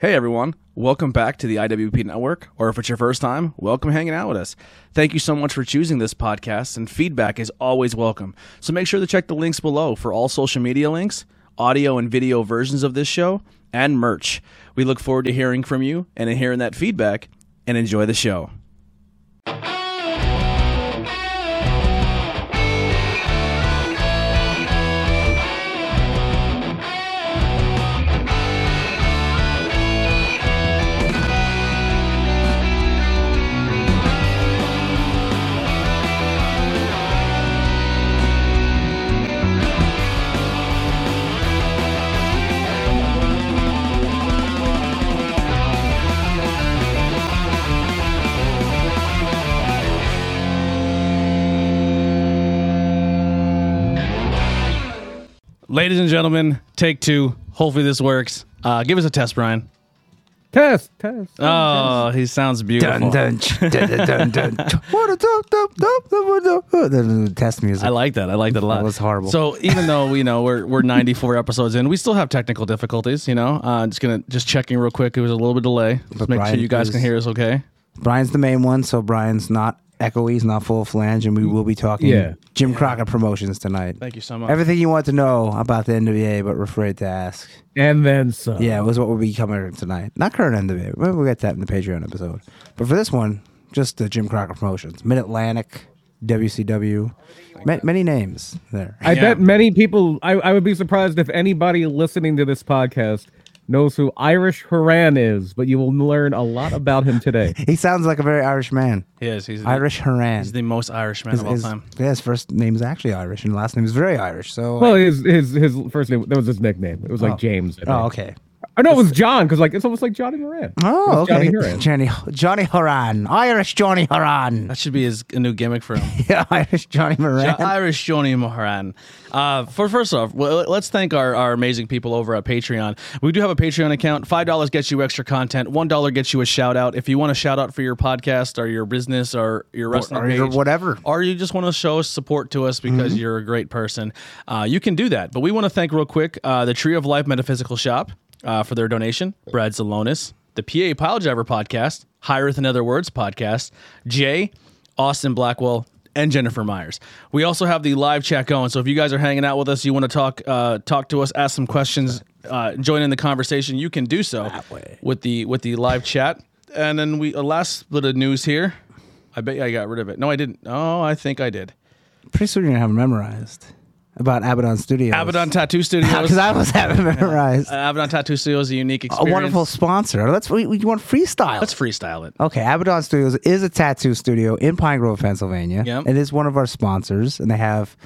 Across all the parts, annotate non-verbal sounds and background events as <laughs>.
Hey everyone, welcome back to the IWEP Network, or if it's your first time, welcome hanging out with us. Thank you so much for choosing this podcast, and feedback is always welcome. So make sure to check the links below for all social media links, audio and video versions of this show, and merch. We look forward to hearing from you and hearing that feedback, and enjoy the show. Ladies and gentlemen, take two. Hopefully this works. Uh, give us a test, Brian. Test, test. Oh, he sounds beautiful. Dun, dun, dun, dun, dun, <laughs> the Test music. I like that. I like that a lot. That was horrible. So even though you know we're we're 94 episodes in, we still have technical difficulties. You know, uh, just gonna just checking real quick. It was a little bit of delay. Just But make sure you guys is- can hear us. Okay. Brian's the main one, so Brian's not echoey. He's not full flange, and we mm. will be talking Yeah. Jim Crockett promotions tonight. Thank you so much. Everything you want to know about the NWA, but we're afraid to ask. And then some. Yeah, it was what we'll be covering tonight. Not current NWA. We'll we'll get that in the Patreon episode. But for this one, just the Jim Crockett promotions. Mid Atlantic, WCW. Ma- many names there. I Yeah. bet many people, I, I would be surprised if anybody listening to this podcast knows who Irish Haran is, but you will learn a lot about him today. <laughs> He sounds like a very Irish man. he is. He's the, Irish Haran. He's the most Irish man his, of all his- time. yeah, his first name is actually Irish, and last name is very Irish. So, Well, his his his first name, that was his nickname. It was like Oh. James. Oh, okay. I know it was John, because like it's almost like Johnny Moran. Oh, It's Johnny okay. Haran. Johnny, Johnny Haran, Irish Johnny Haran. That should be his a new gimmick for him. <laughs> Yeah, Irish Johnny Moran. Jo- Irish Johnny Moran. Uh, for first off, well, let's thank our, our amazing people over at Patreon. We do have a Patreon account. Five dollars gets you extra content. One dollar gets you a shout out. If you want a shout out for your podcast or your business or your wrestling or your page, whatever. or you just want to show support to us because Mm-hmm. you're a great person, uh, you can do that. But we want to thank real quick uh, the Tree of Life Metaphysical Shop uh, for their donation. Brad Zalonis, the PA Pile Driver podcast, Hireth in Other Words podcast, Jay, Austin Blackwell, and Jennifer Myers. We also have the live chat going. So if you guys are hanging out with us, you want to talk uh, talk to us, ask some questions, uh, join in the conversation, you can do so with the with the live chat. And then we a last bit of news here. I bet you I got rid of it. No, I didn't. Oh, I think I did. Pretty soon you're gonna have it memorized about Abaddon Studios. Abaddon Tattoo Studios. <laughs> because I was having memorized. Uh, Abaddon Tattoo Studios is a unique a wonderful sponsor. Let's we, we want freestyle. Let's freestyle it. Okay, Abaddon Studios is a tattoo studio in Pine Grove, Pennsylvania. Yep. It is one of our sponsors, and they have,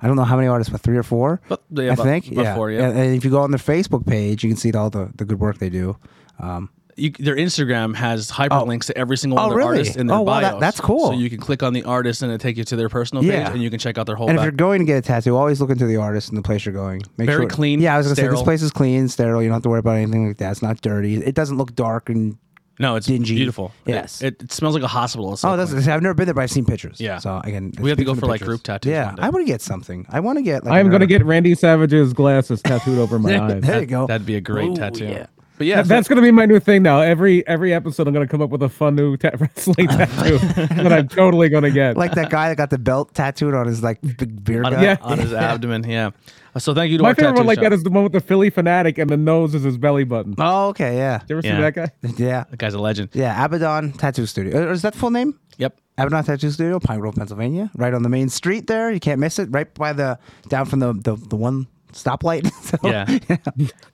I don't know how many artists, but three or four. But yeah, I think. about yeah. four, yeah. And, and if you go on their Facebook page, you can see all the, the good work they do. Um, You, their Instagram has hyperlinks to every single oh, one Oh, of their really? artists in their Oh, wow, that- that's cool. So you can click on the artist and it take you to their personal page, and you can check out their whole. and if you're going to get a tattoo, always look into the artist and the place you're going. Make Very sure, clean, Yeah, I was gonna say this place is clean, sterile. You don't have to worry about anything like that. It's not dirty. It doesn't look dark and. no, it's dingy. beautiful. Yes. it, it, smells like a hospital. It's so Oh, that's. I've never been there, but I've seen pictures. Yeah. So again, We have to go for, like, group tattoos Yeah. I want to get something. I want to get. Like I am going to get Randy Savage's glasses tattooed over my <laughs> eyes. There you go. That'd be a great Ooh, tattoo. yeah. But yeah, That- That's going to be my new thing now. Every every episode, I'm going to come up with a fun new ta- <laughs> wrestling <laughs> tattoo that I'm totally going to get. like that guy that got the belt tattooed on his like big beer on. Yeah. on his abdomen. Yeah. Uh, So thank you to my our favorite tattoo one like shop. that is the one with the Phillie Phanatic and the nose is his belly button. Oh, okay, yeah, You ever Yeah. see that guy? <laughs> yeah, That guy's a legend. yeah. Abaddon Tattoo Studio. Uh, Is that full name? Yep. Abaddon Tattoo Studio, Pine Grove, Pennsylvania, right on the main street. There, you can't miss it. Right by the down from the the, the one stoplight. <laughs> So- Yeah.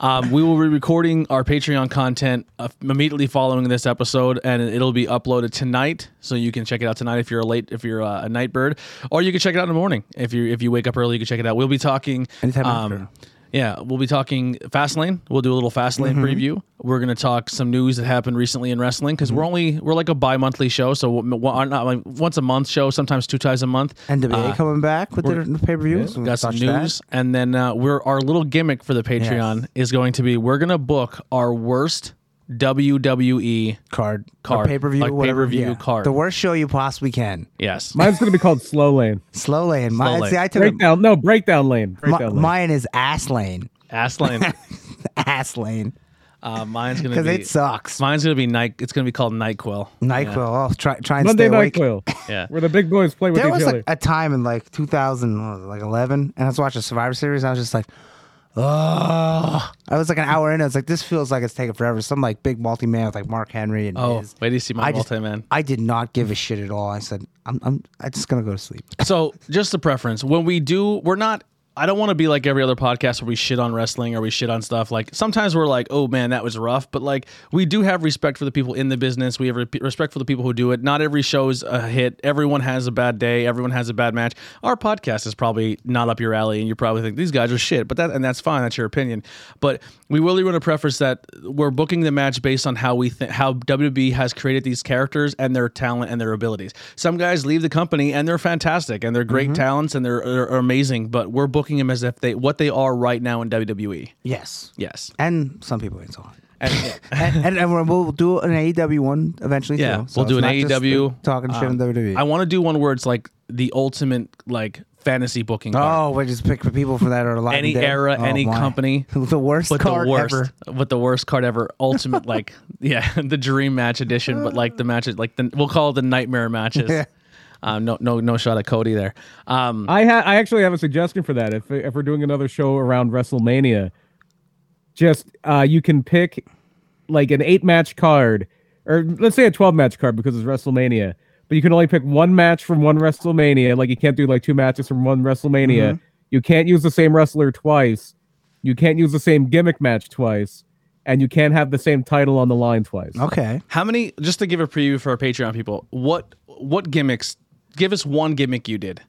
um, we will be recording our Patreon content uh, immediately following this episode, and it'll be uploaded tonight, so you can check it out tonight if you're a late, if you're a, a night bird, or you can check it out in the morning if you if you wake up early. You can check it out. We'll be talking. Anytime um, after. Yeah, we'll be talking Fastlane. We'll do a little Fastlane Mm-hmm. preview. We're gonna talk some news that happened recently in wrestling because we're only we're like a bi-monthly show, so w- not like once a month show, sometimes two times a month. NWA Uh, coming back with their pay per views. got some news, and then uh, we're our little gimmick for the Patreon Yes. is going to be we're gonna book our worst WWE. card, Card. pay per view, Like whatever. pay-per-view yeah. card. The worst show you possibly can. Yes, <laughs> Mine's going to be called Slow Lane. Slow lane. Mine, lane. See, I took it, Breakdown. No, Breakdown Lane. Breakdown Lane. mine is ass lane. Astlane. <laughs> ass lane. Uh, mine's gonna because be it sucks. mine's gonna be night. It's gonna be called Nyquil. Nyquil. Oh, try try and Monday stay Night awake. Quill, <laughs> Yeah. where the big boys play with There each was other. like a time in like 2000, what was it, like 11, and I was watching Survivor Series. I was just like, oh, I was like an hour in. I was like, this feels like it's taking forever. Some like big multi man with like Mark Henry and Oh, Miz. wait till you see my I just- multi man. I did not give a shit at all. I said, I'm I'm I'm just gonna go to sleep. So, just a preference. When we do, we're not. I don't want to be like every other podcast where we shit on wrestling or we shit on stuff. Like sometimes we're like, "Oh man, that was rough," but like we do have respect for the people in the business. We have re- respect for the people who do it. Not every show is a hit. Everyone has a bad day. Everyone has a bad match. Our podcast is probably not up your alley, and you probably think these guys are shit. But that and that's fine. That's your opinion. But we really want to preface that we're booking the match based on how we think how WWE has created these characters and their talent and their abilities. Some guys leave the company and they're fantastic and they're great mm-hmm. talents and they're, are amazing, but we're booking them as if they what they are right now in WWE. Yes, Yes. and some people ain't so hot. And, <laughs> and, and, and we'll do an AEW one eventually. Yeah, too. So we'll do an AEW, talking shit um, WWE. I want to do one where it's like the ultimate like fantasy booking. card. oh, we just pick for people for that are alive. Any era, Oh, any my. company. <laughs> the worst but card the worst, ever. but the worst card ever. Ultimate, like <laughs> yeah, the dream match edition, but like the matches, like the we'll call it the nightmare matches. Yeah. Um, no, no, no shot at Cody there. Um, I ha- I actually have a suggestion for that. If if we're doing another show around WrestleMania, just uh, you can pick like an eight match card, or let's say a twelve match card because it's WrestleMania. But you can only pick one match from one WrestleMania. Like you can't do like two matches from one WrestleMania. You can't use the same wrestler twice. You can't use the same gimmick match twice, and you can't have the same title on the line twice. Okay. how many? Just to give a preview for our Patreon people, what what gimmicks? Give us one gimmick you did.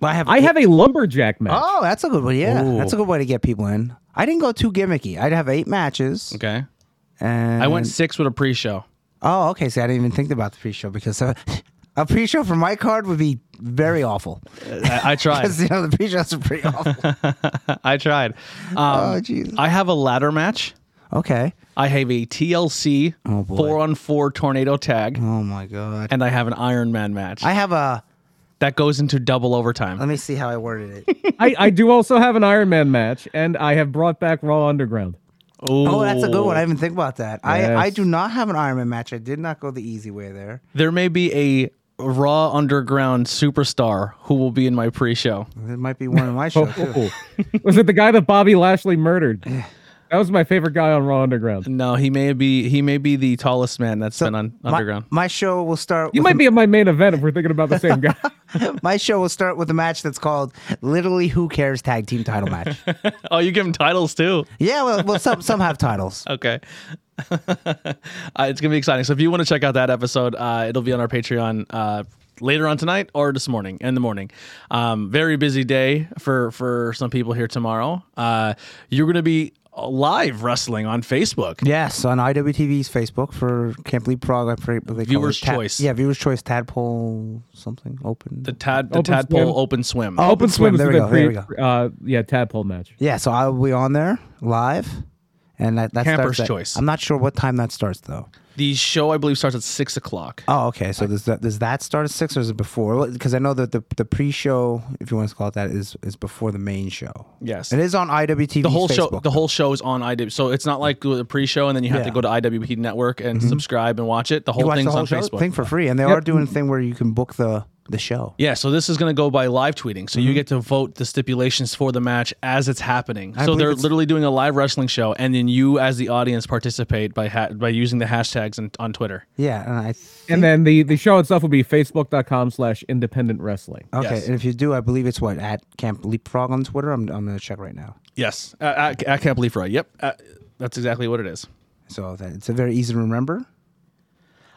Well, I have. I have a lumberjack match. Oh, that's a good one. Yeah, Ooh. that's a good way to get people in. I didn't go too gimmicky. I'd have eight matches. Okay, And I went six with a pre-show. Oh, okay. See, I didn't even think about the pre-show because uh, <laughs> a pre-show for my card would be very awful. I, I <laughs> tried. Because you know the pre-shows are pretty awful. <laughs> I tried. Um, Oh, Jesus. I have a ladder match. Okay. I have a TLC Oh, boy. four on four tornado tag, Oh my god. and I have an Iron Man match I have a. that goes into double overtime. Let me see how I worded it. <laughs> I, I do also have an Iron Man match, and I have brought back Raw Underground. oh, that's a good one. I didn't think about that. I I Yes. do not have an Iron Man match. I did not go the easy way there. There may be a Raw Underground superstar who will be in my pre-show. It might be one of my show <laughs> too. Oh, was it the guy that Bobby Lashley murdered? <laughs> That was my favorite guy on Raw Underground. No, he may be he may be the tallest man that's been on My, Underground. my show will start. You with might be at my main event if we're thinking about the same guy. <laughs> My show will start with a match that's called "Literally Who Cares" Tag Team Title Match. <laughs> oh, you give him titles too. yeah, well, well, some some have titles. <laughs> Okay. uh, it's gonna be exciting. So if you want to check out that episode, uh, it'll be on our Patreon uh, later on tonight or this morning. In the morning, um, very busy day for for some people here tomorrow. Uh, you're gonna be live wrestling on Facebook. Yes, on IWTV's Facebook for Camp Leapfrog. I forget what they call Viewers' it. Ta- Choice. Yeah, viewers' choice. Tadpole something open. The tad the Open tadpole swim. open swim. Oh, Open swim is There the we go. There we go. uh, yeah, tadpole match. Yeah, so I'll be on there live, and that, that Camper's starts at- Choice. I'm not sure what time that starts though. The show I believe starts at six o'clock. Oh, okay. So does that does that start at six or is it before? Because I know that the the pre-show, if you want to call it that, is is before the main show. Yes. It is on IWTV. the whole show the whole show is on IW so it's not like the pre-show and then you have to go to IWP network and mm-hmm. subscribe and watch it the whole thing's the whole on show Facebook thing for free, and they Yep. are doing a thing where you can book the the show. yeah so this is going to go by live tweeting so you get to vote the stipulations for the match as it's happening so they're literally doing a live wrestling show and then you as the audience participate by ha- by using the hashtags and, on twitter Yeah, and I. Think, And then the, the show itself will be facebook.com slash independent wrestling. okay, Yes. and if you do, I believe it's what at Camp Leapfrog on Twitter. I'm I'm gonna check right now. yes I, I, I can't believe right yep uh, that's exactly what it is So that it's a very easy to remember.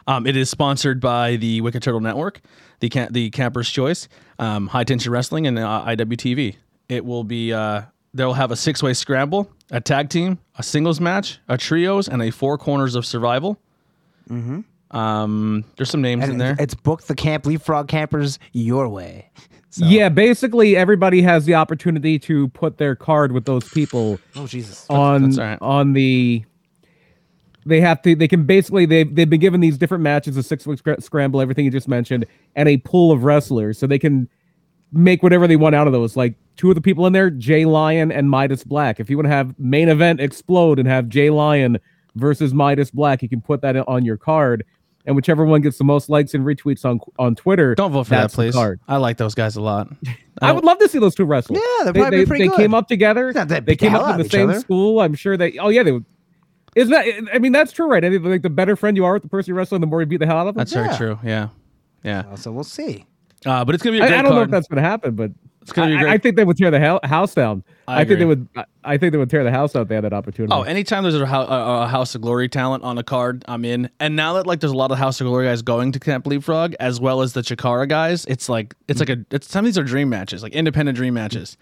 Um, it is sponsored by the Wicked Turtle Network, the Cam- the Camper's Choice, um, High Tension Wrestling, and uh, IWTV. It will be uh, they'll have a six way scramble, a tag team, a singles match, a trios, and a four corners of survival. Mm-hmm. Um, there's some names And in there. it's booked the Camp Leapfrog campers your way. Yeah, basically everybody has the opportunity to put their card with those people Oh Jesus! on that's all right. on the they have to they can basically they they've been given these different matches a six week scr- scramble everything you just mentioned and a pool of wrestlers so they can make whatever they want out of those like two of the people in there Jay Lyon and Midas Black if you want to have main event explode and have Jay Lyon versus Midas Black. You can put that on your card, and whichever one gets the most likes and retweets on on Twitter. Don't vote for that's that, please. card. I like those guys a lot. <laughs> I would love to see those two wrestle. Yeah, they're they, probably they, pretty they good. came up together. They came up in the same other. school. I'm sure they. Oh yeah, they would. Isn't that? I mean, that's true, right? I mean, like the better friend you are with the person you're wrestling, the more you beat the hell out of them. That's very Yeah. true. Yeah, yeah. So we'll see. Uh, but it's gonna be a I, great I don't know if card. that's going to happen, but It's gonna be I, great. I think they would tear the hell, house down. I I, think they would. I- I think they would tear the house out. They had that opportunity. Oh, anytime there's a, hou- a, a House of Glory talent on a card, I'm in. And now that like there's a lot of House of Glory guys going to Camp Leapfrog, as well as the Chikara guys, it's like it's like a it's some of these are dream matches, like independent dream matches.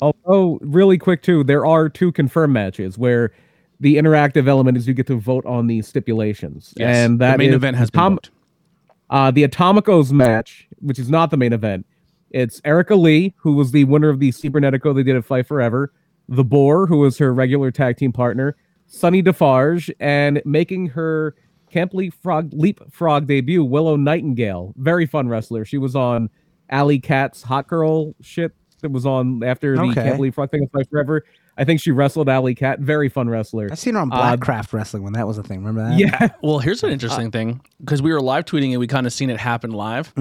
Although, really quick too, there are two confirmed matches where the interactive element is you get to vote on the stipulations, Yes. and that the main event has been Tom- booked. Uh, the Atomicos match, which is not the main event, it's Erica Lee, who was the winner of the Cybernetico they did at Fight Forever, the Boar, who was her regular tag team partner, Sonny Defarge, and making her Camp Leapfrog, Leapfrog debut, Willow Nightingale. Very fun wrestler. She was on Allie Katch's Hot Girl shit that was on after the Okay. Camp Leapfrog thing at Fight Forever. I think she wrestled Allie Katch. Very fun wrestler. I seen her on Uh, Wrestling when that was a thing. Remember that? Yeah. <laughs> Well, here's an interesting thing because we were live tweeting and we kind of seen it happen live.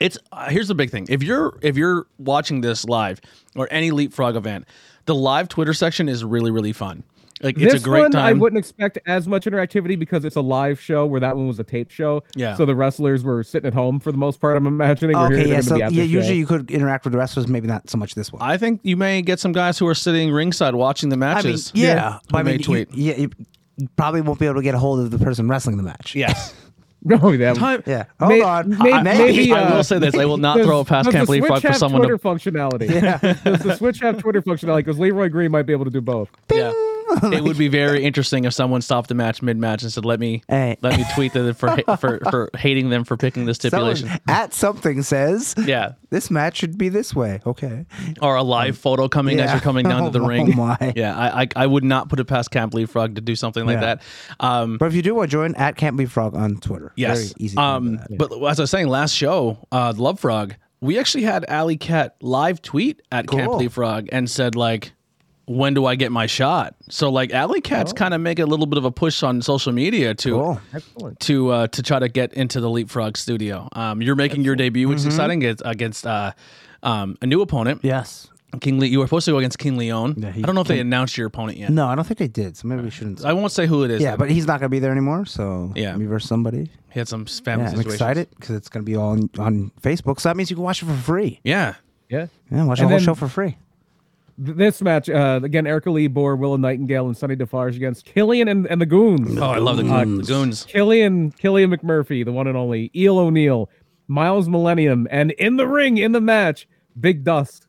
It's uh, here's the big thing: if you're if you're watching this live or any Leapfrog event, the live Twitter section is really really fun. Like it's this a great one, I wouldn't expect as much interactivity because it's a live show where that one was a tape show. Yeah. So the wrestlers were sitting at home for the most part. I'm imagining. We're Okay, here, yeah. So gonna be at yeah, usually show. you could interact with the wrestlers, maybe not so much this one. I think you may get some guys who are sitting ringside watching the I mean, matches. yeah, who but I may mean, you, tweet. yeah, you you probably won't be able to get a hold of the person wrestling the match. Yes. No, <laughs> yeah. Time. Yeah. Hold May- on. may- I- maybe, I will uh, say this: I will not Does- throw a pass does Camp the for have someone Twitter to. functionality. <laughs> does the Switch have Twitter functionality? Because Leroy Green might be able to do both. Yeah. <laughs> it would be very interesting if someone stopped the match mid match and said, "Let me Hey. let me tweet them for for for <laughs> hating them for picking the stipulation." Someone at something says Yeah, this match should be this way. Okay. or a live photo coming as you're coming down to the <laughs> Oh, ring. my. Yeah, I, I I would not put it past Camp Leapfrog to do something like Yeah. that. Um, But if you do want to join, at Camp Leapfrog on Twitter. yes. Very easy. um, but as I was saying, last show, uh, Love Frog, we actually had Allie Katch live tweet at Camp Cool. Leapfrog and said like. When do I get my shot? So like Allie Katch's kind of make a little bit of a push on social media to Cool. To uh, to try to get into the Leapfrog studio. Um, you're making your debut, which is exciting against, against uh, um, a new opponent, Yes. King. Le- you were supposed to go against King Leon. Yeah, he I don't know if they announced your opponent yet. No, I don't think they did. So maybe we shouldn't. I won't say who it is. yeah, but he's not going to be there anymore. So Yeah. me versus somebody. he had some family Yeah, I'm situations. excited because it's going to be all on, on Facebook. So that means you can watch it for free. Yeah, Yeah. Yeah, watch And the whole then- show for free. Th- This match, uh, again, Erica Lee, Boar, Willow Nightingale, and Sonny Defarge against Killian and, and the Goons. Oh, I love the, goons. the goons. Killian, Killian McMurphy, the one and only, Eel O'Neill, Miles Millennium, and in the ring, in the match, Big Dust.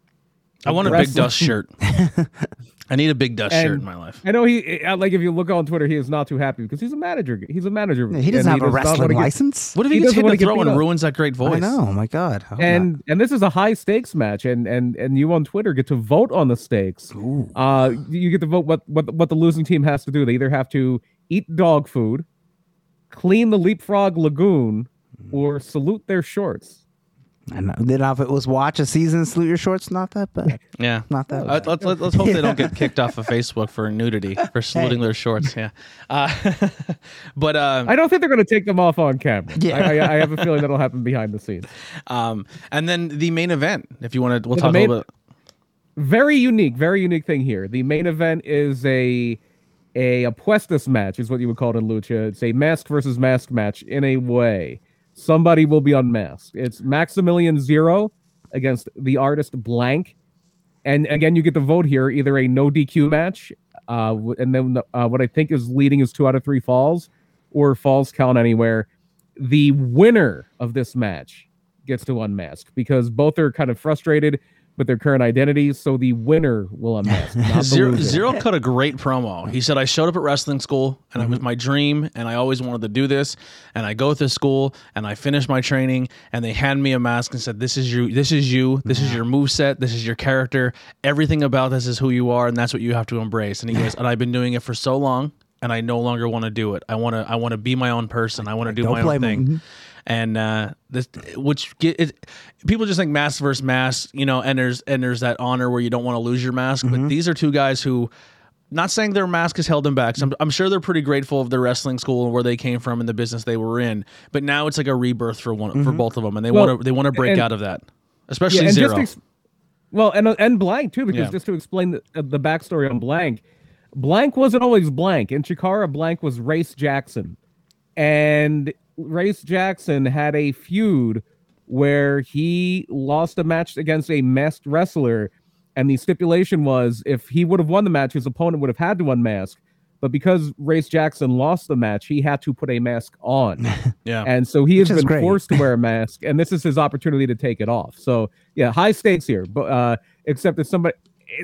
I want a big dust shirt. <laughs> I need a big dust shirt in my life. I know he, uh, like, if you look on Twitter, he is not too happy because he's a manager. He's a manager. Yeah, he doesn't and have a does not wanna wrestling get- license. What if he he, gets doesn't hit wanna in the get throw and ruins that great voice? I know. Oh my God. I hope and and this is a high stakes match, and and and you on Twitter get to vote on the stakes. Uh, you get to vote what what what the losing team has to do. They either have to eat dog food, clean the leapfrog lagoon, or salute their shorts. Not. And then if it was watch a season, and salute your shorts. Not that bad. Yeah, Not that Uh, bad. let's, let's let's hope they don't get <laughs> kicked off of Facebook for nudity for saluting their shorts. Yeah, uh, <laughs> but uh, I don't think they're going to take them off on camera. Yeah. I, I, I have a feeling that'll happen behind the scenes. um, and then the main event. If you want to, we'll The talk a main- little bit. very unique, very unique thing here. The main event is a a apuestas match, is what you would call it in lucha. It's a mask versus mask match in a way. Somebody will be unmasked. It's Maximilian Zero against the artist Blank, and again, you get the vote here either a no DQ match, uh, and then uh, what I think is leading is two out of three falls, or falls count anywhere. The winner of this match gets to unmask because both are kind of frustrated with their current identities. So the winner will unmask. <laughs> The Zero, cut a great promo. He said, I showed up at wrestling school and it was mm-hmm. my dream and I always wanted to do this. And I go to school and I finish my training and they hand me a mask and said, This is you, this is you, this is your move set, this is your character. Everything about this is who you are, and that's what you have to embrace. And he goes, <laughs> And I've been doing it for so long and I no longer want to do it. I wanna I wanna be my own person. I wanna do Don't my own thing. him. And uh, this, which get, it, people just think mask versus mask, you know, and there's and there's that honor where you don't want to lose your mask. But these are two guys who not saying their mask has held them back. So I'm, I'm sure they're pretty grateful of their wrestling school and where they came from and the business they were in. But now it's like a rebirth for one for both of them, and they Well, want to they want to break and- out of that, especially and zero. ex- well, and and blank too, because Yeah. just to explain the, uh, the backstory on blank, blank wasn't always blank. In Chikara, blank was Race Jackson, and Race Jackson had a feud where he lost a match against a masked wrestler, and the stipulation was if he would have won the match, his opponent would have had to unmask. But because Race Jackson lost the match, he had to put a mask on. <laughs> yeah, And so he has Which is been great. forced to wear a mask, and this is his opportunity to take it off. So yeah, high stakes here. But uh, except that somebody,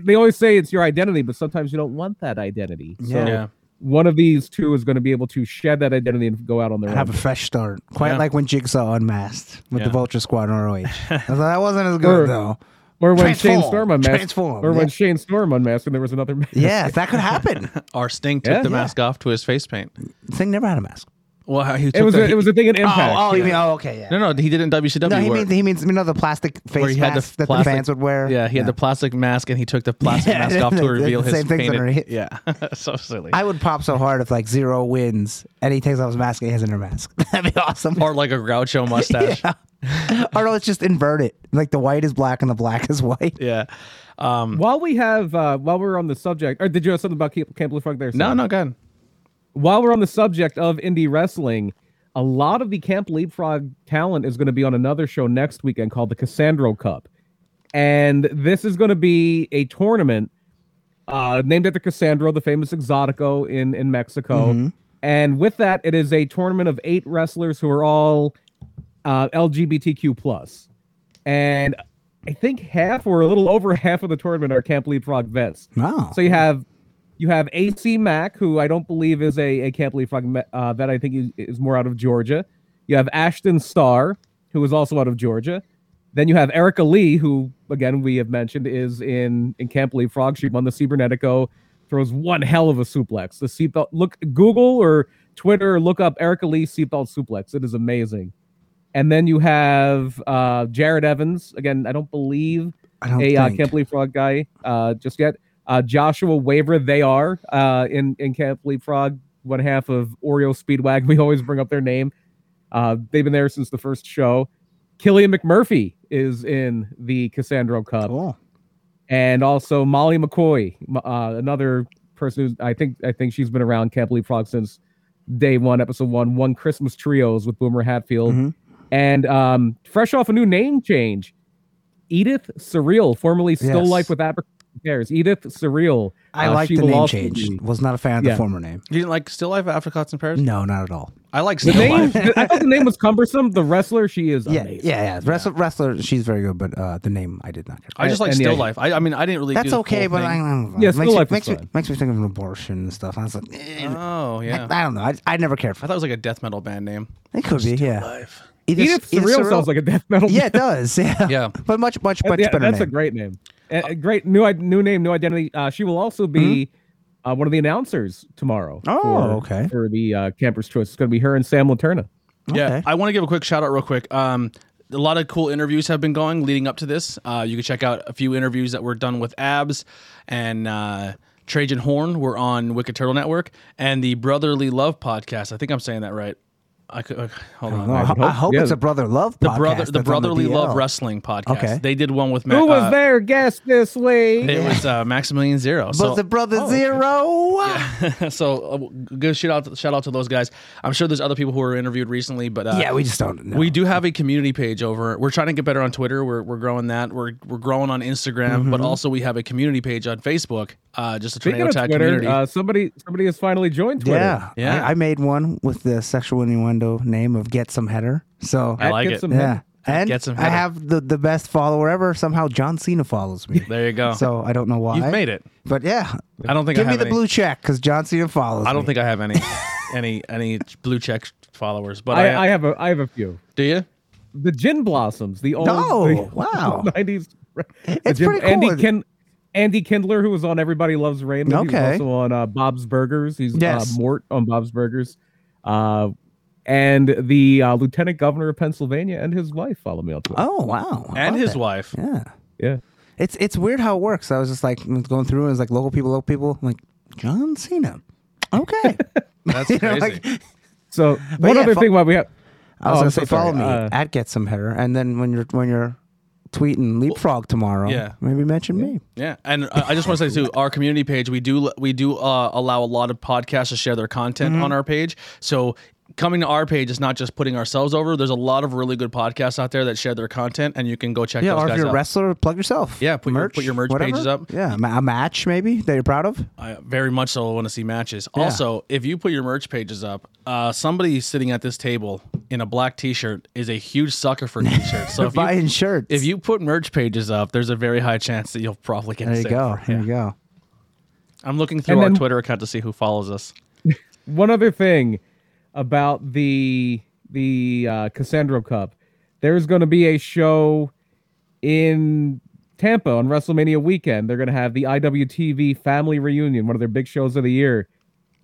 they always say it's your identity, but sometimes you don't want that identity. So Yeah. Yeah. one of these two is going to be able to shed that identity and go out on their And have own. a fresh start. Quite Yeah. like when Jigsaw unmasked with Yeah. the Vulture Squad in ROH. <laughs> I was like, that wasn't as good Or- though. Or when Transform. Shane Storm unmasked, Transform, or when. Shane Storm unmasked, and there was another mask. Yeah, that could happen. <laughs> Our Sting took Yeah. the Yeah. mask off to his face paint. Thing never had a mask. Well, he took It was the, a, it was a thing in Impact. Oh, oh, you mean oh, okay, yeah. no, no, he did it in WCW. No, he where- means he means you know the plastic face he had the mask that plastic- the fans would wear. Yeah, he had the plastic mask, and he took the plastic Yeah, mask off to <laughs> reveal the his same things that painted. are- Yeah, <laughs> so silly. I would pop so hard if like zero wins and he takes off his mask and he has a new mask. <laughs> That'd be awesome. or like a Groucho mustache. Yeah. or no, it's just invert it. Like the white is black and the black is white. yeah. Um, While we have, uh, while we're on the subject, or did you have something about Camp Camp Blue Frog there? no, Sam? no, go ahead. While we're on the subject of indie wrestling, a lot of the Camp Leapfrog talent is going to be on another show next weekend called the Cassandro Cup. And this is going to be a tournament uh, named after Cassandro, the famous Exotico in, in Mexico. And with that, it is a tournament of eight wrestlers who are all uh, LGBTQ plus. And I think half or a little over half of the tournament are Camp Leapfrog vets. Wow. So you have you have AC Mack, who I don't believe is a, a Camp Leapfrog me- uh, vet. I think he is more out of Georgia. You have Ashton Starr, who is also out of Georgia. Then you have Erica Lee, who again we have mentioned is in in Camp Frog. She won the Cibernetico, throws one hell of a suplex. The seatbelt. Look, Google or Twitter, look up Erica Lee seatbelt suplex. It is amazing. And then you have uh, Jared Evans. Again, I don't believe I don't a uh, Leapfrog guy uh, just yet. Uh, Joshua Wavra, they are uh, in in Camp Leapfrog, one half of Oreo Speedwagon. <laughs> We always bring up their name. Uh, they've been there since the first show. Killian McMurphy is in the Cassandro Cup, Cool. and also Molly McCoy, uh, another person who I think I think she's been around Camp Leapfrog since day one, episode one. One Christmas trios with Boomer Hatfield, Mhm. and um, fresh off a new name change, Edith Surreal, formerly Still Yes. Life with Apricot Pears. Edith Surreal. I uh, like the name change. be- Was not a fan of the former name. You didn't like Still Life Apricots and Pears? No, not at all. I like The Still name, Life. I thought the name was cumbersome. The wrestler, she is Yeah, amazing. yeah, yeah. Wrestler, wrestler, she's very good, but uh, the name I did not care. I just like and Still yeah. Life. I, I mean, I didn't really. That's the okay, full but I thing. don't know. Yeah, Still me, Life is makes me makes me think of an abortion and stuff. I was like, eh, Oh yeah. I don't know. I, I never cared I thought it was like a death metal band name. it. It could be, yeah. Life. Either- Edith either Surreal sounds like a death metal. Yeah, it does. Yeah, Yeah. <laughs> but much, much, much yeah, better that's a great name. A, a great new new name, new identity. Uh, she will also be uh, one of the announcers tomorrow. Oh, for, okay. For the uh, Campers Choice, it's going to be her and Sam Laterna. Yeah, I want to give a quick shout out real quick. Um, a lot of cool interviews have been going leading up to this. Uh, you can check out a few interviews that were done with Abs and uh, Trajan Horn. We're on Wicked Turtle Network and the Brotherly Love podcast. I think I'm saying that right. I could uh, hold on. No, I, would I hope- hope yeah. it's a brother love. The brother, the that's on Brotherly Love Wrestling podcast. Okay. They did one with Ma- Who was uh, their guest this week? It was uh, Maximilian Zero. But So, the brother Oh, okay. zero. <laughs> so uh, good shout out, shout out to those guys. I'm sure there's other people who were interviewed recently, but uh, Yeah, we just don't know. We do have a community page over. We're trying to get better on Twitter. We're, we're growing that. We're we're growing on Instagram, but also we have a community page on Facebook. Uh, just a Speaking tornado tag Twitter, community. uh, somebody somebody has finally joined Twitter. Yeah, Yeah. I, I made one with the sexual innuendo name of Get Some Header. So I like Get it. Some yeah, and Get Some I Header. have the the best follower ever. Somehow John Cena follows me. there you go. So I don't know why. You've made it. But yeah, I don't think give I me have the any, blue check because John Cena follows. I don't me. think I have any <laughs> any any blue check followers. But I, I, I have a I have a few. do you? The Gin Blossoms, the old No, <laughs> the wow. nineties. It's pretty cool. Andy Ken, Andy Kindler, who was on Everybody Loves Raymond. He Okay. was also on uh, Bob's Burgers. He's Yes. uh, Mort on Bob's Burgers. Uh, and the uh, Lieutenant Governor of Pennsylvania and his wife follow me on Twitter. Oh wow, I And his that. wife. Yeah, Yeah. it's it's weird how it works. I was just like going through and it's like local people, local people. I'm like John Cena. Okay. <laughs> That's <laughs> You know, crazy. like- So one yeah, other fo- thing while we have, I was Oh, gonna I'm say so sorry. follow me Uh, at Get Some Hitter, and then when you're when you're tweeting leapfrog tomorrow, yeah. maybe mention me. Yeah, and I I just want to say too, our community page, we do we do uh, allow a lot of podcasts to share their content Mm-hmm. on our page. So coming to our page is not just putting ourselves over. There's a lot of really good podcasts out there that share their content, and you can go check Yeah, those or if you're a out. wrestler, plug yourself. Yeah, put your- put your merch whatever. pages up. Yeah, a match maybe that you're proud of. I very much so want to see matches. Yeah. Also, if you put your merch pages up, uh, somebody sitting at this table in a black T-shirt is a huge sucker for <laughs> T-shirts. So if you, Buying shirts. if you put merch pages up, there's a very high chance that you'll probably get. there a you sale. go. There you go. I'm looking through And our then- Twitter account to see who follows us. <laughs> one other thing about the the uh, Cassandro Cup. There's going to be a show in Tampa on WrestleMania weekend. They're going to have the IWTV Family Reunion, one of their big shows of the year.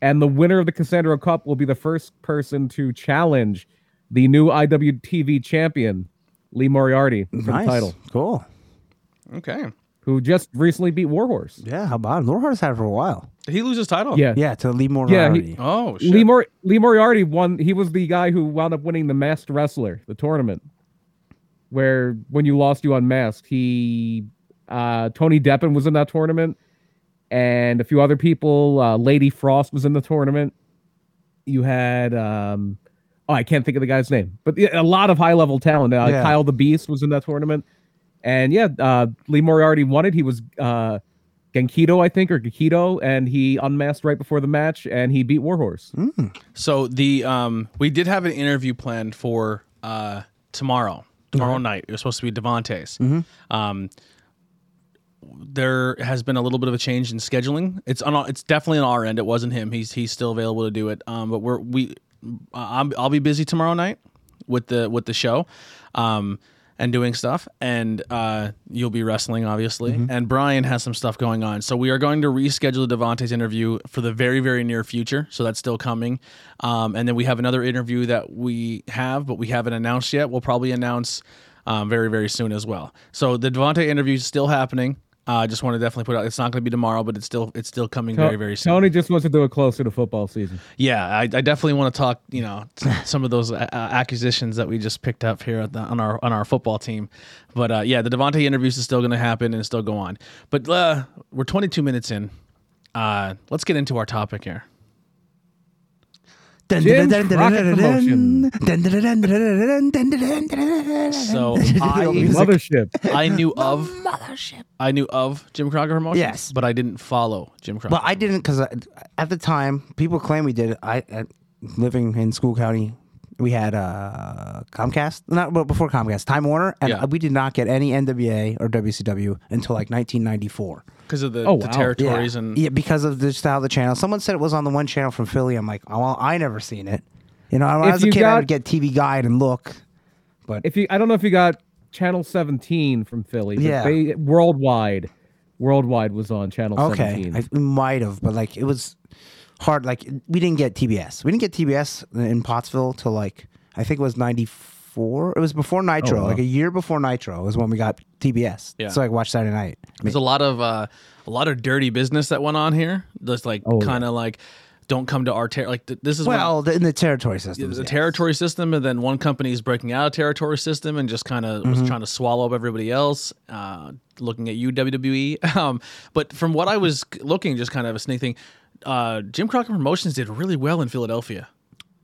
And the winner of the Cassandro Cup will be the first person to challenge the new IWTV champion, Lee Moriarty, for Nice. the title, Cool. Okay. Who just recently beat Warhorse. Yeah, how about it? Lord Hart's had it for a while. Did he lose his title? Yeah. Yeah, to Lee Yeah, Moriarty. he- Oh shit. Lee, Mor- Lee Moriarty won. He was the guy who wound up winning the Masked Wrestler, the tournament, where when you lost, you unmasked. He, uh, Tony Deppen was in that tournament, and a few other people. Uh, Lady Frost was in the tournament. You had, um, oh, I can't think of the guy's name, but a lot of high level talent. Uh, Yeah. Kyle the Beast was in that tournament, and yeah, uh, Lee Moriarty won it. He was. Uh, Genkido, I think, or Gekido, and he unmasked right before the match, and he beat Warhorse. So the um we did have an interview planned for uh tomorrow. Tomorrow night. It was supposed to be Devontae's. Um there has been a little bit of a change in scheduling. It's on it's definitely on our end. It wasn't him. He's he's still available to do it. Um but we're we I'm, I'll be busy tomorrow night with the with the show. Um and doing stuff and uh, you'll be wrestling obviously. And brian has some stuff going on. So we are going to reschedule the devontae's interview for the very very near future. So that's still coming. Um, and then we have another interview that we have but we haven't announced yet. We'll probably announce um, very very soon as well. So the devontae interview is still happening uh, I just want to definitely put out. It's not going to be tomorrow, but it's still it's still coming very very soon. Tony just wants to do it closer to football season. Yeah, I, I definitely want to talk. You know, <laughs> some of those uh, acquisitions that we just picked up here at the, on our on our football team. But uh, yeah, the Devontae interviews is still going to happen and still go on. But uh, we're 22 minutes in. Uh, let's get into our topic here. So Music. I Mothership. I knew of I knew of Jim Crockett Promotions. Yes. but I didn't follow Jim Crockett. Well, I didn't because at the time people claim we did. it. I uh, living in Schuylkill County, we had uh, Comcast, not well, before Comcast, Time Warner, and Yeah. we did not get any NWA or WCW until like 1994. because of the, Oh, the wow. territories yeah. and yeah, because of the style of the channel. Someone said it was on the one channel from Philly. I'm like, oh, well, I never seen it. You know, when I If was a you kid, I got- would get TV Guide and look. But If you, I don't know if you got Channel 17 from Philly. but Yeah. They, worldwide, worldwide was on Channel okay, 17. I we might have, but like it was hard. Like we didn't get TBS. We didn't get TBS in Pottsville till like I think it was '94. It was before Nitro, wow. like a year before Nitro is when we got TBS. Yeah. So I watched Saturday night. I mean, There's a lot of uh, a lot of dirty business that went on here. Just like Oh, kind of like, don't come to our ter- like th- this is when- well, the, in the territory system. the territory system, and then one company is breaking out of territory system and just kind of Mm-hmm. was trying to swallow up everybody else. Uh, looking at you, WWE. <laughs> Um, but from what I was looking, just kind of a sneak thing, uh, Jim Crockett Promotions did really well in Philadelphia.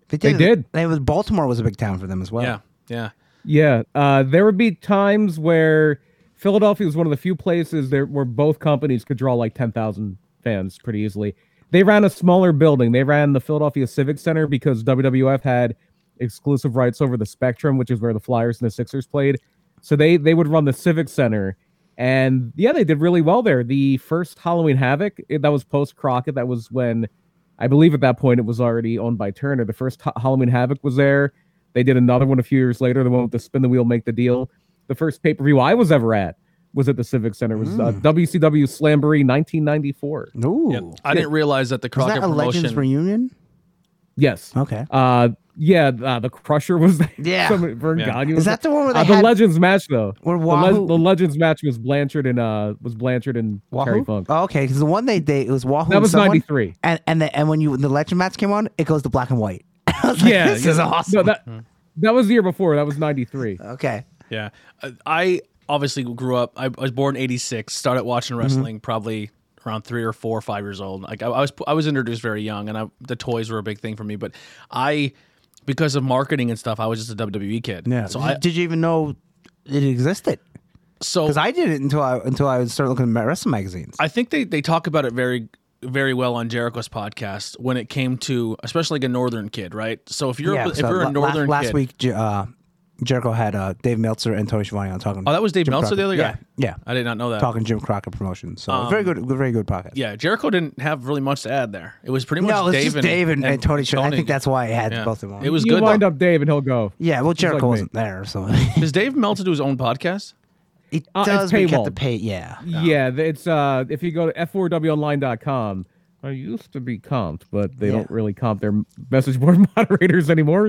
They They did. They was Baltimore was a big town for them as well. Yeah, yeah. Yeah, uh, there would be times where Philadelphia was one of the few places there where both companies could draw like ten thousand fans pretty easily. They ran a smaller building. They ran the Philadelphia Civic Center because WWF had exclusive rights over the Spectrum, which is where the Flyers and the Sixers played. So they they would run the Civic Center, and yeah, they did really well there. The first Halloween Havoc it- that was post Crockett. That was when I believe at that point it was already owned by Turner. The first Ha- Halloween Havoc was there. They did another one a few years later, the one with the spin the wheel, make the deal. The first pay per view I was ever at was at the Civic Center. It was uh, WCW Slamboree 1994. Ooh. yeah. I didn't realize that the Crockett Was Crockett that a Legends reunion? Yes. Okay. Uh, Yeah, uh, the Crusher was there. <laughs> Yeah. Some- Vern Yeah. Gagne Is was that the one where they uh, the Legends match though? where The, Le- the Legends match was Blanchard and uh was Blanchard and Terry Wahoo? Funk. Oh, okay, because the one they they it was Wahoo. that and was ninety three. And and the, and when you when the legend match came on, it goes to black and white. <laughs> I was like, Yeah, this yeah. is awesome. No, that that was the year before. That was ninety three. <laughs> okay, Yeah, Uh, I obviously grew up. I, I was born in '86. Started watching wrestling probably around three or four or five years old. Like I, I was, I was introduced very young, and I, the toys were a big thing for me. But I, because of marketing and stuff, I was just a WWE kid. yeah. So did, I, did you even know it existed? so Because I didn't until I until I started looking at wrestling magazines. I think they, they talk about it very very well on Jericho's podcast when it came to especially like a northern kid, right? So if you're yeah, if so you're a northern last, last kid, week, uh, Jericho had uh, Dave Meltzer and Tony Schiavone on talking. oh that was Dave Jim Meltzer, the Crockett. other guy. Yeah, yeah, I did not know that. talking Jim Crockett promotions. So very good, very good podcast. Yeah, Jericho didn't have really much to add there. It was pretty much no, it was Dave just and Dave and, and Tony. Schiavone. I think that's why I had Yeah. both of them. on. It was You good. wind though. up Dave and he'll go. yeah. Well, Jericho like me. wasn't there, so <laughs> Does Dave Meltzer do his own podcast? he Uh, it's does. but he kept the pay. Yeah, Yeah, th- it's uh if you go to f4wonline.com, I used to be comped, but they Yeah. don't really comp their message board <laughs> moderators anymore.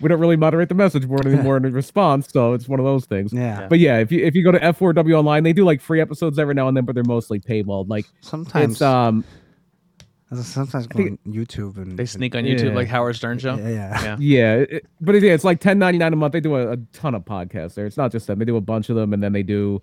We don't really moderate the message board anymore in response, so it's one of those things. Yeah. But yeah, if you if you go to F4W Online, they do like free episodes every now and then, but they're mostly paywalled. Like sometimes. it's um sometimes go on YouTube and They sneak on YouTube Yeah. like Howard Stern show. Yeah, yeah. Yeah. yeah, it, but it, yeah, it's like ten ninety nine a month. They do a, a ton of podcasts there. It's not just them; they do a bunch of them, and then they do.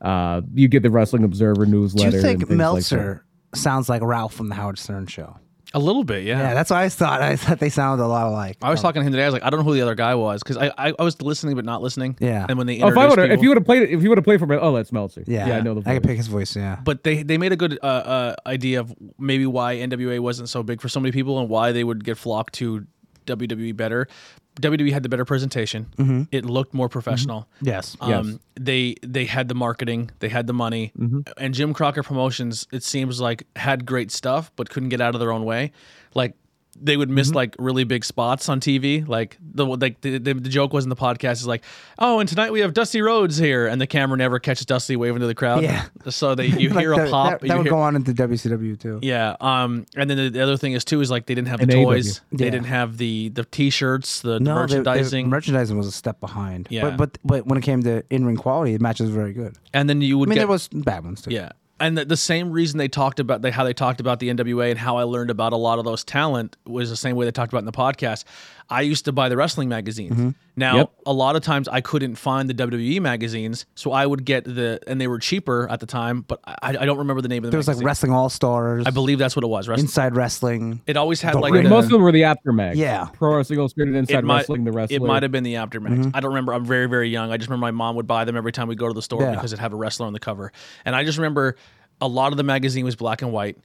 Uh, you get the Wrestling Observer newsletter. Do newsletter. you and think things like. Meltzer sounds like Ralph from the Howard Stern show? A little bit, yeah. Yeah, that's what I thought. I thought they sounded a lot alike. I was talking to him today. I was like, I don't know who the other guy was because I, I I was listening but not listening. Yeah. And when they Oh, if I introduced would if people- you would have played it, if you would have played for me, oh, that's Meltzer. Yeah, yeah, I know the. I voice. could pick his voice. Yeah, but they they made a good uh, uh, idea of maybe why NWA wasn't so big for so many people and why they would get flocked to WWE better. WWE had the better presentation. Mm-hmm. It looked more professional. yes, Um, they they had the marketing, they had the money, and Jim Crockett Promotions. It seems like had great stuff, but couldn't get out of their own way. Like they would miss like really big spots on TV. Like the like the, the, the joke was in the podcast is like, oh, and tonight we have Dusty Rhodes here, and the camera never catches Dusty waving to the crowd. Yeah. <laughs> So they <laughs> you Like hear that, a pop. That, that would hear- go on into WCW too. yeah. Um. And then the, the other thing is too is like they didn't have the And AEW. toys. They didn't have the the T-shirts, the, the No, they- they- merchandising, merchandising was a step behind. Yeah. but but but when it came to in ring quality, the matches was very good. and then you would I mean, get there was bad ones too. Yeah. And the, the same reason they talked about they, how they talked about the NWA and how I learned about a lot of those talent was the same way they talked about in the podcast. I used to buy the wrestling magazines. Mm-hmm. Now, Yep. a lot of times I couldn't find the WWE magazines, so I would get the and they were cheaper at the time, but I, I don't remember the name of the there was like. Wrestling All Stars. I believe that's what it was. Wrestling. Inside Wrestling. It always had The like Ring. most of them were the aftermath. Yeah. Pro Wrestling Illustrated Inside might, Wrestling, the wrestler. It might have been the aftermath. Mm-hmm. I don't remember. I'm very, very young. I just remember my mom would buy them every time we go to the store Yeah. because it had a wrestler on the cover. And I just remember a lot of the magazine was black and white.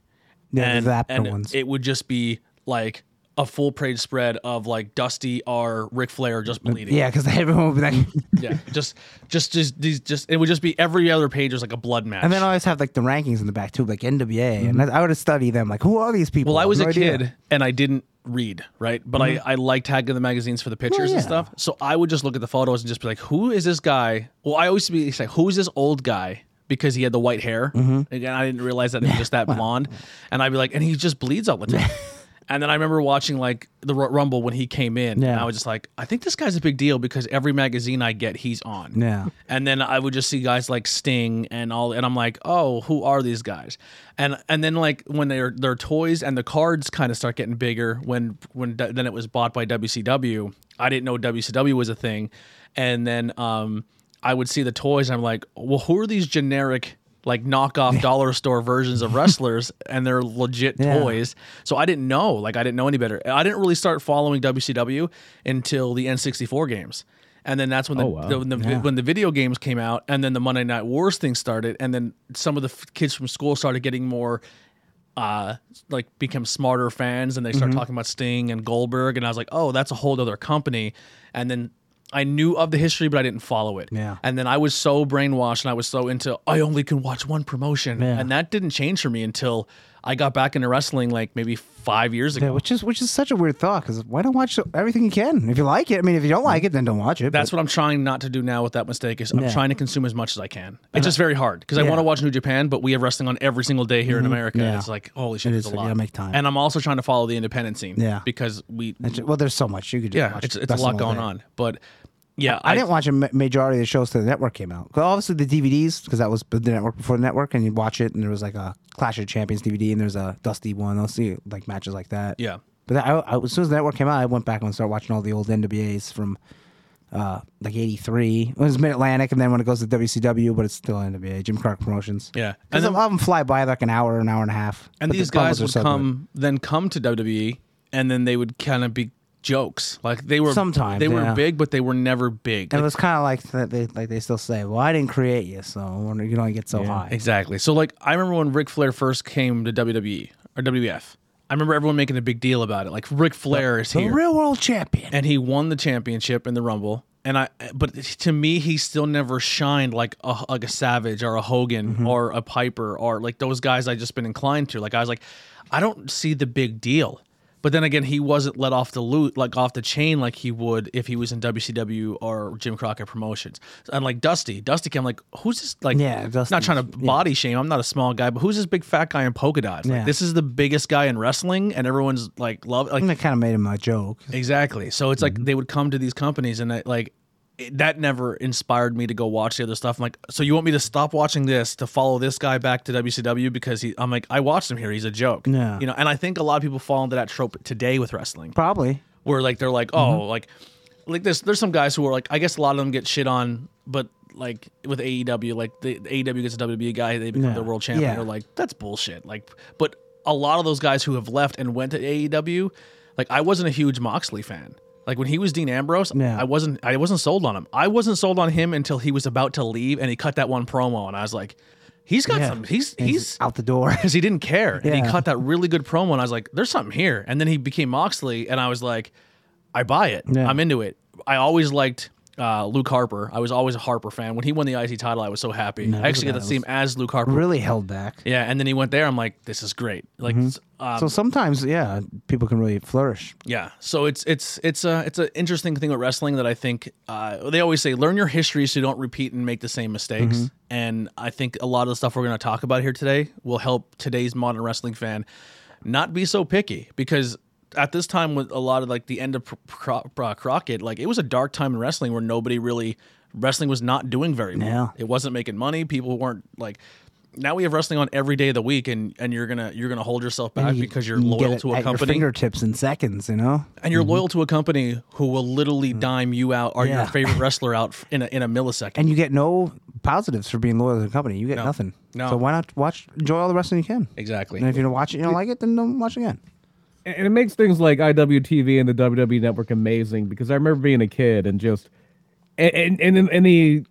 Yeah, and, the Zapka and ones. it would just be like a full page spread of like Dusty or Ric Flair just bleeding. yeah, because <laughs> everyone would be like, <laughs> yeah. Just, just, just these, just it would just be every other page was like a blood match. and then I always have like the rankings in the back too, like NWA, and I, would have studied them. Like, who are these people? Mm-hmm. well, I was have a idea. kid and I didn't read, right? But I, I liked tagging the magazines for the pictures and yeah. stuff. So I would just look at the photos and just be like, who is this guy? Well, I always be like, who is this old guy? Because he had the white hair. Again, I didn't realize that he was just <laughs> that blonde. And I'd be like, and he just bleeds all the time. And then I remember watching like the Ru- Rumble when he came in. And Yeah. I was just like, I think this guy's a big deal because every magazine I get, he's on. Yeah. And then I would just see guys like Sting and all, and I'm like, oh, who are these guys? And and then like when their their toys and the cards kind of start getting bigger when when d- then it was bought by WCW. I didn't know WCW was a thing, and then um I would see the toys. and I'm like, well, who are these generic? Like knockoff <laughs> dollar store versions of wrestlers, and they're legit Yeah. toys. So I didn't know, like I didn't know any better. I didn't really start following WCW until the N64 games, and then that's when the, Oh, wow. the- when the Yeah. when the video games came out, and then the Monday Night Wars thing started, and then some of the f- kids from school started getting more, uh, like become smarter fans, and they Mm-hmm. started talking about Sting and Goldberg, and I was like, oh, that's a whole other company, and then. I knew of the history, but I didn't follow it. Yeah. And then I was so brainwashed and I was so into, I only can watch one promotion. Yeah. And that didn't change for me until I got back into wrestling like maybe five years ago. Yeah, which is which is such a weird thought because why don't watch everything you can? If you like it, I mean, if you don't like it, then don't watch it. That's but- what I'm trying not to do now with that mistake. Is I'm Yeah. trying to consume as much as I can. It's just very hard because I want to watch New Japan, but we have wrestling on every single day here in mm-hmm. America. Yeah. It's like holy shit, It it's is, a lot. make time. And I'm also trying to follow the independent scene. Yeah. because we It's ju- well, there's so much you could. Just yeah, watch it's it's a lot going day. on. But yeah, I, didn't watch a majority of the shows till the network came out. obviously the DVDs, because that was the network before the network, and you watch it, and there was like a Clash of Champions DVD, and there's a Dusty one. I'll see like matches like that. Yeah. But I, I, as soon as the network came out, I went back and started watching all the old NWAs from uh, like '83. It was Mid Atlantic, and then when it goes to WCW, but it's still NWA, Jim Clark Promotions. Yeah. because And a then- lot of them fly by like an hour, an hour and a half. and these guys would so good. come then come to WWE, and then they would kind of be jokes. Like they were Sometimes, they were big, but they were never big. And it was kind of like that they like they still say, "Well, I didn't create you, so you don't get so high." Exactly. So like I remember when Ric Flair first came to WWE or WWF. I remember everyone making a big deal about it. Like Ric Flair is The here, real world champion. and he won the championship in the Rumble. And I, but to me, he still never shined like a like a Savage or a Hogan Mm-hmm. or a Piper or like those guys I just been inclined to. Like I was like, I don't see the big deal. But then again, he wasn't let off the loot like off the chain like he would if he was in WCW or Jim Crockett Promotions. And like Dusty, Dusty came like, who's this? Like, Yeah, not trying to body shame. I'm not a small guy, but who's this big fat guy in polka dots? Like, Yeah. this is the biggest guy in wrestling, and everyone's like, love like And it kind of made him a joke. Exactly. So it's like mm-hmm. they would come to these companies and like that never inspired me to go watch the other stuff. I'm like, so you want me to stop watching this to follow this guy back to WCW because he? I'm like, I watched him here. He's a joke. Yeah. You know, and I think a lot of people fall into that trope today with wrestling, Probably. where like they're like, oh, mm-hmm. like like this. There's some guys who are like, I guess a lot of them get shit on, but like with AEW, like the, the AEW gets a WWE guy, they become Yeah. the world champion. Yeah. They're like, that's bullshit. Like, but a lot of those guys who have left and went to AEW, like I wasn't a huge Moxley fan. Like when he was Dean Ambrose, Yeah. I wasn't I wasn't sold on him. I wasn't sold on him until he was about to leave and he cut that one promo and I was like, he's got some he's And he's out the door. <laughs> because he didn't care and he Yeah. cut that really good promo and I was like, there's something here. And then he became Moxley and I was like, I buy it. Yeah. I'm into it. I always liked uh, Luke Harper. I was always a Harper fan. When he won the IC title, I was so happy. I actually got see him as Luke Harper. really held back. Yeah, and then he went there. I'm like, this is great. Like, Mm-hmm. um, So sometimes, yeah, people can really flourish. yeah. So it's it's it's a it's an interesting thing with wrestling that I think uh, they always say learn your history so you don't repeat and make the same mistakes. Mm-hmm. And I think a lot of the stuff we're going to talk about here today will help today's modern wrestling fan not be so picky because at this time with a lot of like the end of Cro- Cro- Crockett, like it was a dark time in wrestling where nobody really wrestling was not doing very well. Yeah. It wasn't making money. People weren't like. Now we have wrestling on every day of the week, and, and you're gonna you're gonna hold yourself back You- because you're you loyal it to a at your company fingertips in seconds, you know. and you're mm-hmm. loyal to a company who will literally mm. dime you out or your favorite <laughs> wrestler out in a, in a millisecond. And you get no positives for being loyal to the company. You get nothing. No. So why not watch? Enjoy all the wrestling you can. exactly. And if you don't watch it, you don't like it, then don't watch again. And it makes things like IWTV and the WWE Network amazing because I remember being a kid and just and and, and in, in the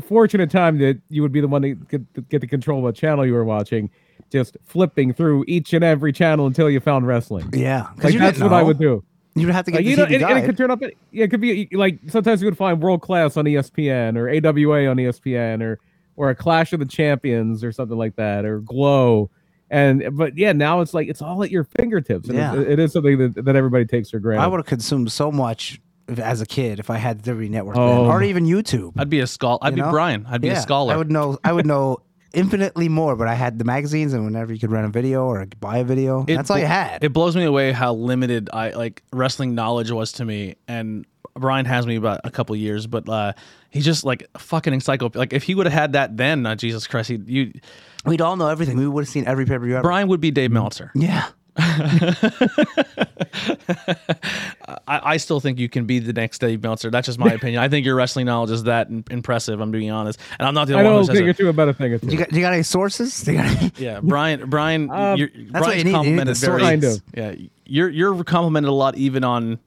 fortunate time that you would be the one to get, to get the control of what channel you were watching, just flipping through each and every channel until you found wrestling. Yeah, Like that's what I would do. You'd have to get Like, you know, and, and it could turn up. Yeah, it could be like sometimes you would find World Class on ESPN or AWA on ESPN or or a Clash of the Champions or something like that or Glow. And but yeah, now it's like it's all at your fingertips. And Yeah. it, it is something that, that everybody takes for granted. I would have consumed so much if- as a kid if I had the WWE Network, Oh. or even YouTube. I'd be a scholar. I'd you be know? Brian. I'd be Yeah, a scholar. I would know. I would know infinitely more, but I had the magazines, and whenever you could rent a video or buy a video, It that's all bl- you had. It blows me away how limited I like wrestling knowledge was to me. And Brian has me about a couple years, but uh, he's just like fucking encyclopedia. Like if he would have had that then, uh, Jesus Christ, he, you We'd all know everything. We would have seen every pay per view ever. Brian would be Dave Meltzer. yeah, <laughs> I, I still think you can be the next Dave Meltzer. That's just my <laughs> opinion. I think your wrestling knowledge is that im- impressive. I'm being honest, and I'm not the I only know one who says you're it. too about a thing or two. you got, you got any sources? Do <laughs> you got any- Yeah, Brian. Brian, Um, you're, what Brian's you need. You need complimented the very. Kind of. Yeah, you're you're complimented a lot, even on.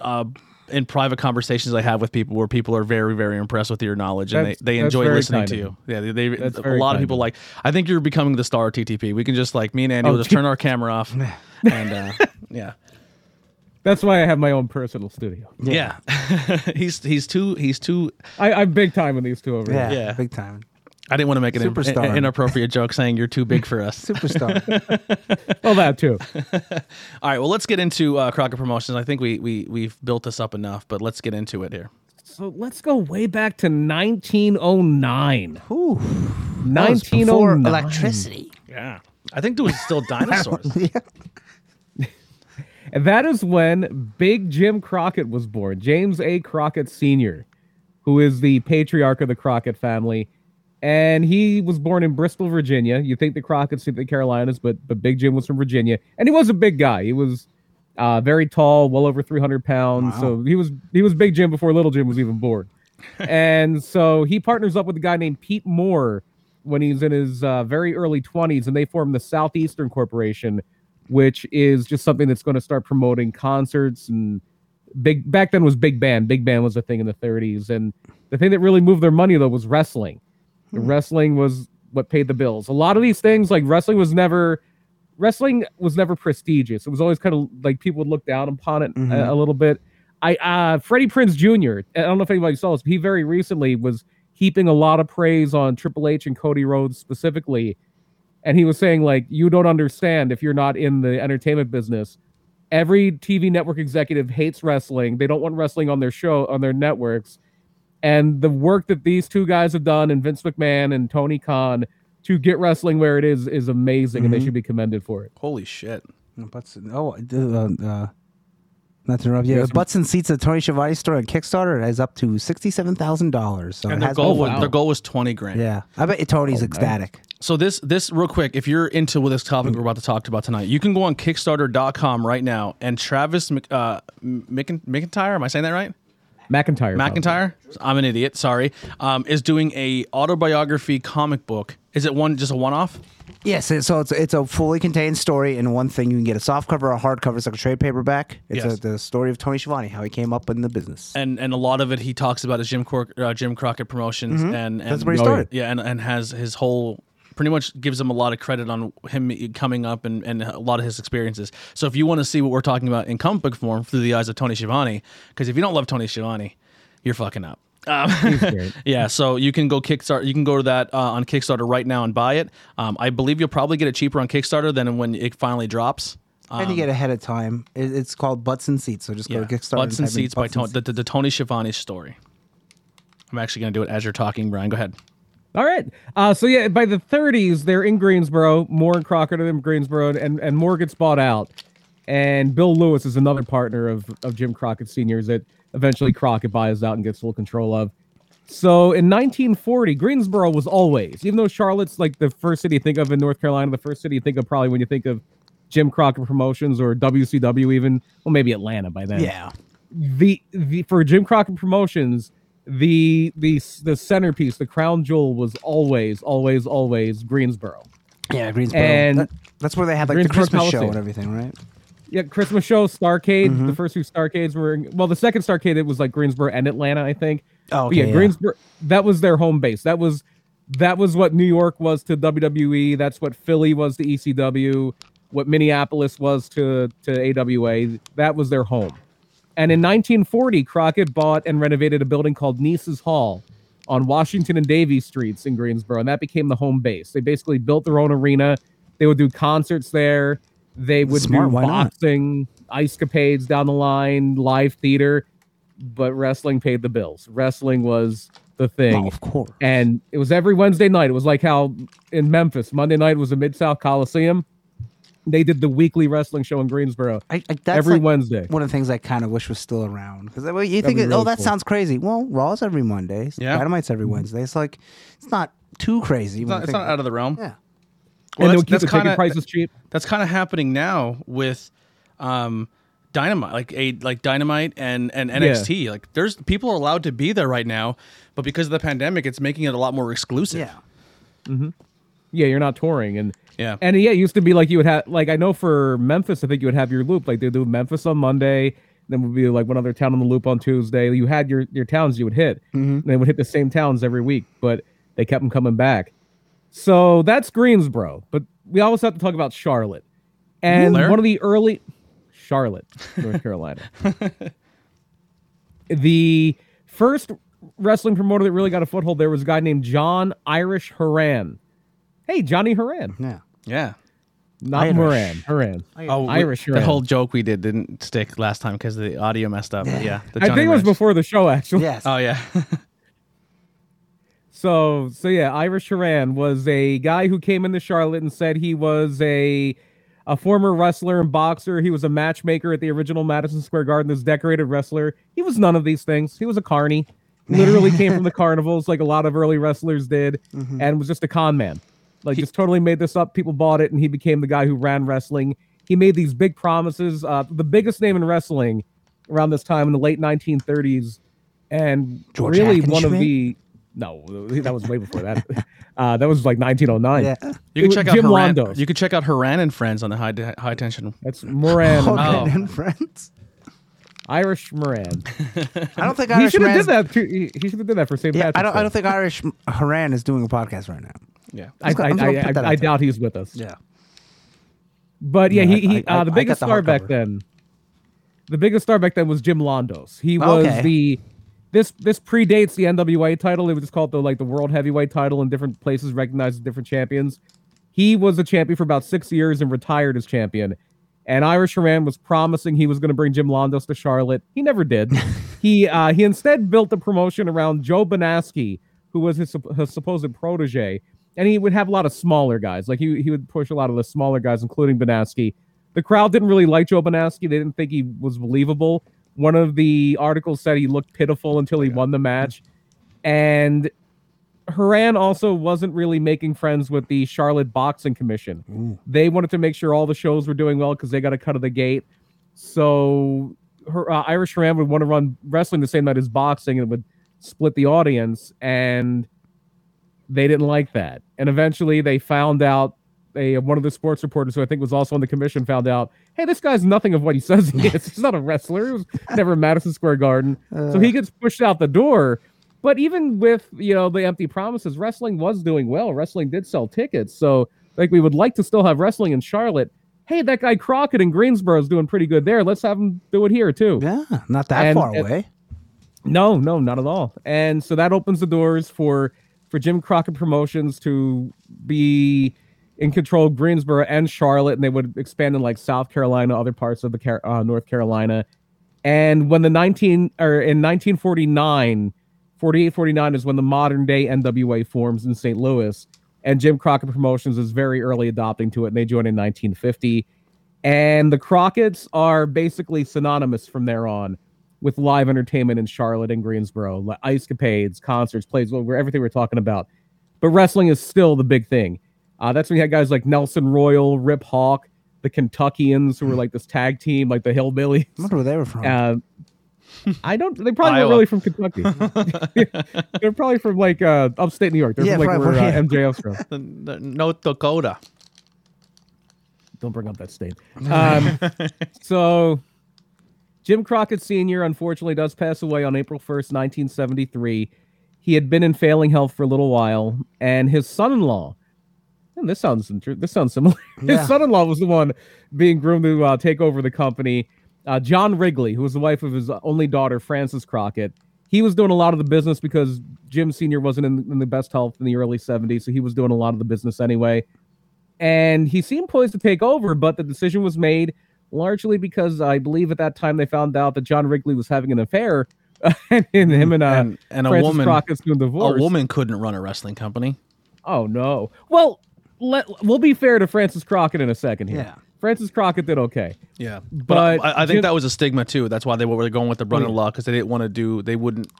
Uh, in private conversations I have with people, where people are very, very impressed with your knowledge and they, That's- they that's enjoy listening to you. Yeah, they, they a very lot of people like. I think you're becoming the star of TTP. We can just like me and Andy will Oh, just turn our camera off, <laughs> and uh, yeah, That's why I have my own personal studio. yeah. <laughs> he's he's too he's too I, I'm big time in these two over yeah, here. Yeah. big time. I didn't want to make an, in- Superstar. an inappropriate joke saying you're too big for us. <laughs> Superstar. <laughs> Well, that too. All right, well, let's get into uh, Crockett Promotions. I think we we we've built this up enough, but let's get into it here. So let's go way back to 1909. Ooh. That before 1909. electricity. Yeah, I think there was still <laughs> dinosaurs. yeah. And that is when Big Jim Crockett was born, James A. Crockett Sr., who is the patriarch of the Crockett family. And he was born in Bristol, Virginia. You think the Crockett's think the Carolinas, but but Big Jim was from Virginia, and he was a big guy. He was uh, very tall, well over 300 pounds. Wow. So he was he was Big Jim before Little Jim was even born. <laughs> and so he partners up with a guy named Pete Moore when he's in his uh, very early 20s, and they form the Southeastern Corporation, which is just something that's going to start promoting concerts and big. Back then was big band. Big band was a thing in the 30s, and the thing that really moved their money though was wrestling. The wrestling was what paid the bills. A lot of these things, like wrestling, was never wrestling was never prestigious. It was always kind of like people would look down upon it Mhm. a, a little bit. I uh Freddie Prinze Jr. I don't know if anybody saw this. But he very recently was heaping a lot of praise on Triple H and Cody Rhodes specifically, and he was saying like, "You don't understand if you're not in the entertainment business. Every TV network executive hates wrestling. They don't want wrestling on their show on their networks." And the work that these two guys have done, and Vince McMahon and Tony Khan, to get wrestling where it is, is amazing, and they Mhm. should be commended for it. Holy shit! Butts, oh, uh, uh, not to interrupt you. Yes, Butts and Seats at Tony Schiavone store on Kickstarter it has up to sixty-seven thousand dollars. So And their goal been was wow. their goal was twenty grand. Yeah, I bet Tony's Oh, nice. ecstatic. So this this real quick, if you're into with this topic we're about to talk about tonight, you can go on Kickstarter.com right now, and Travis Mc- uh, Mcin- McIntyre, am I saying that right? McIntyre. McIntyre, I'm an idiot. Sorry. Um, is doing a autobiography comic book. Is it one just a one off? Yes, it- so it's it's a fully contained story in one thing. You can get a soft cover or a hard cover. It's like a trade paperback. It's Yes. a, the story of Tony Schiavone, how he came up in the business. And and a lot of it he talks about is Jim Cor- uh, Jim Crockett Promotions and, and Mm-hmm. That's where he Oh, started. yeah, and, and has his whole pretty much gives him a lot of credit on him coming up and, and a lot of his experiences. So if you want to see what we're talking about in comic book form through the eyes of Tony Schiavone, because if you don't love Tony Schiavone, you're fucking up. Um, <laughs> yeah, so you can go Kickstarter. You can go to that uh, on Kickstarter right now and buy it. Um, I believe you'll probably get it cheaper on Kickstarter than when it finally drops. and you get ahead of time. It, it's called Butts and Seats. So just go Yeah, to Kickstarter. Butts and Seats by Tony, the, the, the Tony Schiavone story. I'm actually going to do it as you're talking, Brian. Go ahead. All right. Uh, so yeah, by the 30s, they're in Greensboro. Moore and Crockett are in Greensboro, and and Moore gets bought out, and Bill Lewis is another partner of of Jim Crockett Senior's that eventually Crockett buys out and gets full control of. So in 1940, Greensboro was always, even though Charlotte's like the first city you think of in North Carolina, the first city you think of probably when you think of Jim Crockett Promotions or WCW, even well maybe Atlanta by then Yeah. the the for Jim Crockett Promotions, the the the centerpiece, the crown jewel was always, always, always Greensboro. Yeah, Greensboro. And- That- that's where they had like Greensboro the Christmas show and everything, right? Yeah, Christmas show, Starcade. Mm-hmm. The first two Starcades were well, the second Starcade it was like Greensboro and Atlanta, I think. Oh, But yeah, yeah. Greensboro. That was their home base. That was that was what New York was to WWE. That's what Philly was to ECW. What Minneapolis was to to AWA. That was their home. And in 1940, Crockett bought and renovated a building called Niece's Hall on Washington and Davies streets in Greensboro, and that became the home base. They basically built their own arena. They would do concerts there. They would Smart, do not? boxing, ice capades down the line, live theater, but wrestling paid the bills. Wrestling was the thing. Oh, of course. And it was every Wednesday night. It was like how in Memphis, Monday night was the Mid South Coliseum. They did the weekly wrestling show in Greensboro I, I, that's every like Wednesday. one of the things I kind of wish was still around because well, you That'd think, be oh, really that cool. sounds crazy. Well, Raw's every Monday. Yeah. Dynamite's every Mm-hmm. Wednesday. It's like it's not too crazy. It's not, it's not out of the realm. Yeah. Well, and they that's, would keep that's the kinda, prices cheap. that's kind of happening now with um, Dynamite, like a like Dynamite and and NXT. Like there's people are allowed to be there right now, but because of the pandemic, it's making it a lot more exclusive. Yeah. Yeah, you're not touring, and Yeah. and yeah, it used to be like you would have like I know for Memphis, I think you would have your loop. Like they do Memphis on Monday, then would be like one other town on the loop on Tuesday. You had your your towns you would hit. Mm-hmm. And they would hit the same towns every week, but they kept them coming back. So that's Greensboro, but we always have to talk about Charlotte. And Where? one of the early Charlotte, North Carolina. <laughs> the first wrestling promoter that really got a foothold there was a guy named John Irish Haran. Hey, Johnny Haran, Yeah. Yeah. not Irish. Moran. Haran. Oh, we- Irish The whole joke we did didn't stick last time because the audio messed up. But yeah. the I think it was Ranch. before the show, actually. Yes. Oh yeah. <laughs> So, so yeah, Irish Haran was a guy who came into Charlotte and said he was a a former wrestler and boxer. He was a matchmaker at the original Madison Square Garden. This decorated wrestler. He was none of these things. He was a carny. Literally came from the <laughs> carnivals, like a lot of early wrestlers did, mm-hmm. and was just a con man. Like, he, just totally made this up. People bought it, and he became the guy who ran wrestling. He made these big promises. Uh, the biggest name in wrestling around this time in the late 1930s, and George really one of the no, that was way before that. <laughs> Uh, that was like 1909. Yeah. You can was check out Jim Haran. Londos. You can check out Haran and Friends on the high high tension. That's Moran, Oh, <laughs> Oh. and friends. Irish Moran. <laughs> I don't think He Irish should have Man's- did that. He, he should have did that for St. Yeah, Patrick's. I don't. I don't think Irish Haran is doing a podcast right now. Yeah. I, I'm I, just gonna I, I, I doubt he's with us. Yeah. But yeah, Yeah, he, he I- I- uh, the I biggest got the star back hardcover. then. The biggest star back then was Jim Londos. He was Okay. the this this predates the NWA title. It was just called the like the World Heavyweight title in different places, recognized as different champions. He was a champion for about six years and retired as champion. And Irish Haran was promising he was going to bring Jim Londos to Charlotte. He never did. <laughs> he uh, he instead built the promotion around Joe Bonaski, who was his, his supposed protege, and he would have a lot of smaller guys. Like he he would push a lot of the smaller guys, including Bonaski. The crowd didn't really like Joe Bonaski. They didn't think he was believable. One of the articles said he looked pitiful until he won the match, and Haran also wasn't really making friends with the Charlotte Boxing Commission. They wanted to make sure all the shows were doing well because they got a cut of the gate. So her, uh, Irish Haran would want to run wrestling the same night as boxing and it would split the audience. And they didn't like that. And eventually they found out. They, one of the sports reporters, who I think was also on the commission, found out, hey, this guy's nothing of what he <laughs> says he is. He's not a wrestler. He was never in Madison Square Garden. <laughs> Uh. so he gets pushed out the door. But even with you know the empty promises, wrestling was doing well. Wrestling did sell tickets, so like we would like to still have wrestling in Charlotte. Hey, that guy Crockett in Greensboro is doing pretty good there. Let's have him do it here too. Yeah, not that And- far and- away. No, no, not at all. And so that opens the doors for for Jim Crockett Promotions to be in control of Greensboro and Charlotte, and they would expand in like South Carolina, other parts of the uh, North Carolina. And when the 19 or in 1949, 48 49 is when the modern day NWA forms in St. Louis. And Jim Crockett Promotions is very early adopting to it, and they joined in 1950. And the Crockett's are basically synonymous from there on with live entertainment in Charlotte and Greensboro, like ice capades, concerts, plays, where everything we're talking about. But wrestling is still the big thing. Uh, that's when you had guys like Nelson Royal, Rip Hawk, the Kentuckians, who were like this tag team, like the Hillbillies. I wonder where they were from. Uh, I don't. They probably Iowa. weren't really from Kentucky. <laughs> They're probably from like uh, upstate New York. They're Yeah, from like probably, where uh, yeah. MJF's from. The- <laughs> the North Dakota. Don't bring up that state. <laughs> Um, so, Jim Crockett Sr. unfortunately does pass away on April 1st, 1973. He had been in failing health for a little while, and his son-in-law. and this sounds this sounds similar. <laughs> Yeah. His son-in-law was the one being groomed to uh, take over the company. Uh, John Ringley, who was the wife of his only daughter, Frances Crockett, he was doing a lot of the business because Jim Sr. wasn't in, in the best health in the early 70s, so he was doing a lot of the business anyway and he seemed poised to take over, but the decision was made largely because I believe at that time they found out that John Ringley was having an affair, <laughs> and him and, uh, and and a Frances woman Crockett's doing a woman couldn't run a wrestling company. Oh no. Well, let we'll be fair to Frances Crockett in a second here. Yeah. Frances Crockett did okay. Yeah, but, But I, I think Jim- that was a stigma too. That's why they were going with the brother-in-law because they didn't want to do. They wouldn't,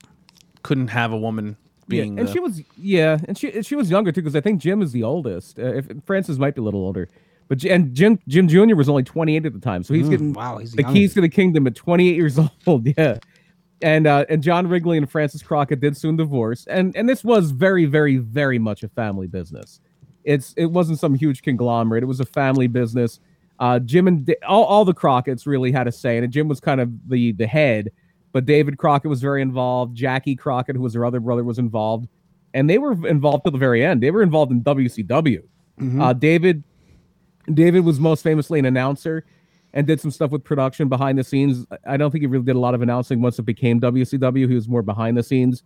couldn't have a woman being. yeah, and the- she was yeah, and she she was younger too because I think Jim is the oldest. Uh, if Frances might be a little older, but and Jim Jim Jr. was only 28 at the time, so he's getting wow, he's the young. keys to the kingdom at 28 years <laughs> old. Yeah, and uh, and John Ringley and Frances Crockett did soon divorce, and and this was very very very much a family business. It's it wasn't some huge conglomerate. It was a family business. Uh, Jim and Da- all, all the Crockett's really had a say, and Jim was kind of the the head, but David Crockett was very involved. Jackie Crockett, who was her other brother, was involved, and they were involved till the very end. They were involved in WCW. Uh, David David was most famously an announcer and did some stuff with production behind the scenes. I don't think he really did a lot of announcing once it became WCW. He was more behind the scenes.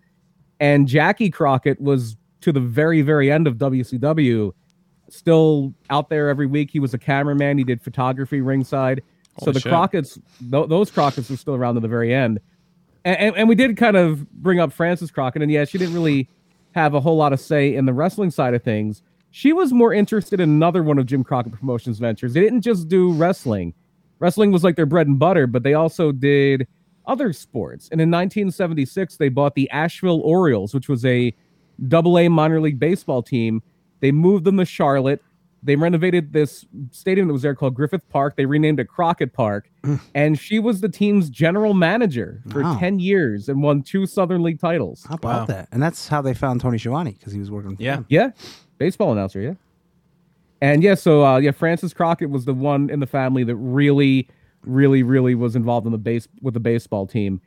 and Jackie Crockett was to the very very end of WCW, still out there every week. He was a cameraman. He did photography ringside. so the shit. Crockett's th- those Crockett's were still around to the very end. And, and, and we did kind of bring up Frances Crockett, and yeah, she didn't really have a whole lot of say in the wrestling side of things. She was more interested in another one of Jim Crockett Promotions ventures. They didn't just do wrestling. Wrestling was like their bread and butter, but they also did other sports. And in 1976, they bought the Asheville Orioles, which was a double A minor league baseball team. They moved them to Charlotte. They renovated this stadium that was there called Griffith Park. They renamed it Crockett Park. <clears throat> and she was the team's general manager for Wow. 10 years and won two Southern League titles. How about Wow. that? And that's how they found Tony Schiavone because he was working. For Yeah. them. Yeah, baseball announcer. Yeah, and yeah, so uh, yeah, Frances Crockett was the one in the family that really, really, really was involved in the base with the baseball team,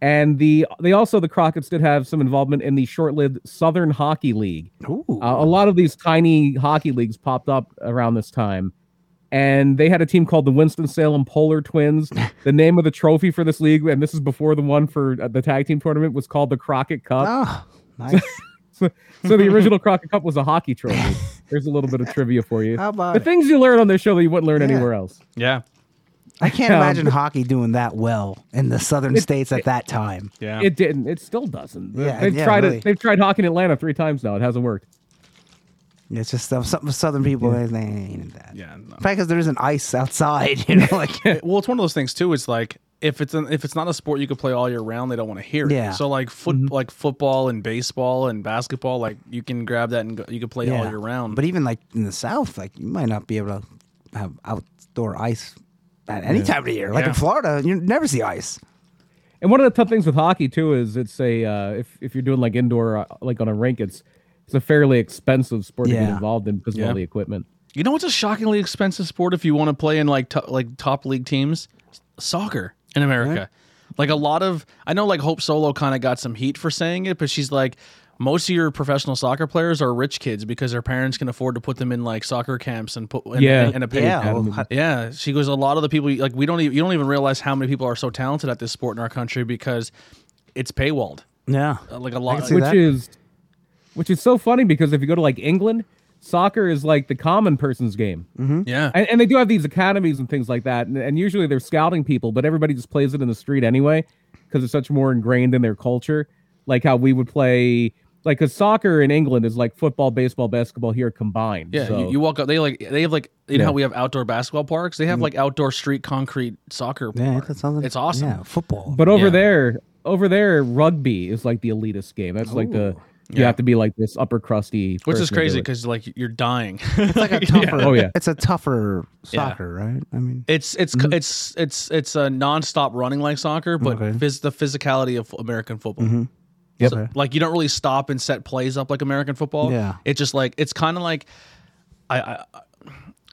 and the they also the Crockett's did have some involvement in the short-lived Southern Hockey League. Ooh. Uh, a lot of these tiny hockey leagues popped up around this time. And they had a team called the Winston-Salem Polar Twins. <laughs> the name of the trophy for this league, and this is before the one for uh, the tag team tournament, was called the Crockett Cup. oh, nice. <laughs> So, <laughs> so the original Crockett Cup was a hockey trophy. <laughs> There's a little bit of trivia for you. How about the it? things you learn on this show that you wouldn't learn Yeah. anywhere else? Yeah. I can't Um, imagine hockey doing that well in the southern It- states at that time. Yeah. It didn't. It still doesn't. Yeah, they've yeah, tried really. it. They've tried hockey in Atlanta three times now. It hasn't worked. It's just uh, something southern people they, they ain't into that. yeah. no. In fact, because there isn't ice <laughs> outside, you know, like well, it's one of those things too. It's like if it's an, if it's not a sport you could play all year round, they don't want to hear it. Yeah. So like foot like football and baseball and basketball, like you can grab that and go, you can play all year round. But even like in the south, like you might not be able to have outdoor ice at any time of the year. Like Yeah. in Florida, you never see ice. And one of the tough things with hockey too is it's a uh, if if you're doing like indoor uh, like on a rink, it's it's a fairly expensive sport to get Yeah. involved in because of all the equipment. you know what's a shockingly expensive sport if you want to play in like to, like top league teams? Soccer in America. Like a lot of I know like Hope Solo kind of got some heat for saying it, but she's like most of your professional soccer players are rich kids because their parents can afford to put them in like soccer camps and put in, Yeah. in a pay Yeah, Academy. Yeah, she goes. A lot of the people like we don't even you don't even realize how many people are so talented at this sport in our country because it's paywalled. yeah. Uh, Like a lot. which that. is which is so funny because if you go to like England, soccer is like the common person's game. Mm-hmm. yeah, And, and they do have these academies and things like that. And, and usually they're scouting people, but everybody just plays it in the street anyway because it's such more ingrained in their culture. Like how we would play, like, because soccer in England is like football, baseball, basketball here combined. yeah. So, You, you walk up. They like they have like you know Yeah. how we have outdoor basketball parks. They have mm-hmm. like outdoor street concrete soccer. Yeah, park. that sounds It's awesome. Yeah, football. but over Yeah. there, over there, rugby is like the elitist game. That's like the, you Yeah. have to be like this upper crusty. Which is person to do crazy because like you're dying. <laughs> it's like a <laughs> tougher. Oh, yeah. It's a tougher Yeah. soccer, right? I mean, It's it's mm-hmm. it's it's it's a nonstop running like soccer, but Okay. phys- the physicality of American football. Mm-hmm. Yep. So, like you don't really stop and set plays up like American football. Yeah. It's just like it's kind of like I, I I-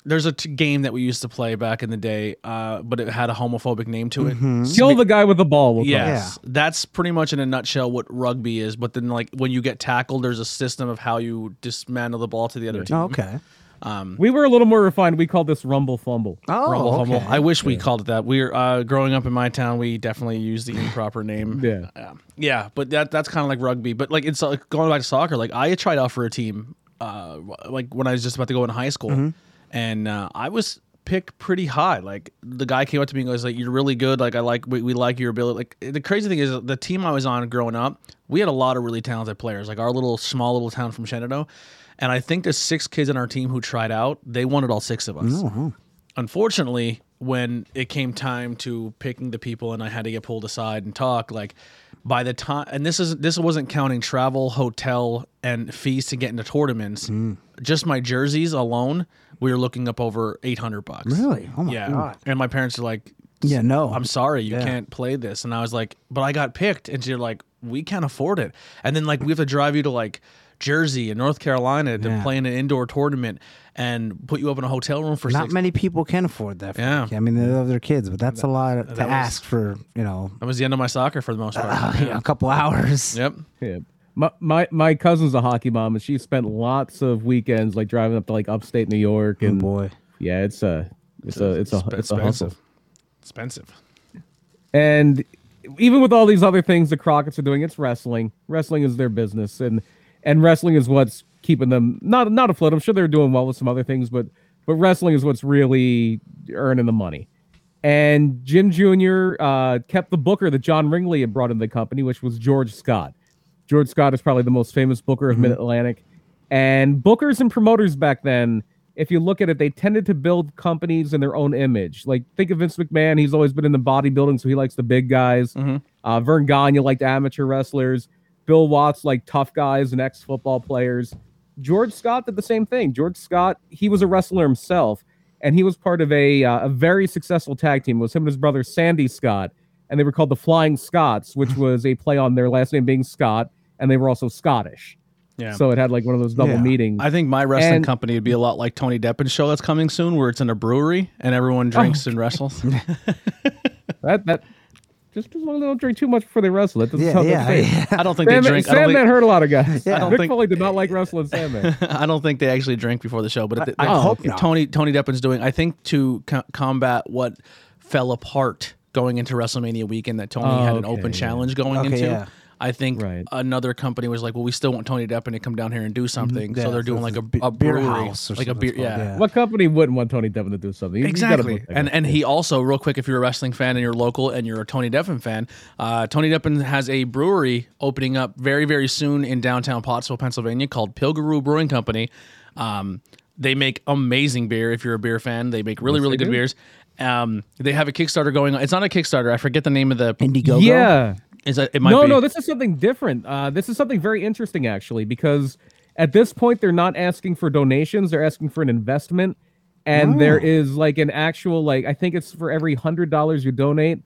there's a t- game that we used to play back in the day, uh, but it had a homophobic name to it. Kill the guy with the ball. We'll call it. Yes, that's pretty much in a nutshell what rugby is. But then, like when you get tackled, there's a system of how you dismantle the ball to the other team. oh, okay. We were a little more refined. We called this rumble fumble. Oh, Rumble okay. fumble. I wish we called it that. We're uh, growing up in my town. We definitely used the improper name. <laughs> Yeah. Um, yeah, but that that's kind of like rugby. But like it's like, going back to soccer. Like I tried out for a team, uh, like when I was just about to go in high school, Mm-hmm. And uh, I was picked pretty high. Like the guy came up to me and goes like, "You're really good. Like I like we, we like your ability." Like the crazy thing is the team I was on growing up, we had a lot of really talented players. Like our little small little town from Shenandoah. And I think there's six kids on our team who tried out. They wanted all six of us unfortunately when it came time to picking the people and i had to get pulled aside and talk like by the time and this is this wasn't counting travel hotel and fees to get into tournaments just my jerseys alone we were looking up over 800 bucks Really? Oh my yeah god. and my parents are like Yeah, no. i'm sorry you Yeah. can't play this and i was like but i got picked and you're like we can't afford it and then like we have to drive you to like jersey and north carolina to Yeah. play in an indoor tournament and put you up in a hotel room for Not six many people can afford that. For Yeah. I mean, they love their kids, but that's a lot to was- ask for. You know, That was the end of my soccer for the most part. <laughs> a couple <laughs> hours. Yep. Yeah. My, my my cousin's a hockey mom, and she spent lots of weekends like driving up to like upstate New York, Oh and boy. yeah, it's a it's a it's a Exp- it's a hustle. expensive. Expensive. And even with all these other things the Crockett's are doing, it's wrestling. Wrestling is their business, and and wrestling is what's keeping them not not afloat. I'm sure they're doing well with some other things, but but wrestling is what's really earning the money. And Jim Jr. Uh, kept the booker that John Ringley had brought into the company, which was George Scott. George Scott is probably the most famous booker of Mid Atlantic. And bookers and promoters back then, if you look at it, they tended to build companies in their own image. Like think of Vince McMahon; he's always been in the bodybuilding, so he likes the big guys. Mhm. Uh, Verne Gagne liked amateur wrestlers. Bill Watts liked tough guys and ex-football players. George Scott did the same thing. George Scott, he was a wrestler himself, and he was part of a uh, a very successful tag team. It was him and his brother Sandy Scott, and they were called the Flying Scots, which <laughs> was a play on their last name being Scott, and they were also Scottish. Yeah. So it had like one of those double Yeah. meetings. I think my wrestling And- company would be a lot like Tony Deppen's show that's coming soon, where it's in a brewery and everyone oh. drinks and wrestles. <laughs> that that just as long as they don't drink too much before they wrestle. It doesn't Yeah, sound yeah, like yeah. I don't think they Sandman, drink. I don't Sandman think, hurt a lot of guys. Yeah. I don't Mick think- Foley did not like wrestling Sandman. <laughs> I don't think they actually drink before the show, but it, I oh, hope not. Tony Tony Deppen's doing. I think to co- combat what fell apart going into WrestleMania weekend that Tony Oh, had an okay, open yeah. challenge going Okay, into. yeah. I think Right. another company was like, "Well, we still want Tony Deppen to come down here and do something." Yeah, so they're so doing like a, a beer brewery, house or like a beer. Yeah, yeah. What company wouldn't want Tony Deppen to do something? You- you Exactly, book and and he also, real quick, if you're a wrestling fan and you're local and you're a Tony Deppen fan, uh, Tony Deppen has a brewery opening up very very soon in downtown Pottsville, Pennsylvania, called Pilgerruh Brewing Company. Um, they make amazing beer. If you're a beer fan, they make really really good do. beers. Um, they have a Kickstarter going on. It's not a Kickstarter. I forget the name of the. Indiegogo. yeah. Is that it? Might No, be. no, this is something different. Uh, this is something very interesting, actually, because at this point they're not asking for donations; they're asking for an investment, and there Oh. is like an actual like I think it's for every hundred dollars you donate,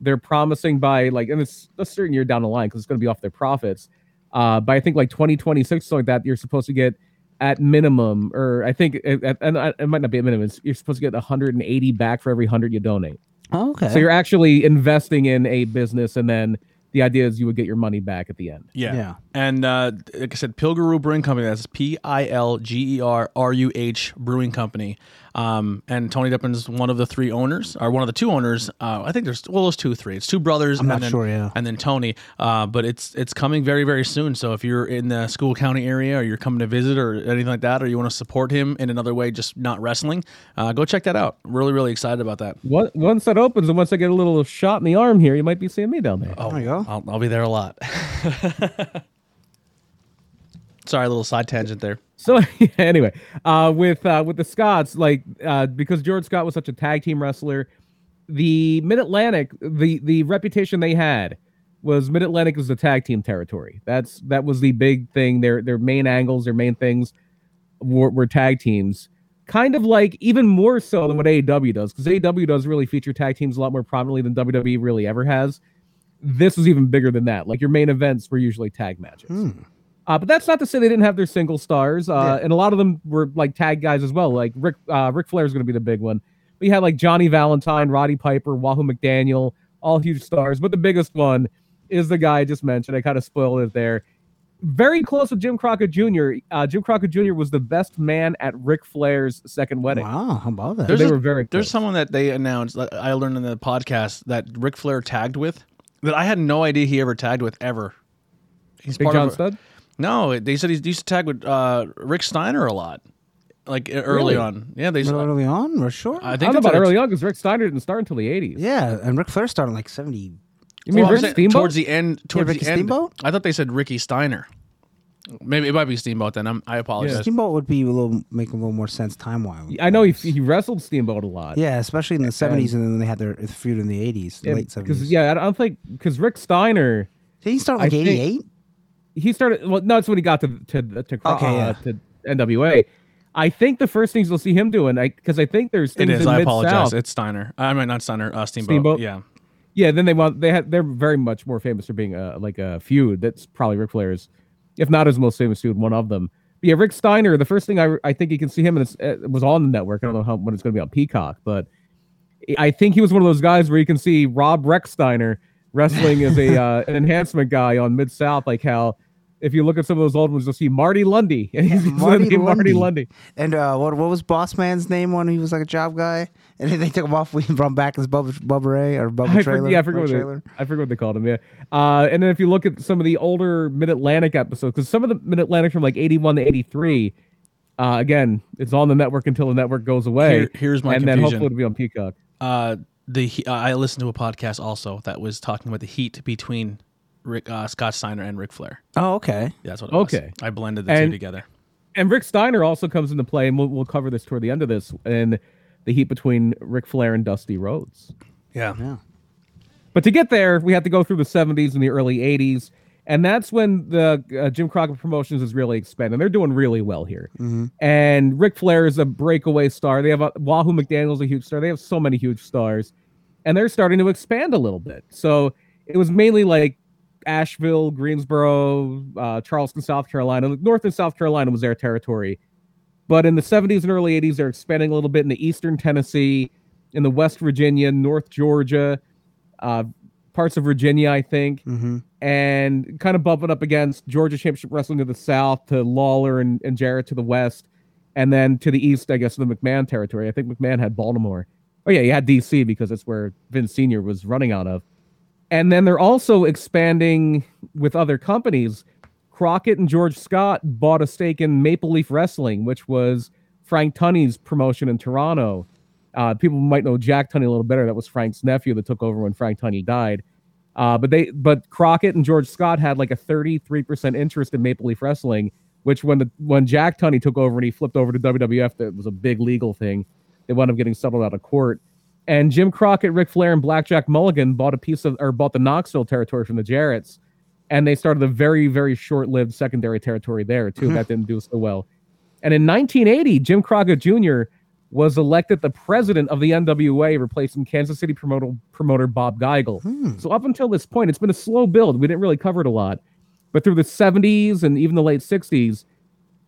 they're promising by like and it's a certain year down the line because it's going to be off their profits. Uh, by I think like twenty twenty six, something like that, you're supposed to get at minimum, or I think it, it, and it might not be a minimum. It's, you're supposed to get 180 back for every hundred you donate. Oh, okay. So you're actually investing in a business, and then the idea is you would get your money back at the end. Yeah. Yeah. And uh, like I said, Pilgerruh Brewing Company. That's P I L G E R R U H Brewing Company. Um, and Tony Deppen's one of the three owners, or one of the two owners. Uh, I think there's well, there's two, three. It's two brothers. I'm not and then, sure, yeah. And then Tony. Uh, but it's it's coming very very soon. So if you're in the Schuylkill County area, or you're coming to visit, or anything like that, or you want to support him in another way, just not wrestling, uh, go check that out. Really really excited about that. Once once that opens, and once I get a little shot in the arm here, you might be seeing me down there. Oh, There you go. I'll, I'll be there a lot. <laughs> Sorry, a little side tangent there. So <laughs> anyway, uh, with uh, with the Scots, like uh, because George Scott was such a tag team wrestler, the Mid Atlantic, the the reputation they had was Mid Atlantic was the tag team territory. That's that was the big thing. Their their main angles, their main things were, were tag teams. Kind of like even more so than what AEW does, because AEW does really feature tag teams a lot more prominently than WWE really ever has. This was even bigger than that. Like your main events were usually tag matches. Uh, but that's not to say they didn't have their single stars, uh, and a lot of them were like tag guys as well. Like Rick, uh, Ric Flair is going to be the big one. But you had like Johnny Valentine, Roddy Piper, Wahoo McDaniel, all huge stars. But the biggest one is the guy I just mentioned. I kind of spoiled it there. Very close with Jim Crockett Jr. Uh, Jim Crockett Jr. was the best man at Ric Flair's second wedding. Wow, how about that? There's they a- were very There's someone that they announced that I learned in the podcast that Ric Flair tagged with that I had no idea he ever tagged with ever. He's Big part John of. Studd. No, they said he used to tag with uh, Rick Steiner a lot, like early Really? on. Yeah, they. Real early on, we're sure. I I think don't know that's about what early it's- on because Rick Steiner didn't start until the 80s. yeah, and Ric Flair started in like seventy. You mean Well, I'm Rick saying Steamboat? towards the end. Towards Ricky the end, Steamboat? I thought they said Ricky Steiner. Maybe it might be Steamboat. Then I'm, I apologize. Steamboat would be a little make a little more sense time wise. I know he, he wrestled Steamboat a lot. Yeah, especially in the seventies, and then they had their feud in the eighties, Yeah, late because seventies. yeah, I don't think because Rick Steiner did he start I like think- eighty eight? He started well no, that's when he got to to to, cro- Okay, uh, yeah. to NWA. I think the first things you'll see him doing, because I, think there's It things is. in I Mid apologize. South. It's Steiner. I mean, not Steiner. Uh, Steamboat. Steamboat? Yeah. Yeah, then they want they had they're very much more famous for being a like a feud. That's probably Ric Flair's, if not his most famous feud, one of them. But yeah, Rick Steiner. The first thing I I think you can see him and it's, it was on the network. I don't know how when it's going to be on Peacock, but I think he was one of those guys where you can see Rob Rex Steiner wrestling as a <laughs> uh, an enhancement guy on Mid South, like how if you look at some of those old ones, you'll see Marty Lunde. <laughs> And he's Marty Marty, Marty Lunde. Lunde. And uh, what what was Boss Man's name when he was like a job guy? And then they took him off. We brought him back as Bubba, Bubba Ray or Bubba I Trailer. forget, yeah, I forget what Trailer. they, I forget what they called him. Yeah, uh, and then if you look at some of the older Mid Atlantic episodes, because some of the Mid Atlantic from like eighty one to eighty three, uh, again, it's on the network until the network goes away. Here- here's my and then hopefully it'll be on Peacock. Uh, the uh, I listened to a podcast also that was talking about the heat between Rick uh, Scott Steiner and Ric Flair. Oh, okay. Yeah, That's what it was. Okay. I blended the two together. And Rick Steiner also comes into play, and we'll, we'll cover this toward the end of this, and the heat between Ric Flair and Dusty Rhodes. Yeah. Yeah. But to get there, we have to go through the 70s and the early 80s. And that's when the uh, Jim Crockett Promotions is really expanding. They're doing really well here. And Ric Flair is a breakaway star. They have a, Wahoo McDaniel's a huge star. They have so many huge stars. And they're starting to expand a little bit. So it was mainly like Asheville, Greensboro, uh, Charleston, South Carolina. North and South Carolina was their territory. But in the 70s and early 80s, they're expanding a little bit in the eastern Tennessee, in the West Virginia, North Georgia, uh, parts of Virginia, I think, Mm-hmm. and kind of bumping up against Georgia Championship Wrestling to the south, to Lawler and, and Jarrett to the west, and then to the east, I guess, the McMahon territory. I think McMahon had Baltimore. Oh, yeah, he had DC because that's where Vince Sr. was running out of. And then they're also expanding with other companies. Crockett and George Scott bought a stake in Maple Leaf Wrestling, which was Frank Tunney's promotion in Toronto. Uh, people might know Jack Tunney a little better. That was Frank's nephew that took over when Frank Tunney died. Uh, but they, but Crockett and George Scott had like a 33% interest in Maple Leaf Wrestling, which when the when Jack Tunney took over and he flipped over to WWF, that was a big legal thing. They wound up getting settled out of court. And Jim Crockett, Ric Flair, and Blackjack Mulligan bought a piece of or bought the Knoxville territory from the Jarretts, and they started a very very short lived secondary territory there too. Mm-hmm. that didn't do so well. And in 1980, Jim Crockett Jr. was elected the president of the NWA, replacing Kansas City promoter promoter Bob Geigel. Hmm. So up until this point, it's been a slow build. We didn't really cover it a lot, but through the 70s and even the late 60s,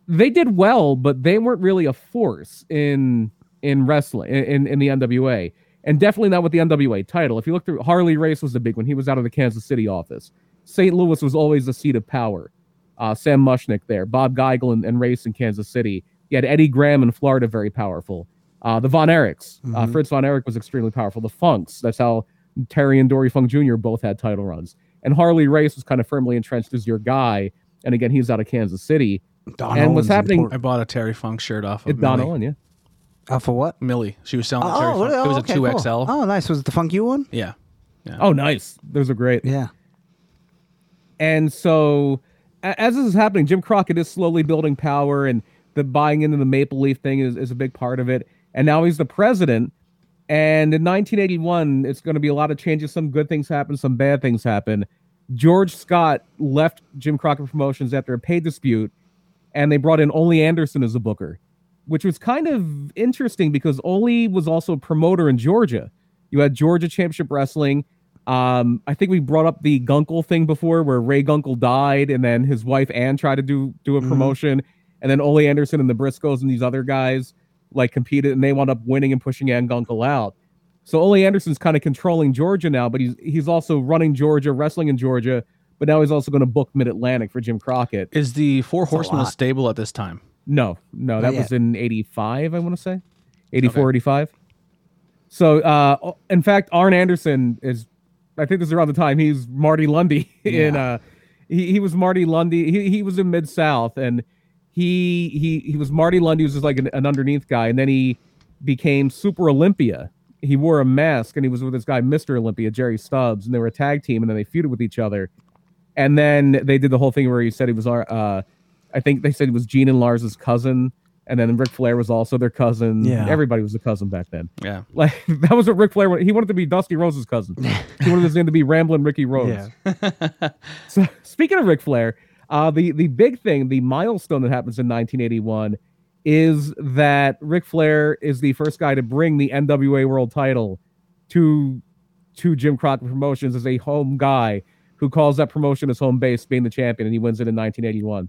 they did well, but they weren't really a force in in wrestling in in the NWA, and definitely not with the NWA title. If you look through, Harley Race was the big one. He was out of the Kansas City office. St. Louis was always the seat of power. Uh, Sam Muchnick there, Bob Geigel and, and Race in Kansas City. You had Eddie Graham in Florida, very powerful. Uh, the Von Erichs, uh, Mhm. Fritz Von Erich was extremely powerful. The Funks, that's how Terry and Dory Funk Jr. both had title runs. And Harley Race was kind of firmly entrenched as your guy. And again, he's out of Kansas City. Don And what's happening- important. I bought a Terry Funk shirt off of It's Don Owen, yeah. Uh, for what? Millie. She was selling a Terry Oh, Funk. It was a okay, two cool. XL. Oh, nice. Was it the funky You one? Yeah. Oh, nice. Those are great. Yeah. And so, a- as this is happening, Jim Crockett is slowly building power, and the buying into the Maple Leaf thing is, is a big part of it. And now he's the president. And in 1981, it's going to be a lot of changes. Some good things happen, some bad things happen. George Scott left Jim Crockett Promotions after a pay dispute, and they brought in Ole Anderson as a booker, which was kind of interesting because Ole was also a promoter in Georgia. You had Georgia Championship Wrestling. Um, I think we brought up the Gunkel thing before, where Ray Gunkel died, and then his wife Ann tried to do do a Mhm. promotion, and then Ole Anderson and the Briscoes and these other guys like competed, and they wound up winning and pushing Ann Gunkel out. So Ole Anderson's kind of controlling Georgia now, but he's he's also running Georgia, wrestling in Georgia, but now he's also going to book Mid Atlantic for Jim Crockett. Is the Four Horsemen a lot. stable at this time? No, no, that was in 85, I want to say. 84, 85. So, uh, in fact, Arn Anderson is, I think this is around the time he's Marty Lunde <laughs> in, Yeah. uh, he, he was Marty Lunde. He, he was in Mid South and he, he, he was Marty Lunde, who was just like an, an underneath guy. And then he became Super Olympia. He wore a mask and he was with this guy, Mr. Olympia, Jerry Stubbs, and they were a tag team and then they feuded with each other. And then they did the whole thing where he said he was, our, uh, I think they said it was Gene and Lars's cousin, and then Ric Flair was also their cousin. Yeah. everybody was a cousin back then. Yeah. <laughs> Like that was what Ric Flair wanted. He wanted to be Dusty Rhodes's cousin. <laughs> he wanted his name to be Ramblin' Ricky Rhodes. <laughs> So speaking of Ric Flair, uh, the the big thing, the milestone that happens in 1981, is that Ric Flair is the first guy to bring the NWA World Title to to Jim Crockett Promotions as a home guy who calls that promotion his home base, being the champion, and he wins it in 1981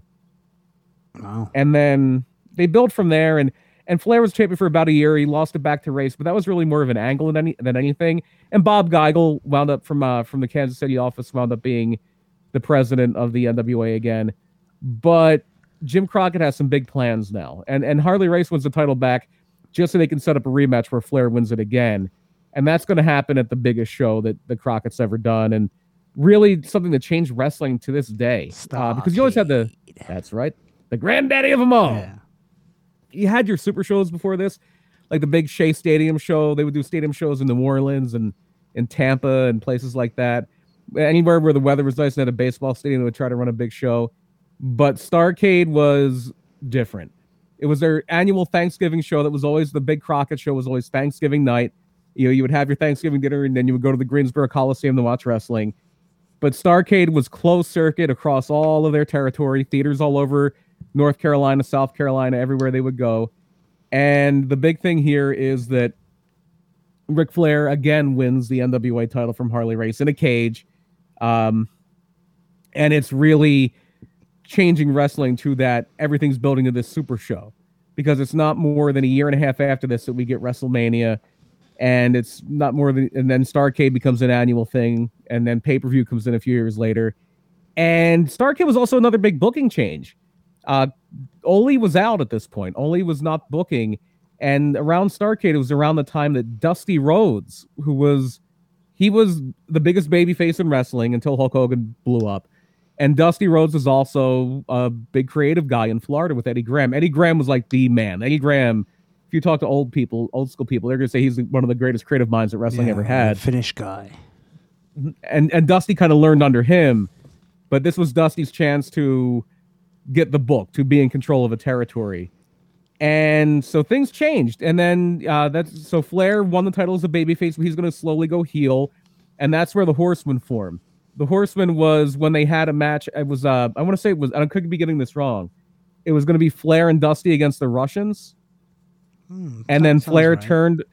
Wow. and then they built from there and and Flair was champion for about a year. He lost it back to Race, but that was really more of an angle than any than anything. And Bob Geigel wound up from uh, from the Kansas City office wound up being the president of the NWA again. but Jim Crockett has some big plans now, and and Harley Race wants the title back just so they can set up a rematch where Flair wins it again, and that's going to happen at the biggest show that the Crockett's ever done, and really something that changed wrestling to this day, uh, because you always had the that's right, the granddaddy of them all. Yeah. You had your super shows before this, like the big Shea Stadium show. They would do stadium shows in New Orleans and in Tampa and places like that. Anywhere where the weather was nice and had a baseball stadium, they would try to run a big show. But Starcade was different. It was their annual Thanksgiving show that was always the big Crockett show was always Thanksgiving night. You know, you would have your Thanksgiving dinner and then you would go to the Greensboro Coliseum to watch wrestling. But Starcade was closed circuit across all of their territory, theaters all over North Carolina, South Carolina, everywhere they would go. And the big thing here is that Ric Flair again wins the NWA title from Harley Race in a cage. Um, and it's really changing wrestling to that everything's building to this super show because it's not more than a year and a half after this that we get WrestleMania and it's not more than and then Starcade becomes an annual thing and then pay-per-view comes in a few years later. And Starcade was also another big booking change. Uh Ole was out at this point. Ole was not booking and around Starcade it was around the time that Dusty Rhodes, who was he was the biggest babyface in wrestling until Hulk Hogan blew up. And Dusty Rhodes was also a big creative guy in Florida with Eddie Graham. Eddie Graham was like the man. Eddie Graham, if you talk to old people, old school people, they're gonna say he's one of the greatest creative minds that wrestling Yeah, ever had. Finnish guy. And and Dusty kind of learned under him, but this was Dusty's chance to get the book, to be in control of a territory. And so things changed. And then uh, that's so Flair won the title as a babyface, but he's going to slowly go heel. And that's where the Horsemen formed. The Horsemen was when they had a match. It was, uh, I want to say it was, I could be getting this wrong. It was going to be Flair and Dusty against the Russians. Hmm, and then Flair right. turned,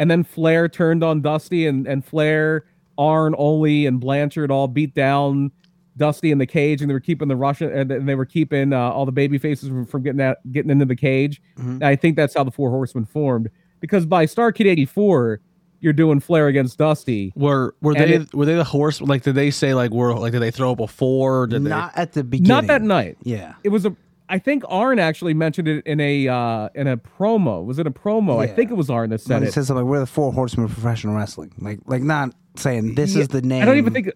and then Flair turned on Dusty, and and Flair, Arn, Ole, and Blanchard all beat down Dusty in the cage, and they were keeping the Russian, and and they were keeping uh, all the baby faces from, from getting out, getting into the cage. Mhm. And I think that's how the Four Horsemen formed, because by Starcade '84, you're doing Flair against Dusty. Were were they it- were they the horse? Like, did they say like were like did they throw up a four? Did Not at the beginning. Not that night. Yeah. It was a. I think Arn actually mentioned it in a uh, in a promo. Was it a promo? I think it was Arn that When said it it. says something like we're the four horsemen of professional wrestling. Like like not saying this Yeah, is the name. I don't even think.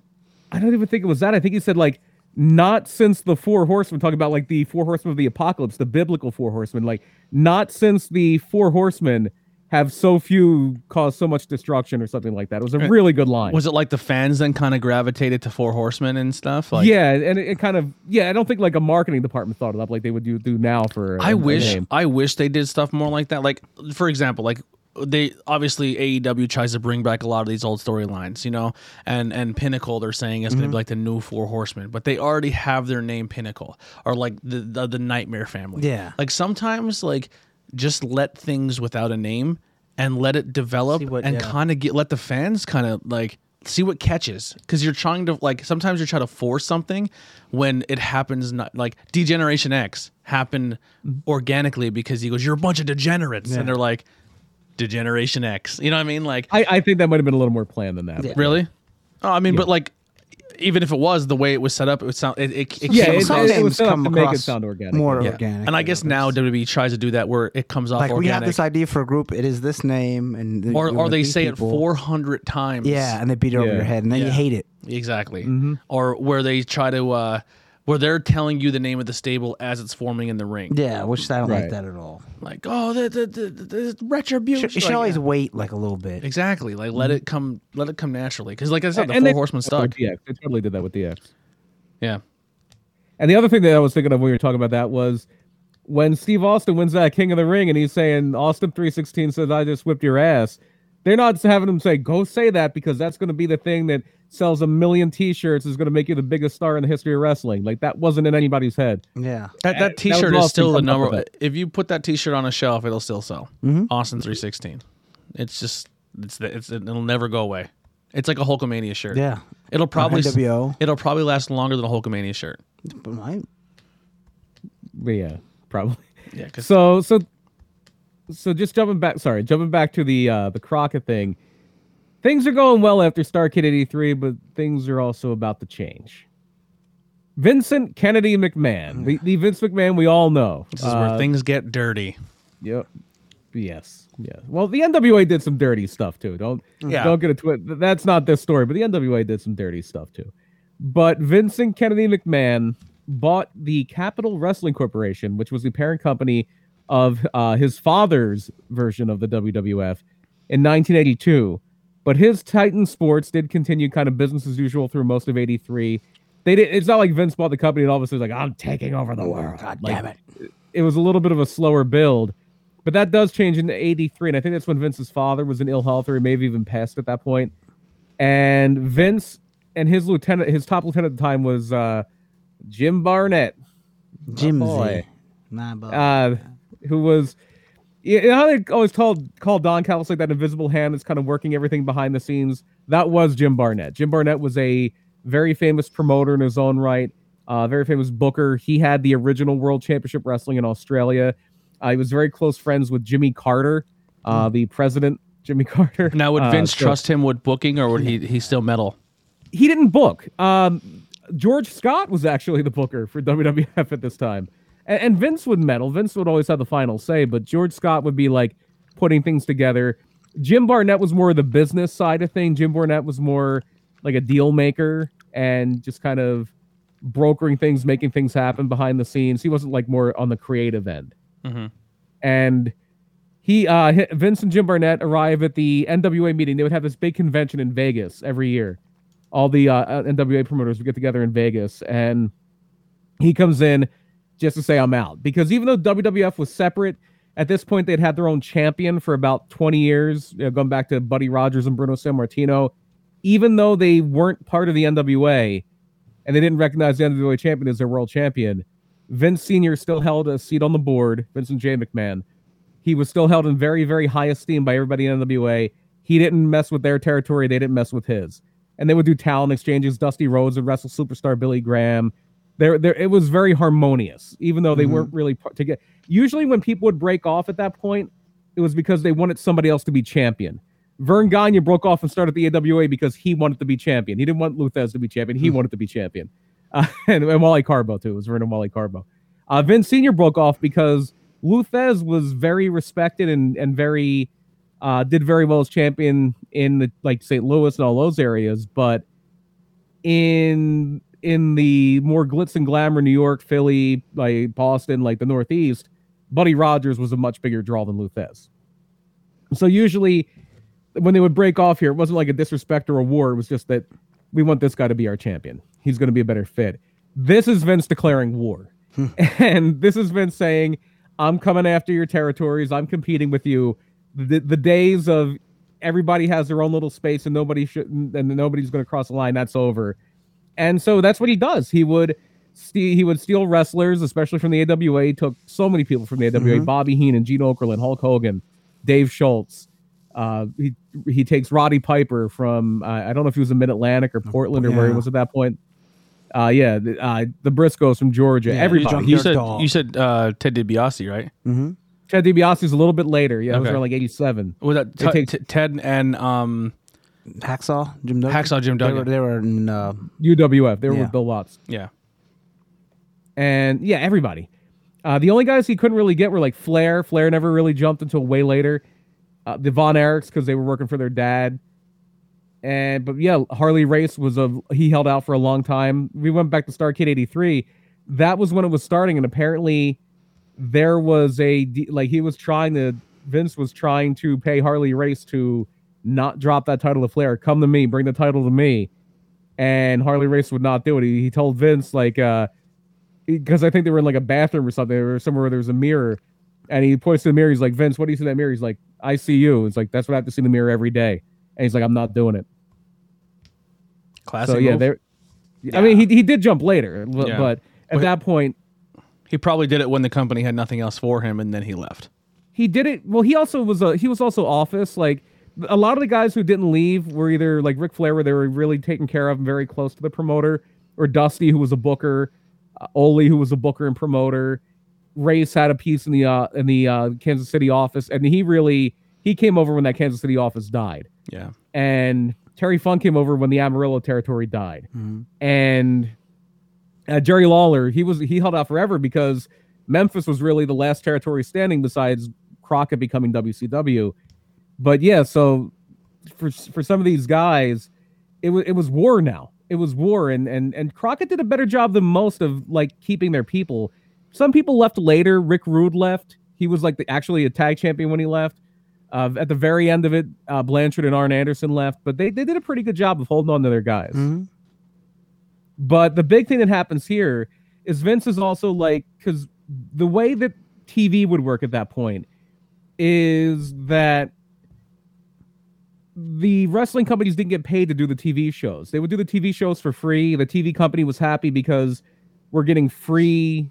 I don't even think it was that. I think he said like not since the four horsemen talking about like the four horsemen of the apocalypse, the biblical four horsemen. Like not since the four horsemen have so few caused so much destruction or something like that. It was a eh, really good line. was it like the fans then kind of gravitated to Four Horsemen and stuff? Like, yeah, and it, it kind of yeah. I don't think like a marketing department thought it up like they would do do now for. I wish. I wish they did stuff more like that. Like for example, like they obviously AEW tries to bring back a lot of these old storylines, you know, and and Pinnacle they're saying is going to be mm-hmm. like the new Four Horsemen, but they already have their name Pinnacle or like the the, the Nightmare Family. Yeah. like sometimes like just let things without a name and let it develop what- and yeah. kind of get let the fans kind of like see what catches because you're trying to like sometimes you're trying to force something when it happens not like degeneration x happened mm-hmm. organically because he goes you're a bunch of degenerates Yeah. and they're like degeneration x you know what i mean like I, I think that might have been a little more planned than that. but- really oh i mean but like even if it was the way it was set up it would sound it, it, it Yeah, came it- across- it was set up come to make it sound organic, More yeah. organic. and i guess you now know, wwe tries to do that where it comes off like we have this idea for a group. It is this name, and or, or they say people. it 400 times Yeah, and they beat it over your head, and then you hate it. Exactly. Mm-hmm. Or where they try to uh where they're telling you the name of the stable as it's forming in the ring. Yeah, which I don't Right. like that at all. Like, oh, the the the, the, the retribution. You should, you should Like, always wait like a little bit. exactly like let mm-hmm. it come let it come naturally because like I said, the And four they- horsemen with stuck. DX. They totally did that with DX. Yeah. And the other thing that I was thinking of when you were talking about that was when Steve Austin wins that King of the Ring and he's saying Austin 316 says I just whipped your ass. They're not having him say go say that because that's going to be the thing that sells a million T-shirts is going to make you the biggest star in the history of wrestling. Like that wasn't in anybody's head. Yeah. That that that T-shirt was is still the Austin coming up number. with If you put that T-shirt on a shelf, it'll still sell. Mhm. Austin three sixteen. It's just it's the, it's it'll never go away. It's like a Hulkamania shirt. Yeah. It'll probably NWO. it'll probably last longer than a Hulkamania shirt. But my- But yeah, probably. Yeah, because So so so just jumping back sorry, jumping back to the uh the Crockett thing. Things are going well after Starcade 83, but things are also about to change. Vincent Kennedy McMahon, the, the Vince McMahon we all know. This is Uh, where things get dirty. Yep. Yes. Yeah. Well, the NWA did some dirty stuff too. Don't Yeah. don't get a twist. That's not this story, but the NWA did some dirty stuff too. But Vincent Kennedy McMahon bought the Capital Wrestling Corporation, which was the parent company of uh, his father's version of the WWF in 1982. But his Titan Sports did continue kind of business as usual through most of '83. They did. It's not like Vince bought the company and all of a sudden like, "I'm taking over the world." God Like, damn it. it was a little bit of a slower build, but that does change in 83. And I think that's when Vince's father was in ill health or he may have even passed at that point. And Vince and his lieutenant, his top lieutenant at the time was uh, Jim Barnett, Jimsy. boy. Nah, but uh, who was, you know how they always called call Don Callis like that invisible hand that's kind of working everything behind the scenes? That was Jim Barnett. Jim Barnett was a very famous promoter in his own right, uh, very famous booker. He had the original World Championship Wrestling in Australia. Uh, he was very close friends with Jimmy Carter, uh, the president, Jimmy <laughs> Carter. Now, would Uh, Vince so- trust him with booking, or would he he still meddle? he didn't book. Um, George Scott was actually the booker for WWF at this time, and, and Vince would meddle. Vince would always have the final say, but George Scott would be like putting things together. Jim Barnett was more of the business side of thing. Jim Barnett was more like a deal maker and just kind of brokering things, making things happen behind the scenes. He wasn't like more on the creative end. Mhm. And he, uh, Vince and Jim Barnett arrive at the NWA meeting. They would have this big convention in Vegas every year. All the uh, NWA promoters would get together in Vegas, and he comes in just to say I'm out because even though WWF was separate at this point, they'd had their own champion for about 20 years, you know, going back to Buddy Rogers and Bruno Sammartino. Even though they weren't part of the NWA and they didn't recognize the NWA champion as their world champion, Vince Sr. still held a seat on the board, Vincent J. McMahon. He was still held in very, very high esteem by everybody in NWA. He didn't mess with their territory, they didn't mess with his. And they would do talent exchanges. Dusty Rhodes would wrestle superstar Billy Graham. There, there, it was very harmonious, even though they Mhm. weren't really part together. Usually, when people would break off at that point, it was because they wanted somebody else to be champion. Verne Gagne broke off and started the AWA because he wanted to be champion. He didn't want Lou Thesz to be champion. He wanted to be champion. <laughs> Uh, and, and Wally Karbo, too. It was Verne and Wally Karbo. Uh, Vince Sr. broke off because Lou Thesz was very respected and, and very uh, did very well as champion in the like St. Louis and all those areas, but in in the more glitz and glamour New York, Philly, like Boston, like the Northeast, Buddy Rogers was a much bigger draw than Lou Thesz. So usually when they would break off here, it wasn't like a disrespect or a war. It was just that we want this guy to be our champion. He's going to be a better fit. This is Vince declaring war. Hmm. <laughs> and this is Vince saying, I'm coming after your territories. I'm competing with you. The, the days of everybody has their own little space and nobody should and nobody's going to cross the line. That's over. And so that's what he does. He would steal, he would steal wrestlers, especially from the AWA. He took so many people from the AWA: Mhm. Bobby Heenan, Gene Okerlund, Hulk Hogan, Dave Schultz. Uh, he he takes Roddy Piper from uh, I don't know if he was in Mid Atlantic or Portland or where he was at that point. Uh, yeah, the, uh, the Briscoes from Georgia. Yeah, everybody. Junkyard You said Dog. you said uh, Ted DiBiase, right? hmm Ted DiBiase's a little bit later. Yeah, it was around like '87. Was that T- takes- T- Ted and um, Hacksaw, Jim Duggan. Hacksaw Jim They were, they were in, uh, UWF. They were Yeah. with Bill Watts. Yeah, and yeah, everybody. Uh, the only guys he couldn't really get were like Flair. Flair never really jumped until way later. Uh, the Von Erichs because they were working for their dad. And but yeah, Harley Race was a he held out for a long time. We went back to Starcade '83. That was when it was starting, and apparently there was a de- like he was trying to Vince was trying to pay Harley Race to not drop that title to Flair. Come to me, bring the title to me. And Harley Race would not do it. He, he told Vince like uh because I think they were in like a bathroom or something, or somewhere where there was a mirror. And he points to the mirror. He's like, Vince, what do you see in that mirror? He's like, I see you. It's like, that's what I have to see in the mirror every day. And he's like, I'm not doing it. classic. so yeah, there. I mean, he he did jump later, but, Yeah. but at that point, he probably did it when the company had nothing else for him, and then he left. he did it. Well, he also was a he was also office. Like a lot of the guys who didn't leave were either like Ric Flair, where they were really taken care of and very close to the promoter, or Dusty, who was a booker, uh, Ole, who was a booker and promoter. Race had a piece in the uh, in the uh, Kansas City office, and he really he came over when that Kansas City office died, Yeah, and Terry Funk came over when the Amarillo territory died, and uh, Jerry Lawler, he was he held out forever because Memphis was really the last territory standing besides Crockett becoming WCW. But yeah, so for for some of these guys, it was it was war now. It was war, and and and Crockett did a better job than most of like keeping their people. Some people left later. Rick Rude left. He was like the, actually a tag champion when he left. Uh, at the very end of it, uh, Blanchard and Arn Anderson left, but they, they did a pretty good job of holding on to their guys. Mhm. But the big thing that happens here is Vince is also like because the way that TV would work at that point is that the wrestling companies didn't get paid to do the TV shows. They would do the TV shows for free. The TV company was happy because we're getting free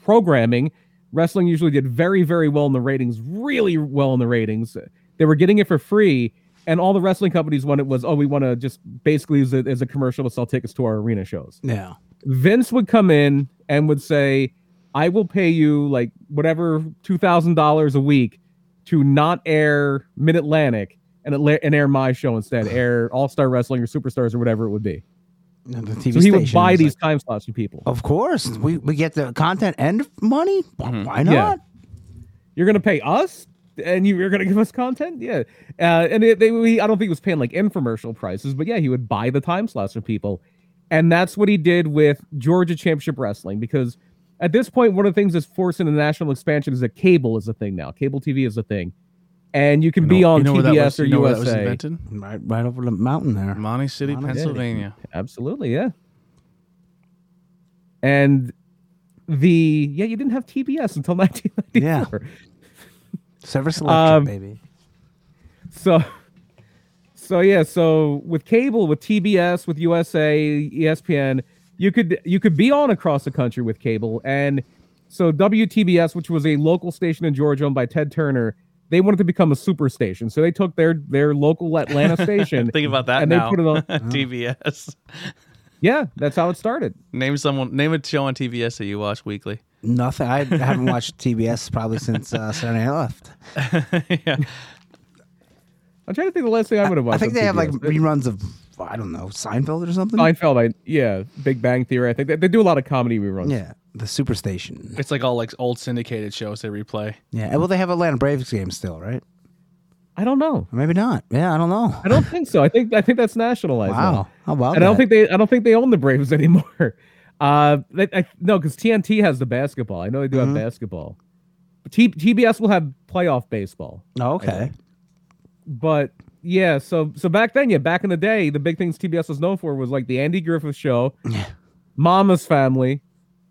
programming. Wrestling usually did very, very well in the ratings, really well in the ratings. They were getting it for free, and all the wrestling companies wanted was, oh, we want to just basically use it as a commercial to sell tickets to our arena shows. Yeah. Vince would come in and would say, I will pay you like whatever $2,000 a week to not air Mid Atlantic and, it, and air my show instead, air All Star Wrestling or Superstars or whatever it would be. The TV So he would buy these like, time slots from people. of course, we, we get the content and money. Why- Why not? Yeah. You're going to pay us? And you- you're going to give us content, yeah. Uh, and it, they, we, I don't think he was paying like infomercial prices, but yeah, he would buy the time slots from people, and that's what he did with Georgia Championship Wrestling. Because at this point, one of the things that's forcing the national expansion is that cable is a thing now. Cable TV is a thing, and you can You be on you know TBS was, or you know where that was USA. invented? Right, right over the mountain there. Mahanoy City, Mahanoy City. Pennsylvania. Absolutely, yeah. And the yeah, you didn't have TBS until <laughs> 1994. Service selection, Um, baby. So, so yeah, so with cable, with TBS, with USA, ESPN, you could you could be on across the country with cable, and so WTBS, which was a local station in Georgia owned by Ted Turner, they wanted to become a super station, so they took their their local Atlanta <laughs> station. Think about that and they put it on. <laughs> TBS. Yeah, that's how it started. Name someone. Name a show on TBS that you watch weekly. Nothing. I haven't watched <laughs> TBS probably since uh, Saturday Night left. yeah. I'm trying to think the last thing I would have watched. I think on they have like reruns of I don't know Seinfeld or something. Seinfeld. I yeah, Big Bang Theory. I think they, they do a lot of comedy reruns. Yeah, the Superstation. It's like all like old syndicated shows they replay. Yeah, well, they have Atlanta Braves games still, right? I don't know. Maybe not. Yeah, I don't know. I don't think so. I think I think that's nationalized. now. Wow, how about And I don't think they I don't think they own the Braves <laughs> anymore. Uh, they, I, no, because TNT has the basketball. I know they do Mhm. have basketball. But T, TBS will have playoff baseball. Oh, okay. But yeah, so so back then, yeah, back in the day, the big things TBS was known for was like the Andy Griffith Show, Mama's Family,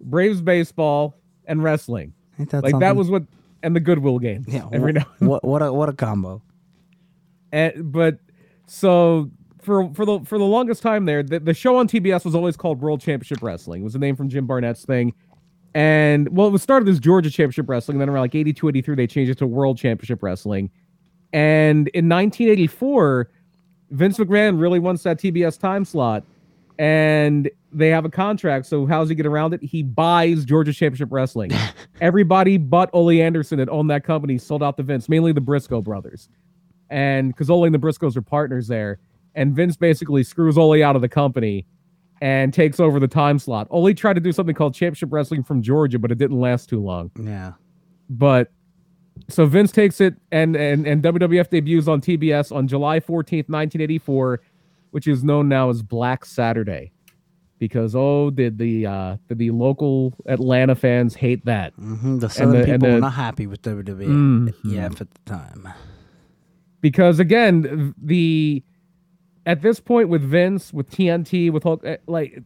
Braves baseball, and wrestling. Ain't that Like that was what, and the Goodwill game. yeah. <laughs> every wh- now. what what a what a combo. And, but so for for the for the longest time there, the, the show on TBS was always called World Championship Wrestling. It was the name from Jim Barnett's thing. And well, it was started as Georgia Championship Wrestling. Then around like 82, 83, they changed it to World Championship Wrestling. And in 1984, Vince McMahon really wants that TBS time slot. And they have a contract. So how's he get around it? He buys Georgia Championship Wrestling. <laughs> Everybody but Ole Anderson that owned that company sold out to Vince, mainly the Briscoe brothers and because Ole and the Briscoes are partners there, and Vince basically screws Ole out of the company and takes over the time slot. Ole tried to do something called Championship Wrestling from Georgia, but it didn't last too long. Yeah. But so Vince takes it, and and and WWF debuts on TBS on July fourteenth, nineteen eighty four, which is known now as Black Saturday. Because oh, did the uh did the local Atlanta fans hate that? hmm The Southern the- people the- were not happy with WWE. Mhm. Yeah, at the time. because again the at this point with Vince with TNT with Hulk eh, like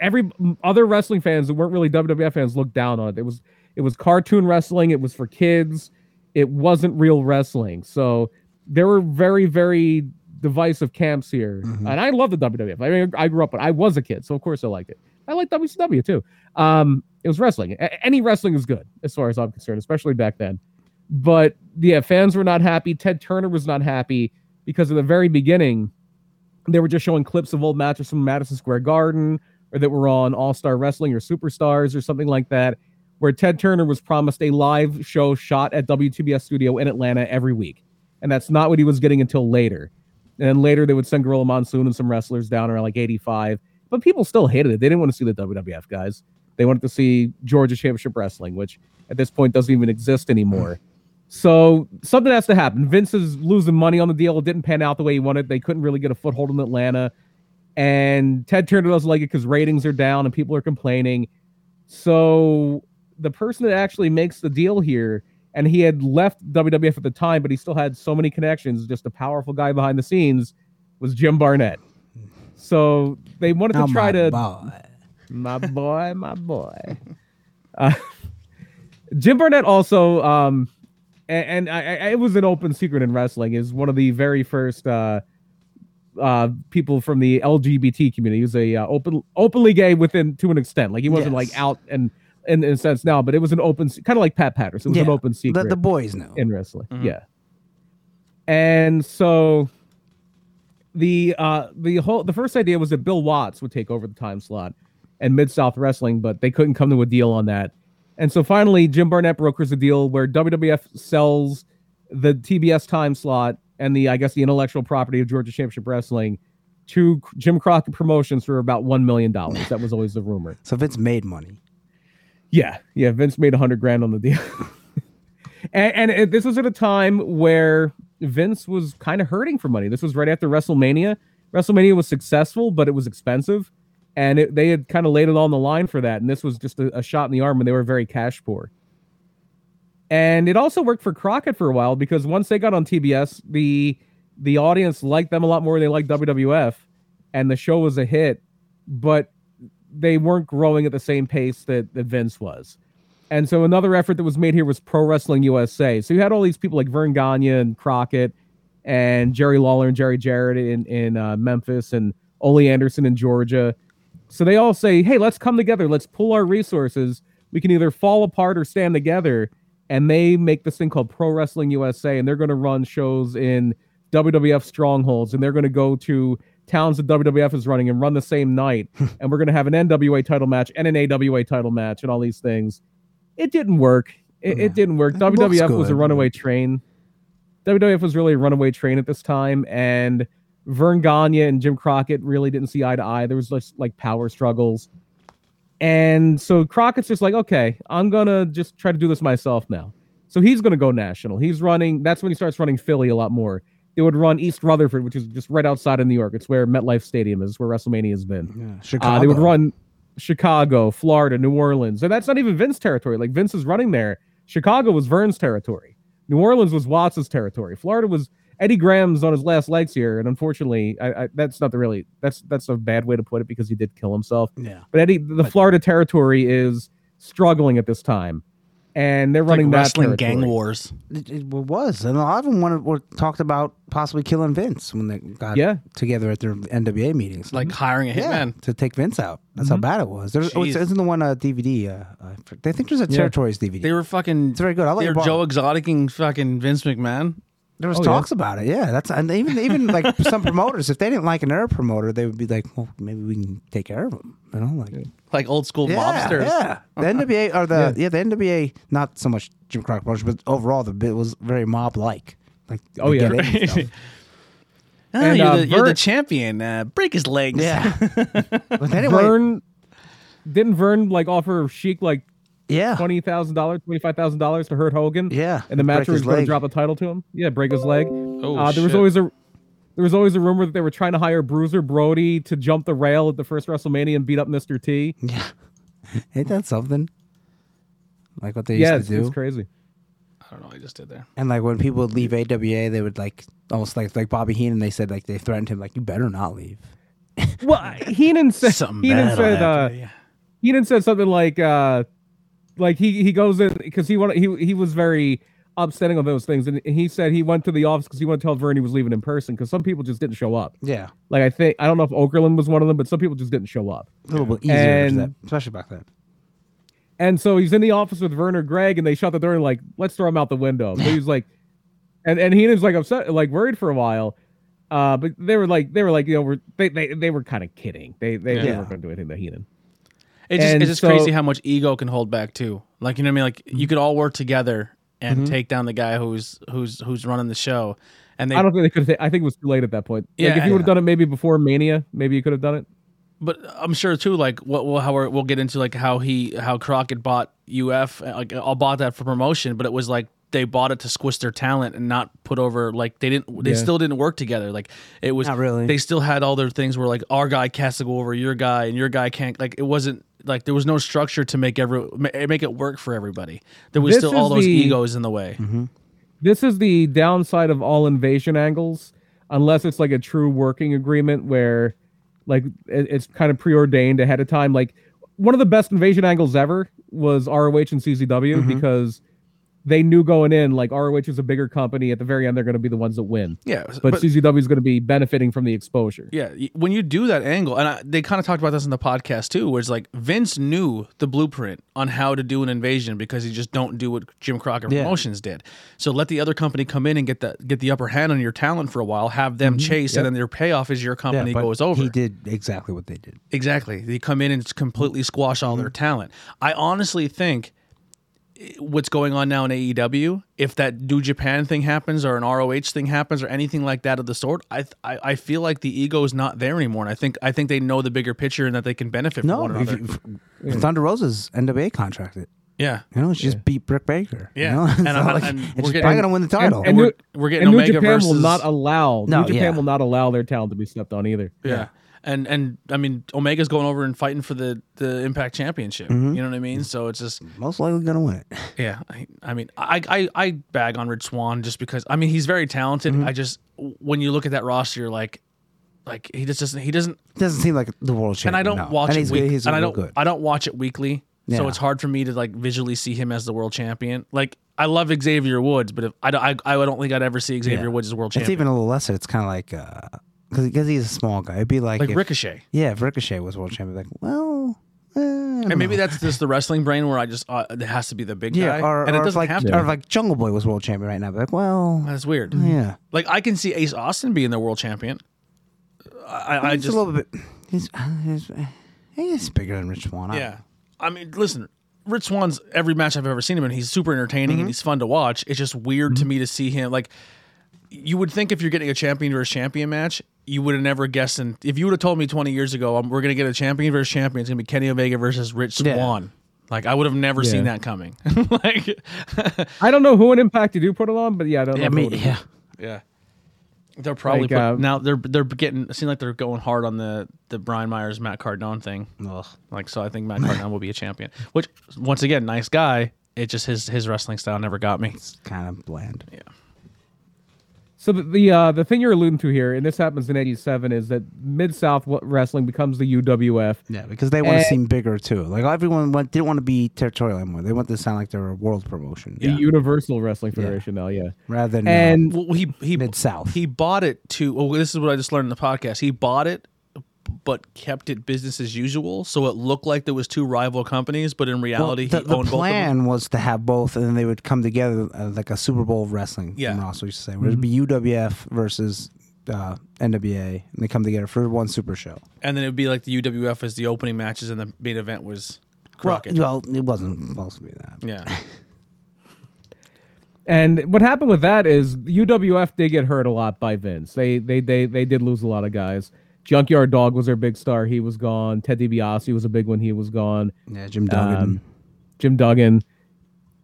every other wrestling fans that weren't really WWF fans looked down on it. It was it was cartoon wrestling. It was for kids. It wasn't real wrestling. So there were very very divisive camps here, Mhm. and I love the WWF. I mean, I grew up, but I was a kid, so of course I liked it. I like WCW too. Um, it was wrestling. A- any wrestling is good as far as I'm concerned, especially back then. But yeah, fans were not happy. Ted Turner was not happy because in the very beginning, they were just showing clips of old matches from Madison Square Garden or that were on All Star Wrestling or Superstars or something like that, where Ted Turner was promised a live show shot at WTBS studio in Atlanta every week. And that's not what he was getting until later. And then later they would send Gorilla Monsoon and some wrestlers down around like 85. but people still hated it. They didn't want to see the WWF guys. They wanted to see Georgia Championship Wrestling, which at this point doesn't even exist anymore. So something has to happen. Vince is losing money on the deal. It didn't pan out the way he wanted. They couldn't really get a foothold in Atlanta. And Ted Turner doesn't like it because ratings are down and people are complaining. So the person that actually makes the deal here, and he had left WWF at the time, but he still had so many connections, just a powerful guy behind the scenes, was Jim Barnett. So they wanted Oh, to try my to boy. my boy, my boy. <laughs> Uh, Jim Barnett also, um, and, and I, I, it was an open secret in wrestling, is one of the very first uh, uh, people from the LGBT community. He was a uh, open, openly gay within to an extent. Like he wasn't Yes. like out and in, in a sense now, but it was an open, kind of like Pat Patterson. It was an open secret The, the boys know. in wrestling. Mhm. Yeah. And so the uh the whole the first idea was that Bill Watts would take over the time slot and Mid South Wrestling, but they couldn't come to a deal on that. And so finally Jim Barnett brokers a deal where WWF sells the TBS time slot and the I guess the intellectual property of Georgia Championship Wrestling to Jim Crockett Promotions for about one million dollars. That was always the rumor. So Vince made money. Yeah, yeah. Vince made a hundred grand on the deal, <laughs> and, and this was at a time where Vince was kind of hurting for money. This was right after WrestleMania. WrestleMania was successful, but it was expensive, and it, they had kind of laid it on the line for that. And this was just a, a shot in the arm, and they were very cash poor. And it also worked for Crockett for a while because once they got on TBS, the the audience liked them a lot more than they liked WWF, and the show was a hit. But they weren't growing at the same pace that, that Vince was. And so another effort that was made here was Pro Wrestling USA. So you had all these people like Verne Gagne and Crockett and Jerry Lawler and Jerry Jarrett in, in uh, Memphis and Ole Anderson in Georgia. So they all say, hey, let's come together. Let's pull our resources. We can either fall apart or stand together. And they make this thing called Pro Wrestling USA. And they're going to run shows in WWF strongholds. And they're going to go to towns that WWF is running and run the same night. <laughs> and we're going to have an NWA title match and an AWA title match and all these things. It didn't work. It, Yeah. it didn't work. It WWF was a runaway train. WWF was really a runaway train at this time, and Verne Gagne and Jim Crockett really didn't see eye to eye. There was just like power struggles, and so Crockett's just like, okay, I'm gonna just try to do this myself now. So he's gonna go national. He's running. That's when he starts running Philly a lot more. They would run East Rutherford, which is just right outside of New York. It's where MetLife Stadium is, where WrestleMania has been. Yeah. Chicago. Uh, they would run Chicago, Florida, New Orleans. And that's not even Vince territory. Like Vince is running there. Chicago was Verne's territory. New Orleans was Watts's territory. Florida was Eddie Graham's on his last legs here. And unfortunately, I, I, that's not the really that's that's a bad way to put it because he did kill himself. Yeah. But Eddie, the Florida territory is struggling at this time, and they're Like running that wrestling territory. gang wars. It, it was, and a lot of them wanted, were talked about possibly killing Vince when they got Yeah. together at their NWA meetings. Like hiring a yeah, hitman. to take Vince out. That's how bad it was. There's, oh, it's, isn't the one uh, DVD? Uh, uh, I think there's a Yeah. Territories DVD. They were fucking. it's very good. I'll let They you were. Joe Exoticing fucking Vince McMahon. There was Oh, yeah. talks about it. Yeah, that's and even even like <laughs> some promoters, if they didn't like an air promoter, they would be like, well, maybe we can take care of him. You know, like Like old school yeah, mobsters. yeah. The <laughs> NWA or the yeah. the NWA, not so much Jim Crockett promotion, but overall the bit was very mob like. Like Oh, they yeah. get in and stuff. <laughs> And, you're, uh, the, you're the champion. Uh, break his legs. Yeah. but anyway, Verne didn't Verne like offer Sheik like yeah, twenty thousand dollars, twenty five thousand dollars to hurt Hogan? yeah. and the break match where he's going to drop the title to him. Yeah, break his leg. Oh, uh, there was always a there was always a rumor that they were trying to hire Bruiser Brody to jump the rail at the first WrestleMania and beat up Mr. T. Yeah, <laughs> ain't that something? Like what they Yeah, used it's, to do. Yeah, it's crazy. I don't know what I just did there. And like when people would leave AWA, they would like almost like like Bobby Heenan. They said like they threatened him like you better not leave. Well, Heenan said Something Heenan bad said uh, happen to you. Heenan said something like uh, like he he goes in because he wanted he he was very upsetting on those things, and he said he went to the office because he wanted to tell Verne he was leaving in person because some people just didn't show up. Yeah, Like I think I don't know if Okerlund was one of them, but some people just didn't show up. a little bit easier, And- that, especially back then. And so he's in the office with Verne Gagne, and they shut the door and like, let's throw him out the window. So he's like, <laughs> and and was like upset, like worried for a while. Uh, but they were like, they were like, you know, we're, they they they were kind of kidding. They they, they weren't going to do anything to Heenan. It's just, and it's just so- crazy how much ego can hold back too. Like you know what I mean? Like you could all work together and Mm-hmm. take down the guy who's who's who's running the show. And they I don't think they could. have I think it was too late at that point. Like Yeah, if you would have done it maybe before Mania, maybe you could have done it. but I'm sure too. Like what we'll, how we're, we'll get into like how he how Crockett bought UF. Like I bought that for promotion, but it was like they bought it to squish their talent and not put over like they didn't they Yeah. still didn't work together. Like it was Not really. They still had all their things where like our guy has to go over your guy and your guy can't. Like it wasn't like there was no structure to make every make it work for everybody. There was This still all those the- egos in the way. This is the downside of all invasion angles, unless it's like a true working agreement where, like, it- it's kind of preordained ahead of time. Like, one of the best invasion angles ever was ROH and CZW Mm-hmm. because they knew going in, like, ROH is a bigger company. At the very end, they're going to be the ones that win. Yeah, But, CZW is going to be benefiting from the exposure. Yeah, when you do that angle, and I, they kind of talked about this in the podcast too, where it's like Vince knew the blueprint on how to do an invasion because he just don't do what Jim Crockett Yeah. Promotions did. So let the other company come in and get the get the upper hand on your talent for a while, have them mm-hmm. chase, and then their payoff is your company but goes over. He did exactly what they did. Exactly. They come in and completely squash all mm-hmm. their talent. I honestly think what's going on now in AEW, if that New Japan thing happens or an ROH thing happens or anything like that of the sort, I I, I feel like the ego is not there anymore. And I think I think they know the bigger picture and that they can benefit from No, one if, another. if, Thunder Rosa's NWA contracted. yeah. You know, she just beat Britt Baker. Yeah. you know? <laughs> And- not and- like- and and we're she's getting- probably gonna win the title. And, we're- we're getting and New Omega Japan will not allow No, New Japan yeah. will not allow their talent to be stepped on either. Yeah. And and I mean Omega's going over and fighting for the the Impact Championship. You know what I mean? So it's just Most likely gonna win it. <laughs> Yeah, I, I mean, I, I I bag on Rich Swann just because I mean he's very talented. Mm-hmm. I just when you look at that roster, you're like, like he just doesn't he doesn't, Doesn't seem like the world champion. and. I don't no. watch and it he's, week, He's and I don't good. I don't watch it weekly, so it's hard for me to like visually see him as the world champion. Like I love Xavier Woods, but if I don't, I, I don't think I'd ever see Xavier Yeah. Woods as world champion. It's even a little lesser. It's kind of like because he's a small guy. It'd be like, like if, Ricochet, yeah, if Ricochet was world champion, like, well, eh, I don't and maybe know. that's just the wrestling brain where I just uh, it has to be the big yeah, guy, or, and or it if doesn't like have or to. if like Jungle Boy was world champion right now. Be like, well, That's weird. yeah, Like I can see Ace Austin being the world champion. I, I he's just a little bit. He's uh, he's, he's bigger than Rich Swann. Yeah. I mean, listen, Rich Swann's every match I've ever seen him in, he's super entertaining and he's fun to watch. It's just weird to me to see him like you would think if you're getting a champion versus champion match, you would have never guessed. And if you would have told me 20 years ago, um, we're going to get a champion versus champion, it's going to be Kenny Omega versus Rich Yeah. Swann. Like I would have never seen that coming. <laughs> like, I don't know who an Impact you do put it on, but yeah, I don't know. I who mean, yeah. yeah, they're probably Like, put, uh, now they're they're getting. It seems like they're going hard on the the Brian Myers Matt Cardona thing. Ugh. Like so, I think Matt Cardona will be a champion. Which once again, nice guy. It just his his wrestling style never got me. It's kind of bland. Yeah. So the the, uh, the thing you're alluding to here, and this happens in '87, is that Mid South Wrestling becomes the UWF. Yeah, because they want to seem bigger too. Like everyone went, didn't want to be territorial anymore. They want to sound like they're a world promotion. The Universal Wrestling Federation now, yeah. Rather than uh, And Well, he he Mid-South. He bought it to. Well, this is what I just learned in the podcast. He bought it, but kept it business as usual, so it looked like there was two rival companies, but in Well, reality, the, he the owned both plan was to have both, and then they would come together uh, like a Super Bowl of wrestling. Yeah. Ross used to say, where it'd be UWF versus uh, NWA, and they come together for one Super Show. And then it would be like the UWF as the opening matches, and the main event was Well, Crockett. well, it wasn't supposed to be that. yeah, <laughs> And what happened with that is UWF did get hurt a lot by Vince. They they they they did lose a lot of guys. Junkyard Dog was their big star. He was gone. Ted DiBiase was a big one. He was gone. Yeah, Jim Duggan. Um, Jim Duggan.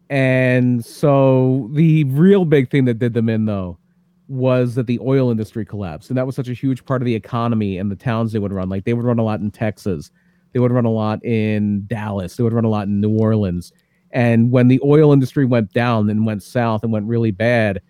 And so the real big thing that did them in though was that the oil industry collapsed. And that was such a huge part of the economy and the towns they would run. Like they would run a lot in Texas. They would run a lot in Dallas. They would run a lot in New Orleans. And when the oil industry went down and went south and went really bad,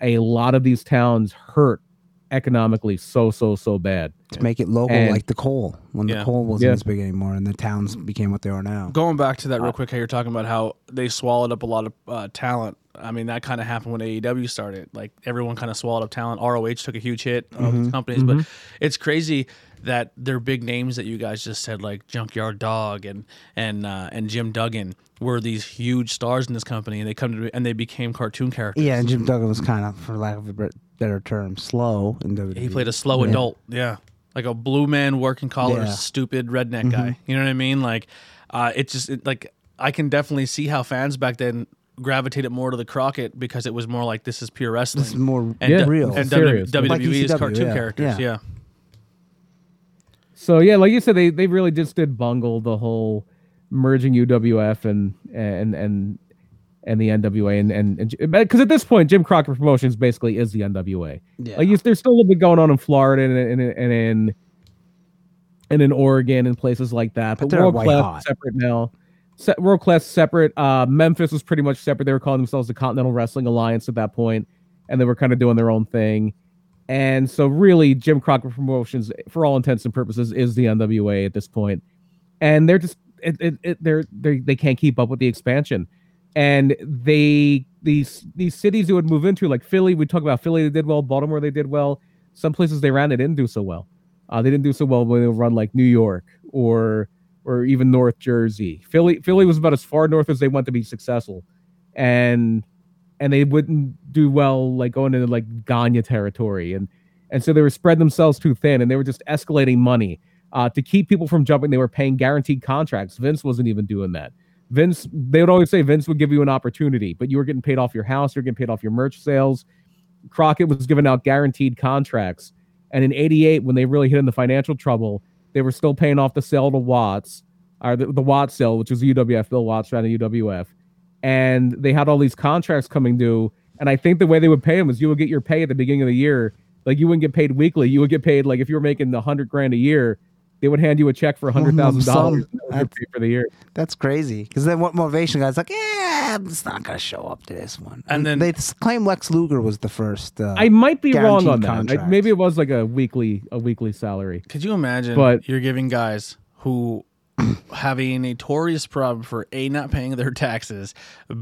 a lot of these towns hurt economically so so so bad. to make it local, And- like the coal, when Yeah. the coal wasn't Yeah. as big anymore, and the towns became what they are now. going back to Uh, that real quick, how you're talking about how they swallowed up a lot of uh, talent. I mean, that kind of happened when AEW started. Like everyone kind of swallowed up talent. ROH took a huge hit. All Mm-hmm. these companies, but it's crazy that they're big names that you guys just said, like Junkyard Dog and and uh, and Jim Duggan, were these huge stars in this company, and they come to and they became cartoon characters. Yeah, and Jim Duggan was kind of, for lack of a bet- better term, slow in WWE. He played a slow adult. Yeah. Like a blue man working collar, Yeah. Mm-hmm. stupid redneck guy. You know what I mean? Like, uh, it just, it, like, I can definitely see how fans back then gravitated more to the Crockett because it was more like this is pure wrestling. This is more and Yeah, W- real. And serious. W- WWE Like is cartoon yeah. characters. Yeah. Yeah. So yeah, like you said, they they really just did bungle the whole merging UWF and and and and the NWA and and because at this point Jim Crockett Promotions basically is the NWA. Yeah. Like there's still a little bit going on in Florida and and, and in and in Oregon and places like that. But they're world class separate now. Se- world class separate. Uh, Memphis was pretty much separate. They were calling themselves the Continental Wrestling Alliance at that point, and they were kind of doing their own thing. And so, really, Jim Crockett Promotions, for all intents and purposes, is the NWA at this point. And they're just it, it, it, they're they they can't keep up with the expansion. And they these these cities they would move into, like Philly, we talk about Philly, they did well. Baltimore, they did well. Some places they ran, they didn't do so well. Uh, they didn't do so well when they run like New York or or even North Jersey. Philly Philly was about as far north as they went to be successful, and and they wouldn't do well like going into like Gagne territory, and and so they were spread themselves too thin, and they were just escalating money uh, to keep people from jumping. They were paying guaranteed contracts. Vince wasn't even doing that. Vince, they would always say Vince would give you an opportunity, but you were getting paid off your house, you're getting paid off your merch sales. Crockett was giving out guaranteed contracts. And in 88, when they really hit into financial trouble, they were still paying off the sale to Watts, or the, the Watts sale, which was UWF, Bill Watts ran the UWF. And they had all these contracts coming due. And I think the way they would pay them is you would get your pay at the beginning of the year. Like you wouldn't get paid weekly. You would get paid like if you were making a hundred grand a year, they would hand you a check for a hundred thousand dollars for the year. That's crazy. Because then what motivation guy's like, yeah, I'm not gonna show up to this one. And then- they claim Lex Luger was the first. Uh, I might be wrong guaranteed on that. Like, contract. maybe it was like a weekly a weekly salary. Could you imagine But- you're giving guys who have a notorious problem for A, not paying their taxes,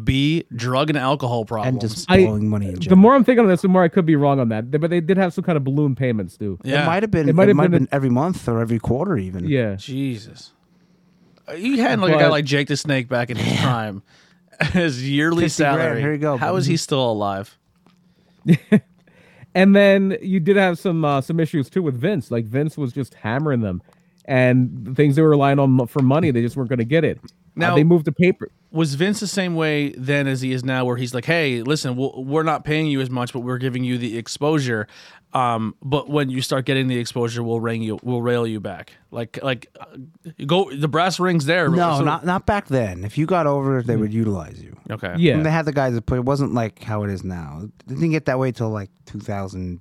B, drug and alcohol problems. and just I- blowing money in The more I'm thinking of this, the more I could be wrong on that. But they did have some kind of balloon payments too. yeah. It might have been. It It might might have have been been, every month or every quarter, even. Yeah. Jesus. You had like a guy like Jake the Snake back in his prime. <laughs> His yearly 50 grand, salary. here you go, How buddy. is he still alive? <laughs> And then you did have some uh, some issues too with Vince. Like Vince was just hammering them, and things they were relying on for money, they just weren't going to get it. Now- uh, they moved to paper. Was Vince the same way then as he is now, where he's like, "Hey, listen, we'll, we're not paying you as much, but we're giving you the exposure. Um, but when you start getting the exposure, we'll ring you, we'll rail you back. Like, like, uh, go. The brass rings there. No, So- not not back then. If you got over, they would utilize you. okay. Yeah. And they had the guys that put. It wasn't like how it is now. It didn't get that way till like 2004,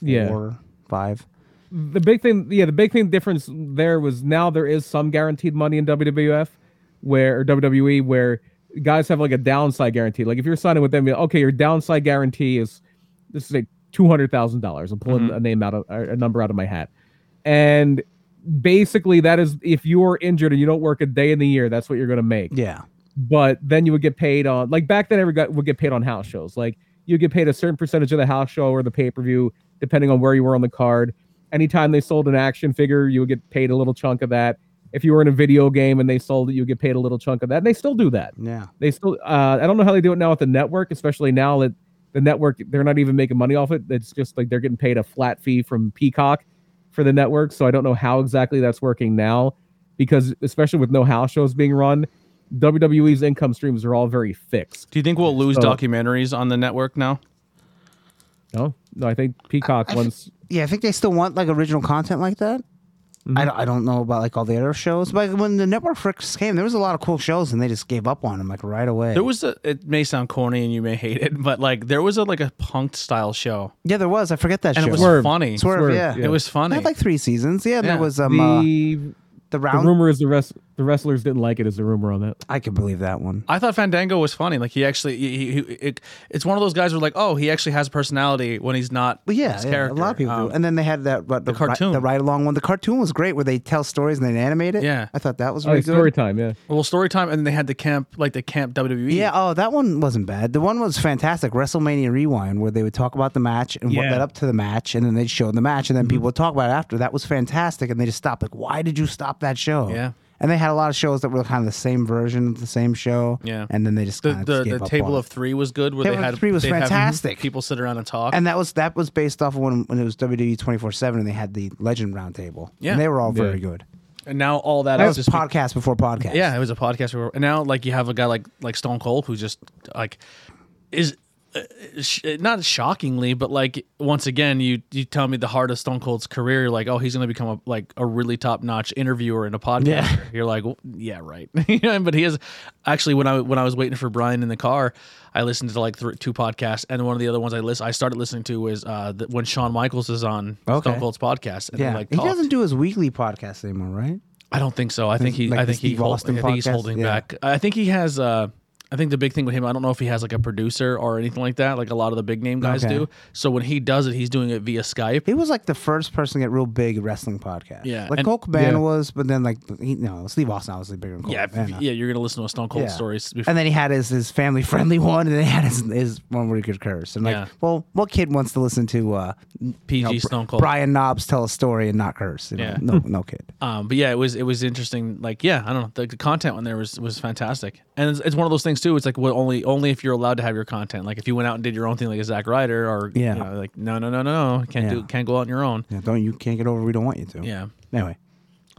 Yeah. five. The big thing, yeah, the big thing difference there was now there is some guaranteed money in WWF, where or WWE where guys have like a downside guarantee. Like if you're signing with them, okay, your downside guarantee is this is a two hundred thousand dollars. I'm pulling mm-hmm. a name out of a number out of my hat, and basically that is if you are injured and you don't work a day in the year, that's what you're going to make Yeah. but then you would get paid on like back then every guy would get paid on house shows like you get paid a certain percentage of the house show or the pay-per-view depending on where you were on the card anytime they sold an action figure you would get paid a little chunk of that. If you were in a video game and they sold it you would get paid a little chunk of that and they still do that. Yeah. they still uh, i don't know how they do it now with the network especially now that the network they're not even making money off it. It's just like they're getting paid a flat fee from peacock for the network so i don't know how exactly that's working now because especially with no house shows being run wwe's income streams are all very fixed. Do you think we'll lose So- documentaries on the network now? no. No i think peacock I- wants Yeah, I think they still want like original content like that. Mm-hmm. I, don't, I don't know about like all the other shows, but when the network first came, there was a lot of cool shows, and they just gave up on them like right away. There was a. It may sound corny and you may hate it, but like there was a like a punk style show, yeah, there was. I forget that and show. it was Swerve. funny. Swerve, Swerve, yeah. yeah. It was It funny. had like three seasons. Yeah, and Yeah. there was um uh, the, the the rumor is the rest the wrestlers didn't like it is the rumor on that I can believe that one. I thought Fandango was funny. Like he actually, he, he, he- it, it's one of those guys who are like, oh, he actually has a personality when he's not. Well, yeah, his yeah, character. a lot of people Um, do. And then they had that what, the, ri- cartoon. the ride along one. The cartoon was great, where they tell stories and then animate it. Yeah. I thought that was oh really story good. time yeah well, story time, and then they had the camp, like the camp WWE. Yeah, oh, that one wasn't bad. The one was fantastic, WrestleMania Rewind, where they would talk about the match and what led up to the match, and then they'd show the match, and then people would talk about it after. That was fantastic, and they just stopped. Like, why did you stop that show? Yeah. And they had a lot of shows that were kind of the same version of the same show. Yeah. And then they just The kind of the, just the up table of three was good. Where Table they of had Three was fantastic. people sit around and talk. And that was that was based off of when when it was WWE twenty four seven, and they had the Legend Roundtable. Yeah. And they were all Yeah. very good. And now all that That is was just podcast before podcast. Yeah, it was a podcast. Where, and now, like, you have a guy like like Stone Cold who just like is sh- not shockingly, but like once again, you you tell me the heart of Stone Cold's career. You're like, oh, he's gonna become a like a really top notch interviewer and a podcaster. Yeah. <laughs> You're like, well, yeah, right. <laughs> but he is actually when I when I was waiting for Brian in the car, I listened to like th- two podcasts, and one of the other ones I list I started listening to was uh, the, when Shawn Michaels is on Okay. Stone Cold's podcast. And Yeah, like he doesn't do his weekly podcast anymore, right? I don't think so. I think he. like I think he. Hold, I think he's holding Yeah. back. I think he has. Uh, I think the big thing with him. I don't know if he has like a producer or anything like that. Like a lot of the big name guys Okay. do. So when he does it, he's doing it via Skype. He was like the first person to get real big wrestling podcast. Yeah, like and- Colt Cabana Yeah. was, but then like he, no, Steve Austin obviously bigger than Colt Yeah, Cabana. if- yeah. You're gonna listen to a Stone Cold Yeah. stories. Before. And then he had his, his family friendly <laughs> one, and then he had his, his one where he could curse. And like, Yeah. well, what kid wants to listen to uh, PG you know, Br- Stone Cold. Brian Knobbs tell a story and not curse? You know? Yeah. No, no kid. <laughs> Um, but yeah, it was it was interesting. Like, yeah, I don't know. The, the content on there was was fantastic, and it's, it's one of those things too. It's like well, only only if you're allowed to have your content. Like if you went out and did your own thing, like a Zack Ryder, or Yeah. you know, like no, no, no, no, no, can't do, can't go out on your own. Yeah, don't you can't get over. We don't want you to. Yeah. Anyway,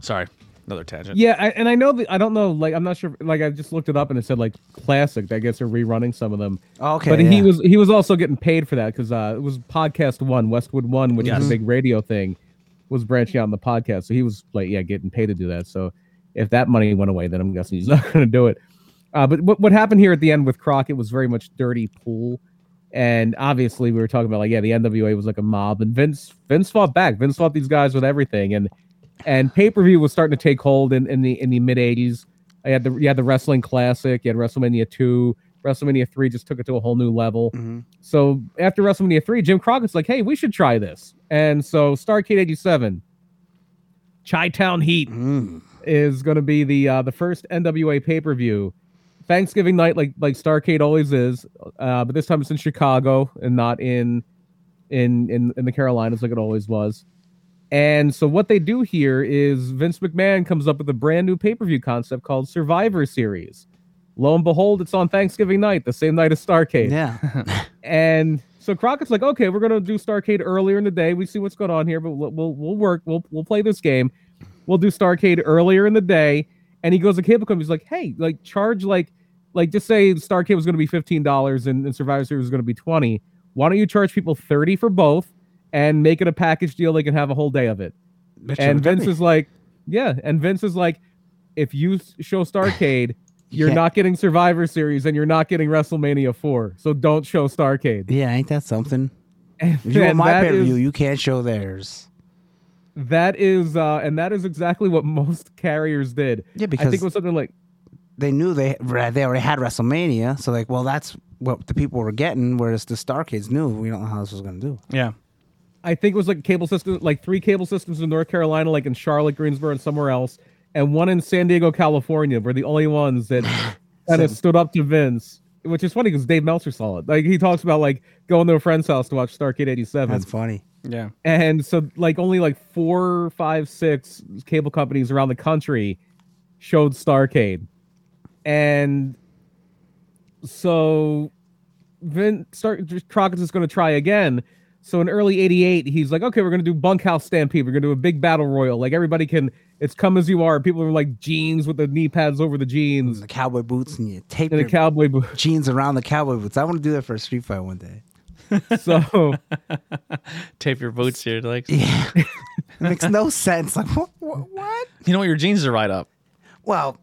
Sorry, another tangent. Yeah, I, and I know that I don't know. Like, I'm not sure. Like, I just looked it up and it said like classic. I guess they're rerunning some of them. Okay, but he was he was also getting paid for that because uh, it was podcast one, Westwood One, which Yes. is a big radio thing, was branching out in the podcast. So he was like, yeah, getting paid to do that. So if that money went away, then I'm guessing he's <laughs> not going to do it. Uh, but what what happened here at the end with Crockett was very much dirty pool. And obviously, we were talking about like, yeah, the NWA was like a mob, and Vince Vince fought back. Vince fought these guys with everything, and and pay per view was starting to take hold in, in the in the mid '80s. I had the you had the wrestling classic, you had WrestleMania two, WrestleMania three just took it to a whole new level. Mhm. So after WrestleMania three, Jim Crockett's like, hey, we should try this, and so Starcade '87, Chi Town Heat Mm. is going to be the uh, the first NWA pay per view. Thanksgiving night, like like Starcade always is, uh, but this time it's in Chicago and not in in in in the Carolinas like it always was. And so what they do here is Vince McMahon comes up with a brand new pay per view concept called Survivor Series. Lo and behold, it's on Thanksgiving night, the same night as Starcade. yeah, <laughs> And so Crockett's like, okay, we're gonna do Starcade earlier in the day. We see what's going on here, but we'll we'll, we'll work. We'll we'll play this game. We'll do Starcade earlier in the day. And he goes to cable company. He's like, hey, like charge like like just say Starcade was gonna be fifteen dollars and, and Survivor Series was gonna be twenty. Why don't you charge people thirty for both and make it a package deal? They can have a whole day of it. and Vince is like, yeah. And Vince is like, if you show Starcade, <laughs> you're can't- getting Survivor Series and you're not getting WrestleMania 4. So don't show Starcade. yeah, ain't that something? <laughs> And, If you want my pay per view, you can't show theirs. That is, uh, and that is exactly what <laughs> most carriers did. Yeah, because I think it was something like, they knew they they already had WrestleMania, so like, well, that's what the people were getting. Whereas the Starcade knew we don't know how this was gonna do. Yeah. I think it was like cable system, like three cable systems in North Carolina, like in Charlotte, Greensboro, and somewhere else, and one in San Diego, California, were the only ones that <laughs> kind of stood up to Vince. Which is funny because Dave Meltzer saw it. Like he talks about like going to a friend's house to watch Starcade '87. That's funny. Yeah. and so like only like four five six cable companies around the country showed starcade and so Vin Star Crockett's is going to try again so in early 88 he's like okay we're going to do bunkhouse stampede we're going to do a big battle royal like everybody can it's come as you are people are like jeans with the knee pads over the jeans The cowboy boots and you tape and the your cowboy boot jeans around the cowboy boots. I want to do that for a street fight one day. so <laughs> Tape your boots here. your legs. <laughs> Yeah, it makes no sense. Like what? What? what? You know what? Your jeans are right up. Well,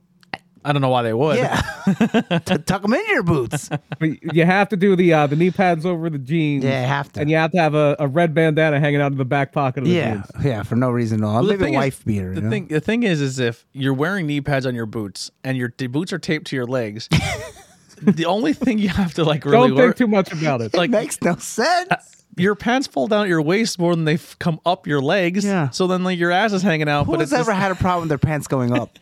I don't know why they would. yeah, <laughs> T- tuck them in your boots. <laughs> but you have to do the uh the knee pads over the jeans Yeah, you have to. and you have to have a, a red bandana hanging out of the back pocket of the yeah, jeans. yeah, for no reason at all. Well, the Maybe a thing is- beater. The you know? thing, the thing is, is if you're wearing knee pads on your boots and your the boots are taped to your legs, <laughs> the only thing you have to like really Don't work, think too much about it. like makes no sense. your pants fall down at your waist more than they f- come up your legs. Yeah. So then like your ass is hanging out, Who but has it's ever just- had a problem with their pants going up?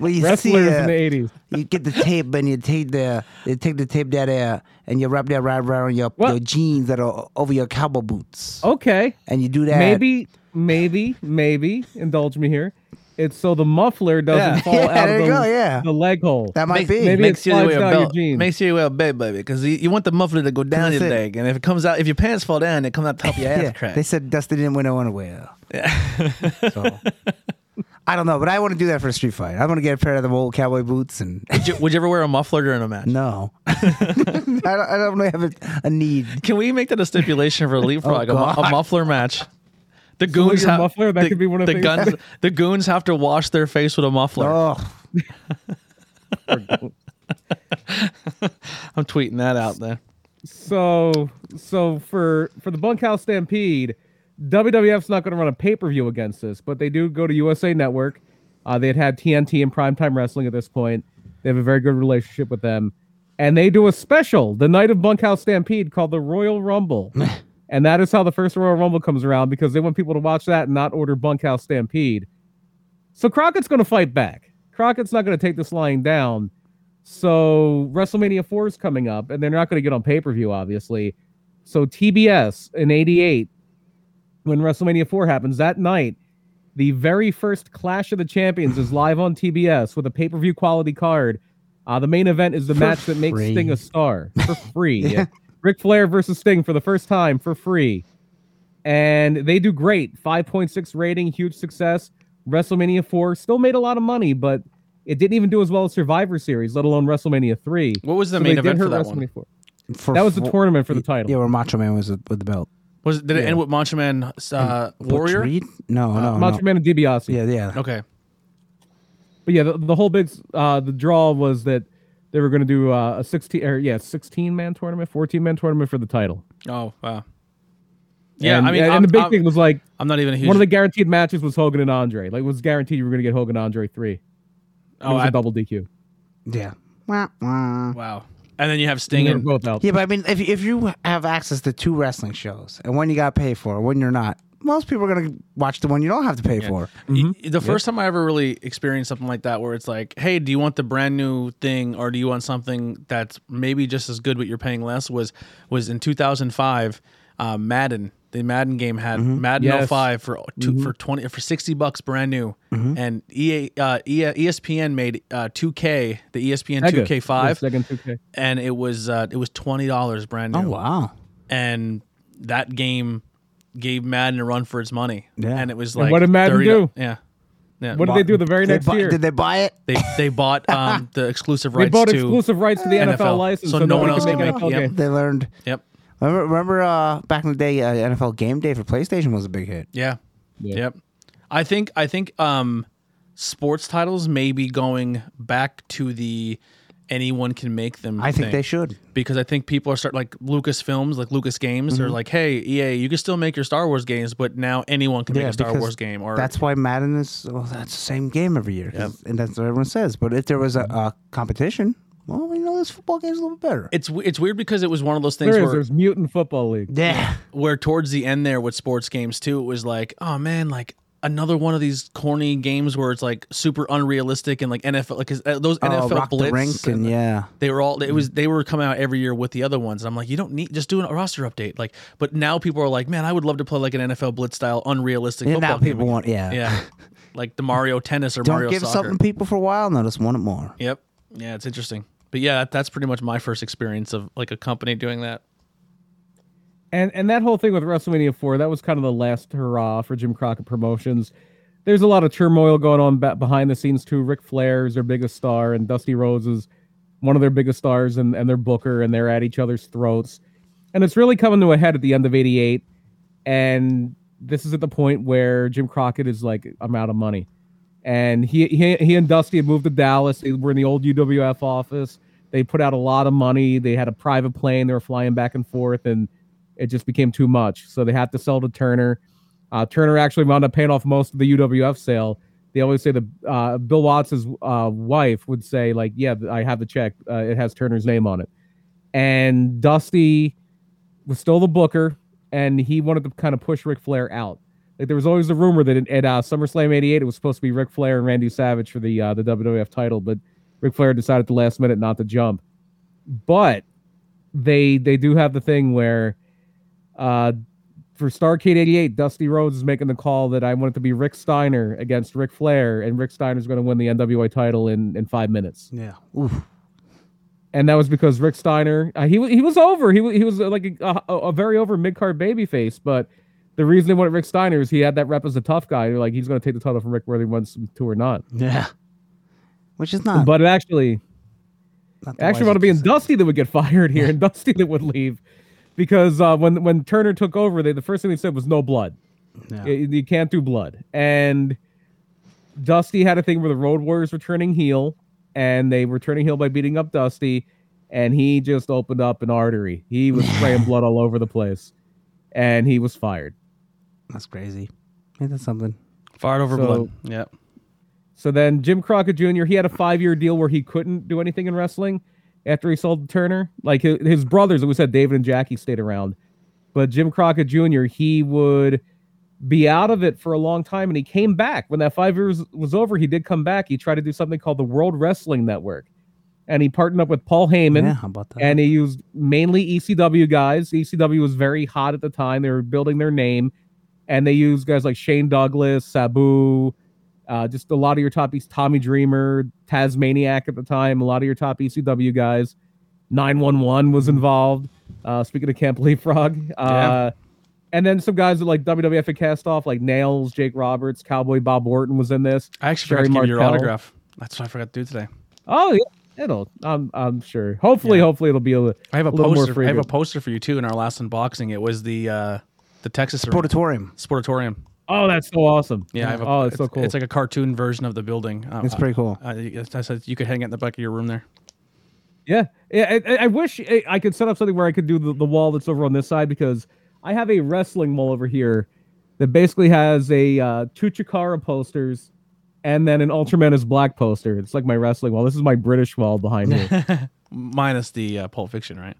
Well, you see, uh, in the eighties. you get the tape and you take the you take the tape that uh, and you wrap that right around your, What? your jeans that are over your cowboy boots, Okay, and you do that. maybe, maybe, maybe. Indulge me here. It's so the muffler doesn't Yeah. fall <laughs> Yeah, out of you the, go, yeah. the leg hole. that might Makes- be. maybe- makes it you slides wear a down your belt. jeans. Makes you wear a belt, baby, because you, you want the muffler to go down your it. leg, and if it comes out, if your pants fall down, it comes out top of your <laughs> ass yeah, crack. they said Dusty didn't wear no underwear. Yeah. So I don't know, but I want to do that for a street fight. I want to get a pair of the old cowboy boots and Would you, would you ever wear a muffler during a match? no, <laughs> I don't. I don't really have a, a need. Can we make that a stipulation for <laughs> oh, leapfrog? a, mu- a muffler match. The goons your have muffler? That the, could be one of the the things. guns. <laughs> the goons have to wash their face with a muffler. Oh, I'm tweeting that out there. So so for for the Bunkhouse Stampede, WWF's not going to run a pay per view against this, but they do go to USA Network. Uh, they had had TNT and Primetime Wrestling at this point. They have a very good relationship with them, and they do a special the night of Bunkhouse Stampede called the Royal Rumble, <laughs> and that is how the first Royal Rumble comes around because they want people to watch that and not order Bunkhouse Stampede. So Crockett's going to fight back. Crockett's not going to take this lying down. So WrestleMania 4 is coming up, and they're not going to get on pay per view, obviously. So TBS in '88, when WrestleMania 4 happens that night, the very first Clash of the Champions is live on TBS with a pay per view quality card. Uh, the main event is the For match that makes free. Sting a star for <laughs> free. yeah. Ric Flair versus Sting for the first time for free. And they do great. 5.6 rating, huge success. WrestleMania 4 still made a lot of money, but it didn't even do as well as Survivor Series, let alone WrestleMania 3. What was the So main event for hurt that one? 4. for That was the four- tournament for the title. Yeah, where Macho Man was with the belt. Was did it Yeah. end with Macho Man uh, Butch Warrior? Reed? No, no, Macho no. Man and DiBiase. Yeah, yeah. Okay. But yeah, the, the whole big uh the draw was that they were going to do uh, a 16 or yeah, 16 man tournament, 14 man tournament for the title. Oh wow. Yeah, and, I mean, and I'm, the big I'm- thing was like I'm not even a huge. one of the guaranteed matches was Hogan and Andre. Like it was guaranteed you were going to get Hogan and Andre 3. It oh, was I- a double DQ. Yeah. Wah, wah. wow. And then you have Sting and both out. Yeah, but I mean, if if you have access to two wrestling shows and one you got to pay for, one you're not, most people are gonna watch the one you don't have to pay for. Y- The first time I ever really experienced something like that, where it's like, hey, do you want the brand new thing, or do you want something that's maybe just as good but you're paying less? Was was in 2005, uh, Madden. The Madden game had Madden Yes. 05 for two, for 20 for 60 bucks brand new, and EA, uh, EA ESPN made uh, 2K the ESPN Sega. 2K5, Yeah, 2K. and it was uh, it was twenty dollars brand new Oh wow. and that game gave Madden a run for its money. Yeah. and it was And like what did Madden 30 do? Yeah, yeah. What did they do the very next buy- year? Did they buy it? They they bought <laughs> um, the exclusive rights. They rights bought to exclusive rights to the NFL, NFL, license, so so, no one else can can make make- NFL yep. They learned. Yep. Remember, remember uh, back in the day, uh, NFL Game Day for PlayStation was a big hit. Yeah. Yeah. Yep. I think I think um sports titles may be going back to the anyone can make them. I think thing. they should. because I think people are starting like Lucas Films, like Lucas Games, Mm-hmm. are like, hey EA, you can still make your Star Wars games, but now anyone can make a Star Wars game. Or that's why Madden is. Well, that's the same game every year, 'cause- and that's what everyone says. But if there was a, a competition, well, you know, this football game's a little bit better. it's it's weird because it was one of those things There is. where There's Mutant Football League. Yeah. <laughs> where towards the end there with sports games too, it was like, oh man, like another one of these corny games where it's like super unrealistic and like NFL, like uh, those Oh, NFL rock the Blitz, rink and yeah. they were all it was they were coming out every year with the other ones. And I'm like, you don't need just do a roster update, like. But now people are like, man, I would love to play like an NFL Blitz style unrealistic. And football now people game want yeah. yeah, <laughs> like the Mario Tennis or Don't Mario give Soccer. something people for a while. Now just want it more. Yep, yeah, it's interesting. But yeah, that, that's pretty much my first experience of like a company doing that. And and that whole thing with WrestleMania 4, that was kind of the last hurrah for Jim Crockett Promotions. There's a lot of turmoil going on behind the scenes too. Ric Flair is their biggest star, and Dusty Rhodes is one of their biggest stars, and, and their booker, and they're at each other's throats. And it's really coming to a head at the end of '88. And this is at the point where Jim Crockett is like, I'm out of money. And he he, he and Dusty had moved to Dallas. They were in the old UWF office. They put out a lot of money. They had a private plane. They were flying back and forth, and it just became too much. So they had to sell to Turner. Uh, Turner actually wound up paying off most of the UWF sale. They always say the uh, Bill Watts's uh, wife would say like, "Yeah, I have the check. Uh, it has Turner's name on it." And Dusty was still the booker, and he wanted to kind of push Ric Flair out. Like there was always the rumor that at uh, SummerSlam '88 it was supposed to be Ric Flair and Randy Savage for the uh, the WWF title, but Ric Flair decided at the last minute not to jump. But they they do have the thing where uh, for Starcade '88, Dusty Rhodes is making the call that I want it to be Rick Steiner against Ric Flair, and Rick Steiner is going to win the NWA title in in five minutes. Yeah. Oof. And that was because Rick Steiner, uh, he he was over. He wa- he was uh, like a, a, a very over mid card babyface, but the reason they wanted Rick Steiner is he had that rep as a tough guy. They're like, he's going to take the title from Rick whether he wants him to or not. Yeah. Which is not. but it actually, not the actually would have been Dusty that would get <laughs> fired here, and <laughs> Dusty that would leave, because uh, when when Turner took over, they, the first thing they said was no blood. Yeah. You, you can't do blood, and Dusty had a thing where the Road Warriors were turning heel, and they were turning heel by beating up Dusty, and he just opened up an artery. He was spraying <laughs> blood all over the place, and he was fired. That's crazy. Ain't that something? Fired over So- blood. Yep. So then Jim Crockett Jr. he had a five year deal where he couldn't do anything in wrestling after he sold to Turner. Like his, his brothers, we said David and Jackie stayed around, but Jim Crockett Jr. he would be out of it for a long time, and he came back when that five years was over. He did come back. He tried to do something called the World Wrestling Network, and he partnered up with Paul Heyman. yeah, how about that? and he used mainly ECW guys. ECW was very hot at the time. They were building their name, and they use guys like Shane Douglas, Sabu, uh, just a lot of your top East Tommy Dreamer, Tazmaniac at the time. A lot of your top ECW guys. Nine One One was involved. Uh, speaking of Camp Leapfrog, uh, and then some guys that like WWF had cast off, like Nails, Jake Roberts, Cowboy Bob Orton was in this. I actually Sherry forgot to give your autograph. That's what I forgot to do today. Oh yeah, it'll. I'm I'm sure. Hopefully, Yeah. hopefully it'll be a. I have a little poster. I have a poster for you too in our last unboxing. It was the uh the Texas arena. Sportatorium. Sportatorium. Oh, that's so awesome. Yeah, I have a, oh, it's, so cool. It's like a cartoon version of the building. Uh, It's pretty cool. Uh, I said you could hang it in the back of your room there. yeah, yeah. I, I- I wish I- I could set up something where I could do the, the wall that's over on this side because I have a wrestling wall over here that basically has a uh, two Chikara posters and then an Ultramantis Black poster. It's like my wrestling wall. This is my British wall behind me. <laughs> Minus the uh, Pulp Fiction, right?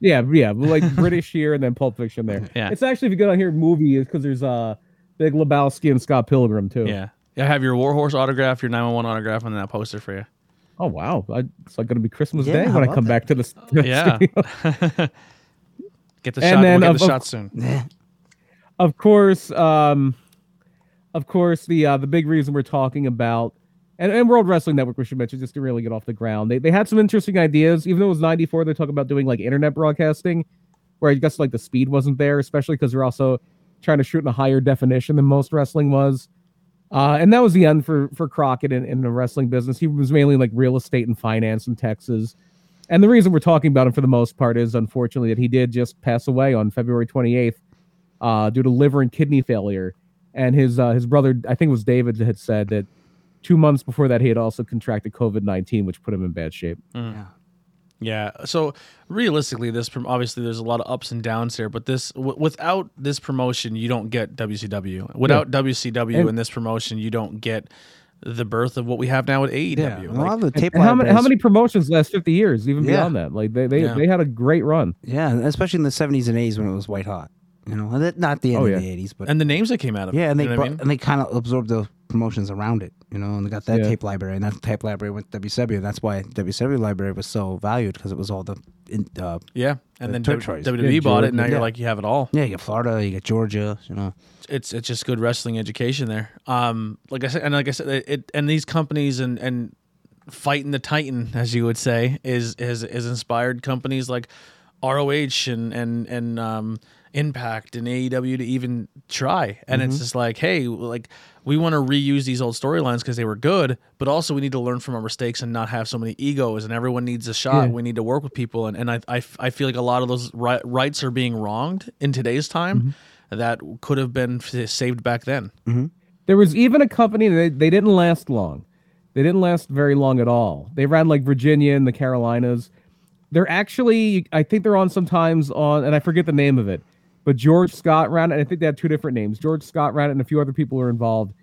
Yeah, yeah, like <laughs> British here and then Pulp Fiction there. Yeah. It's actually if you go down here, movie is because there's uh Big Lebowski and Scott Pilgrim too. Yeah. Yeah, I have your Warhorse autograph, your 911 autograph, and then that poster for you. Oh wow, I, it's like gonna be Christmas Yeah, Day when I about come that? back to the, <laughs> to the Yeah. studio. <laughs> Get the And shot. then we'll get of- the of- shot soon. Of course, um, of course, the uh, the big reason we're talking about and, and World Wrestling Network, we should mention, just to really get off the ground. They they had some interesting ideas, even though it was '94. They talk about doing like internet broadcasting, where I guess like the speed wasn't there, especially because they're also trying to shoot in a higher definition than most wrestling was. Uh, and that was the end for for Crockett in, in the wrestling business. He was mainly like real estate and finance in Texas. And the reason we're talking about him for the most part is unfortunately that he did just pass away on February 28th uh, due to liver and kidney failure. And his uh, his brother, I think it was David, had said that two months before that he had also contracted COVID 19, which put him in bad shape. Mm. Yeah. Yeah. So realistically, this prom- obviously there's a lot of ups and downs here, but this w- without this promotion, you don't get WCW. Without WCW And- and this promotion, you don't get the birth of what we have now with AEW. Yeah. A lot of the tape and how many how many promotions last 50 years, even Yeah. beyond that? Like they they, Yeah. they had a great run. Yeah, especially in the seventies and eighties when it was white hot. You know, that- not the end Oh, of yeah. the eighties, but and the names that came out of it. yeah, and they you know brought, I mean? and they kind of absorbed the promotions around it. You know, and they got that Yeah. tape library, and that tape library went to WCW, and that's why WCW library was so valued because it was all the, in, uh, Yeah, and the then territories. WWE Yeah, bought it, and now Georgia. you're like you have it all. yeah, you get Florida, you get Georgia, you know. It's it's just good wrestling education there. Um, like I said, and like I said, it, it and these companies and and fighting the Titan, <laughs> as you would say, is is is inspired companies like ROH and and and um, Impact and AEW to even try. And Mm-hmm. it's just like, hey, like we want to reuse these old storylines because they were good, but also we need to learn from our mistakes and not have so many egos. And everyone needs a shot. Yeah. We need to work with people. And and I I, I feel like a lot of those ri- rights are being wronged in today's time. Mm-hmm. That could have been f- saved back then. There was even a company that they didn't last long. They didn't last very long at all. They ran like Virginia and the Carolinas. They're actually, I think they're on sometimes on, and I forget the name of it, but George Scott ran it. and I think they had two different names. George Scott ran it, and a few other people were involved.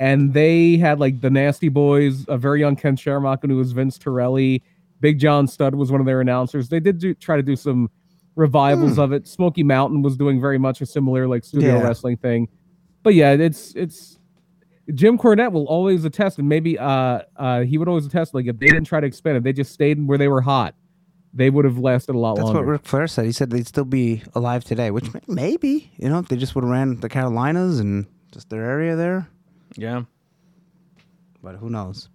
And they had like the Nasty Boys, a very young Ken Shamrock, who was Vince Torelli. Big John Studd was one of their announcers. They did do, try to do some revivals of it. Smoky Mountain was doing very much a similar like studio Yeah. wrestling thing. But yeah, it's it's Jim Cornette will always attest, and maybe uh uh he would always attest like if they didn't try to expand, if they just stayed where they were hot, they would have lasted a lot That's longer. what Ric Flair said. He said they'd still be alive today, which may- maybe, you know, if they just would have ran the Carolinas and just their area there. Yeah. But who knows?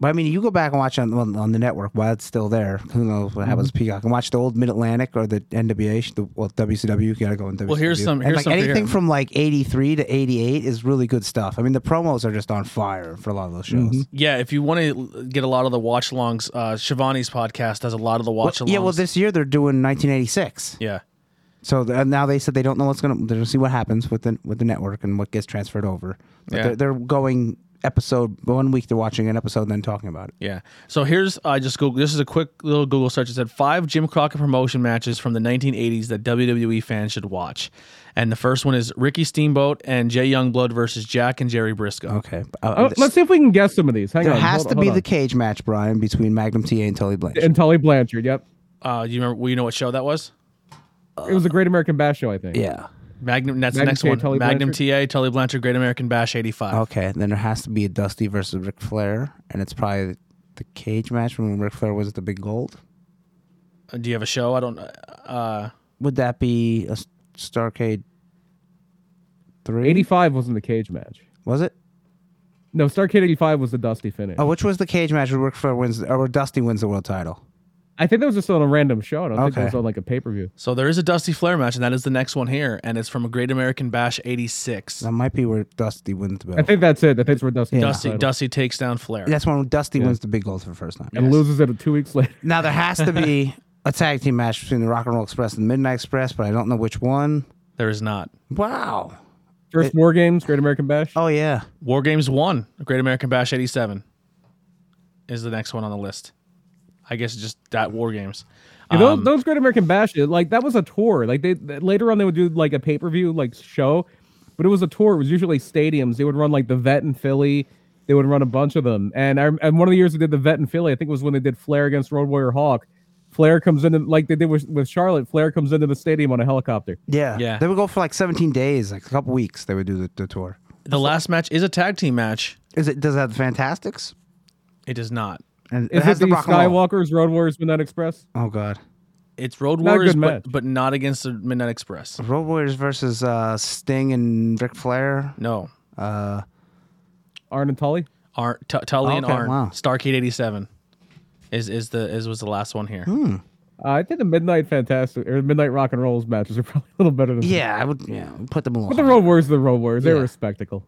But I mean, you go back and watch on on, on the network while it's still there. Who knows what happens? to Peacock and watch the old Mid Atlantic or the NWA, the, well WCW. You gotta go in WCW. Well, here's some- And, here's like some anything from like '83 to '88 is really good stuff. I mean, the promos are just on fire for a lot of those shows. Yeah, if you want to get a lot of the watch alongs, uh, Schiavone's podcast has a lot of the watch alongs. Yeah, well, this year they're doing 1986. Yeah. So th- now they said they don't know what's gonna. They're gonna see what happens with the with the network and what gets transferred over. But Yeah. they're, they're going episode one week. They're watching an episode, and then talking about it. Yeah. So here's I just Google. This is a quick little Google search. It said five Jim Crockett promotion matches from the 1980s that WWE fans should watch, and the first one is Ricky Steamboat and Jay Youngblood versus Jack and Jerry Brisco. Okay. Uh, Oh, let's see if we can guess some of these. Hang there on. has hold- to hold be on. the cage match, Brian, between Magnum TA and Tully Blanchard. and Tully Blanchard. Yep, Uh, do you remember? well, You know what show that was? it was a Great American Bash show, I think. yeah. Magnum. That's the next TA, one. Tully Magnum TA, Tully Blanchard, Great American Bash '85. Okay. Then there has to be a Dusty versus Ric Flair, and it's probably the cage match when Ric Flair was the big gold. Uh, Do you have a show? I don't. Uh, Would that be a Starcade three? Eighty-five wasn't the cage match. Was it? No, Starcade eighty-five was the Dusty finish. Oh, which was the cage match where Ric Flair wins, or where Dusty wins the world title? I think that was just on a random show. I don't think it was on like a pay-per-view. so there is a Dusty Flair match, and that is the next one here, and it's from a Great American Bash '86. That might be where Dusty wins the belt. I think that's it. I think it's where Dusty. wins the Dusty title. Dusty takes down Flair. That's when Dusty wins the big gold for the first time. and loses it two weeks <laughs> later. Now there has to be a tag team match between the Rock and Roll Express and the Midnight Express, but I don't know which one. There is not. Wow. First War Games, Great American Bash. Oh yeah. War Games One, Great American Bash '87, is the next one on the list. I guess just that War Games. Yeah, those, Um, those Great American Bash, like that was a tour. Like they later on they would do like a pay per view like show, but it was a tour. It was usually stadiums. They would run like the Vet in Philly. They would run a bunch of them. And I and one of the years they did the Vet in Philly, I think it was when they did Flair against Road Warrior Hawk. Flair comes in like they did with, with Charlotte. Flair comes into the stadium on a helicopter. Yeah. Yeah. They would go for like 17 days, like a couple weeks. They would do the, the tour. the last match is a tag team match. Is it? Does it have the Fantastics? It does not. And Is it, has the Rock and Roll. Skywalkers, Road Warriors, Midnight Express? Oh god. It's Road Not Warriors, but, but not against the Midnight Express. Road Warriors versus uh, Sting and Ric Flair. No. Uh, Arn and Tully. Ar- T- Tully and Okay, Arn. wow. Starcade '87 is is the is was the last one here. Hmm. Uh, I think the Midnight Fantastic or Midnight Rock and Rolls matches are <laughs> probably a little better than yeah, I would. Yeah, put them along. But the Road Warriors, the Road Warriors, they Yeah. were a spectacle.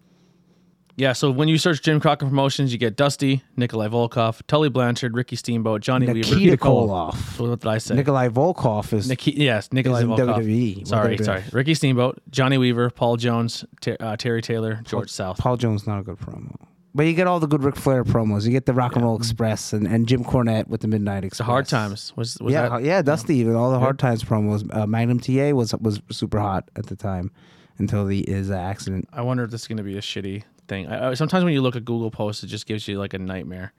Yeah. So when you search Jim Crockett Promotions, you get Dusty, Nikolai Volkov, Tully Blanchard, Ricky Steamboat, Johnny Weaver. Nikita Koloff. Koloff. What did I say? Nikolai Volkov is. Niki- yes, Nikolai is in Volkov. WWE. Sorry, WWF. sorry. Ricky Steamboat, Johnny Weaver, Paul Jones, Ter- uh, Terry Taylor, George South. Paul Jones not a good promo. But you get all the good Ric Flair promos. You get the Rock and Roll Express and, and Jim Cornette with the Midnight Express. The Hard Times was was yeah, that? yeah, Dusty with all the Hard Times promos. Uh, Magnum TA was was super hot at the time until the is accident. I wonder if this is going to be a shitty thing. I, I, sometimes when you look at Google posts, it just gives you like a nightmare.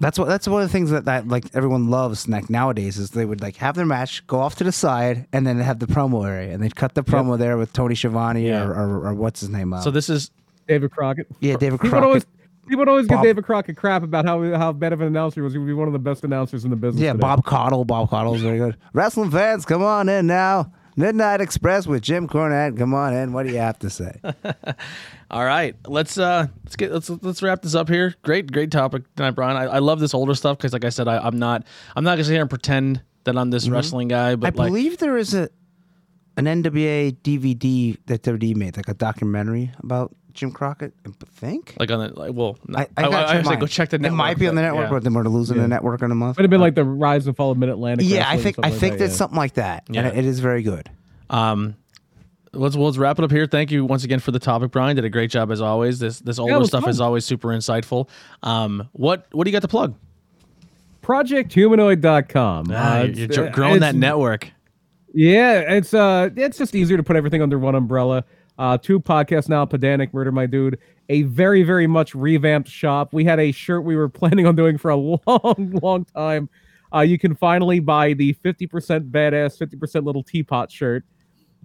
That's what that's one of the things that, that like everyone loves like nowadays is they would like have their match, go off to the side, and then have the promo area, and they'd cut the promo there with Tony Schiavone Yeah. or, or, or what's his name? Uh, So this is David Crockett. yeah, David People Crockett. would always people would always Bob- give David Crockett crap about how how bad of an announcer he was. He would be one of the best announcers in the business. Yeah, today. Bob Caudle. Bob Caudle is very good. Wrestling fans, come on in now. Midnight Express with Jim Cornette. Come on in. What do you have to say? <laughs> all right. Let's uh let's get let's let's wrap this up here. Great great topic tonight, Brian. I, I love this older stuff because like I said, I, I'm not I'm not gonna sit here and pretend that I'm this wrestling guy, but Mm-hmm. I like believe there is a an NWA DVD that WWE made, like a documentary about Jim Crockett. I think. like on the like well I, I, I, gotta I, check go check the network. It might be on the network, yeah. but then we're losing Yeah. the network in a month. It would have been like the rise and fall of Mid Atlantic. yeah, I think I think that's something like that. Yeah. And it is very good. Um, let's well, let's wrap it up here. Thank you once again for the topic, Brian. Did a great job as always. This this older was stuff fun. is always super insightful. Um, what what do you got to plug? ProjectHumanoid.com. Ah, Uh, you're it's- you're growing that network. Yeah, it's uh, it's just easier to put everything under one umbrella. Uh, two podcasts now, Pedantic Murder My Dude, a very very much revamped shop. We had a shirt we were <laughs> planning on doing for a long long time. Uh, you can finally buy the 50% badass, 50% little teapot shirt.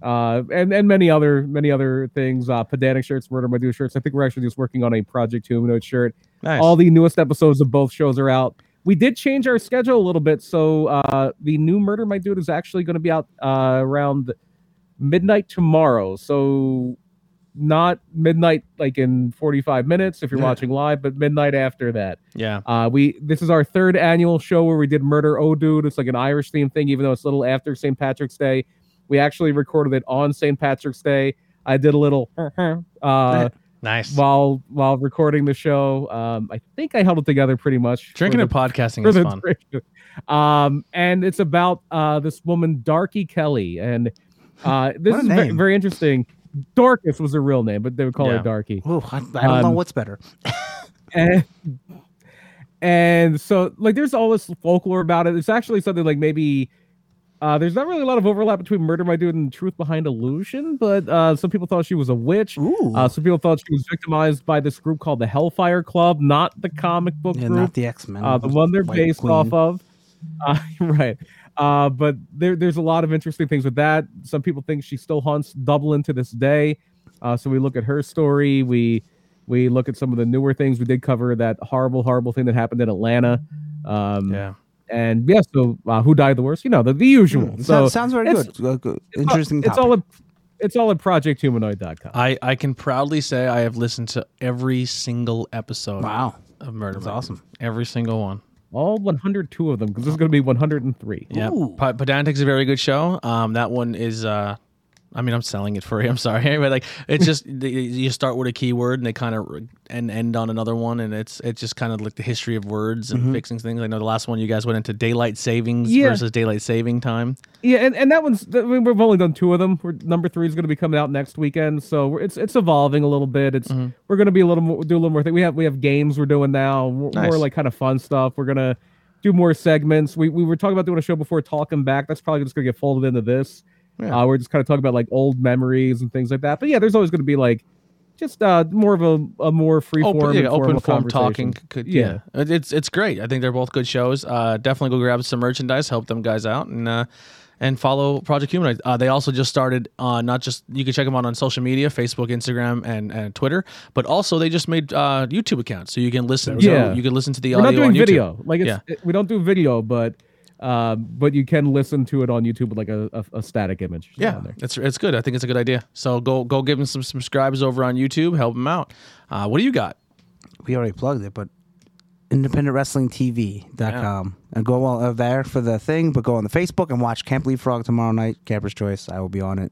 Uh, and and many other many other things. Uh, pedantic shirts, murder my dude shirts. I think we're actually just working on a Project Humanoid shirt. Nice. All the newest episodes of both shows are out. We did change our schedule a little bit, so uh, the new Murder My Dude is actually going to be out uh, around midnight tomorrow. So not midnight like in 45 minutes if you're Yeah. watching live, but midnight after that. Yeah. Uh, we this is our third annual show where we did Murder Oh Dude. It's like an Irish theme thing, even though it's a little after St. Patrick's Day. We actually recorded it on St. Patrick's Day. I did a little <laughs> uh, <laughs> Nice. while while recording the show. Um, I think I held it together pretty much. Drinking the- and podcasting is fun. <laughs> Um, and it's about uh this woman Darky Kelly, and uh, this is ve- name. very interesting. Dorcas was her real name, but they would call Yeah. her Darky. Ooh, I, I don't know Um, what's better. <laughs> and and so like there's all this folklore about it. It's actually something like maybe uh, there's not really a lot of overlap between Murder My Dude and Truth Behind Illusion, but uh, some people thought she was a witch. Ooh, Uh, some people thought she was victimized by this group called the Hellfire Club, not the comic book yeah, group, not the X Men. uh, the one they're based off of. Uh, <laughs> right. Uh, but there, there's a lot of interesting things with that. Some people think she still haunts Dublin to this day. Uh, so we look at her story. We we look at some of the newer things. We did cover that horrible, horrible thing that happened in Atlanta. Um, Yeah. And yeah, so uh, who died the worst? You know, the, the usual. Mm, so sounds, sounds very it's- good. Good. it's all- Interesting. It's all a, it's all at projecthumanoid.com. I, I can proudly say I have listened to every single episode wow. of Murder. That's Mystery. awesome. Every single one. All 102 of them because this is going to be 103. Yeah. Ooh. Pa- Pedantic's a very good show. Um, that one is. Uh, I mean, I'm selling it for you. <laughs> I'm sorry, but like, it's just you start with a keyword and they kind of and end on another one, and it's it's just kind of like the history of words and fixing things. I know the last one you guys went into daylight savings Yeah. versus daylight saving time. Yeah, and, and that one's. I mean, we've only done two of them. We're, number three is going to be coming out next weekend, so we're, it's it's evolving a little bit. It's Mm-hmm. we're going to be a little more do a little more thing. We have we have games we're doing now, more, Nice. more like kind of fun stuff. We're gonna do more segments. We we were talking about doing a show before talking back. That's probably just going to get folded into this. Yeah. Uh, we're just kind of talking about like old memories and things like that. But yeah, there's always going to be like just uh more of a, a more free open, form, yeah, open form talking. Could, Yeah. yeah, it's it's great. I think they're both good shows. Uh, definitely go grab some merchandise, help them guys out, and uh, and follow Project Humanoid. Uh, they also just started uh, not just you can check them out on social media, Facebook, Instagram, and, and Twitter, but also they just made uh, YouTube accounts so you can listen. Yeah. so you can listen to the We're audio not doing on YouTube. video. Like it's, Yeah. it- we don't do video, but um, but you can listen to it on YouTube with like a, a, a static image. Yeah, there. it's it's good. I think it's a good idea. So go go give them some subscribes over on YouTube. Help them out. Uh, what do you got? we already plugged it, but independentwrestlingtv.com. And go on uh, there for the thing, but go on the Facebook and watch Camp Leapfrog tomorrow night, Camper's Choice. I will be on it.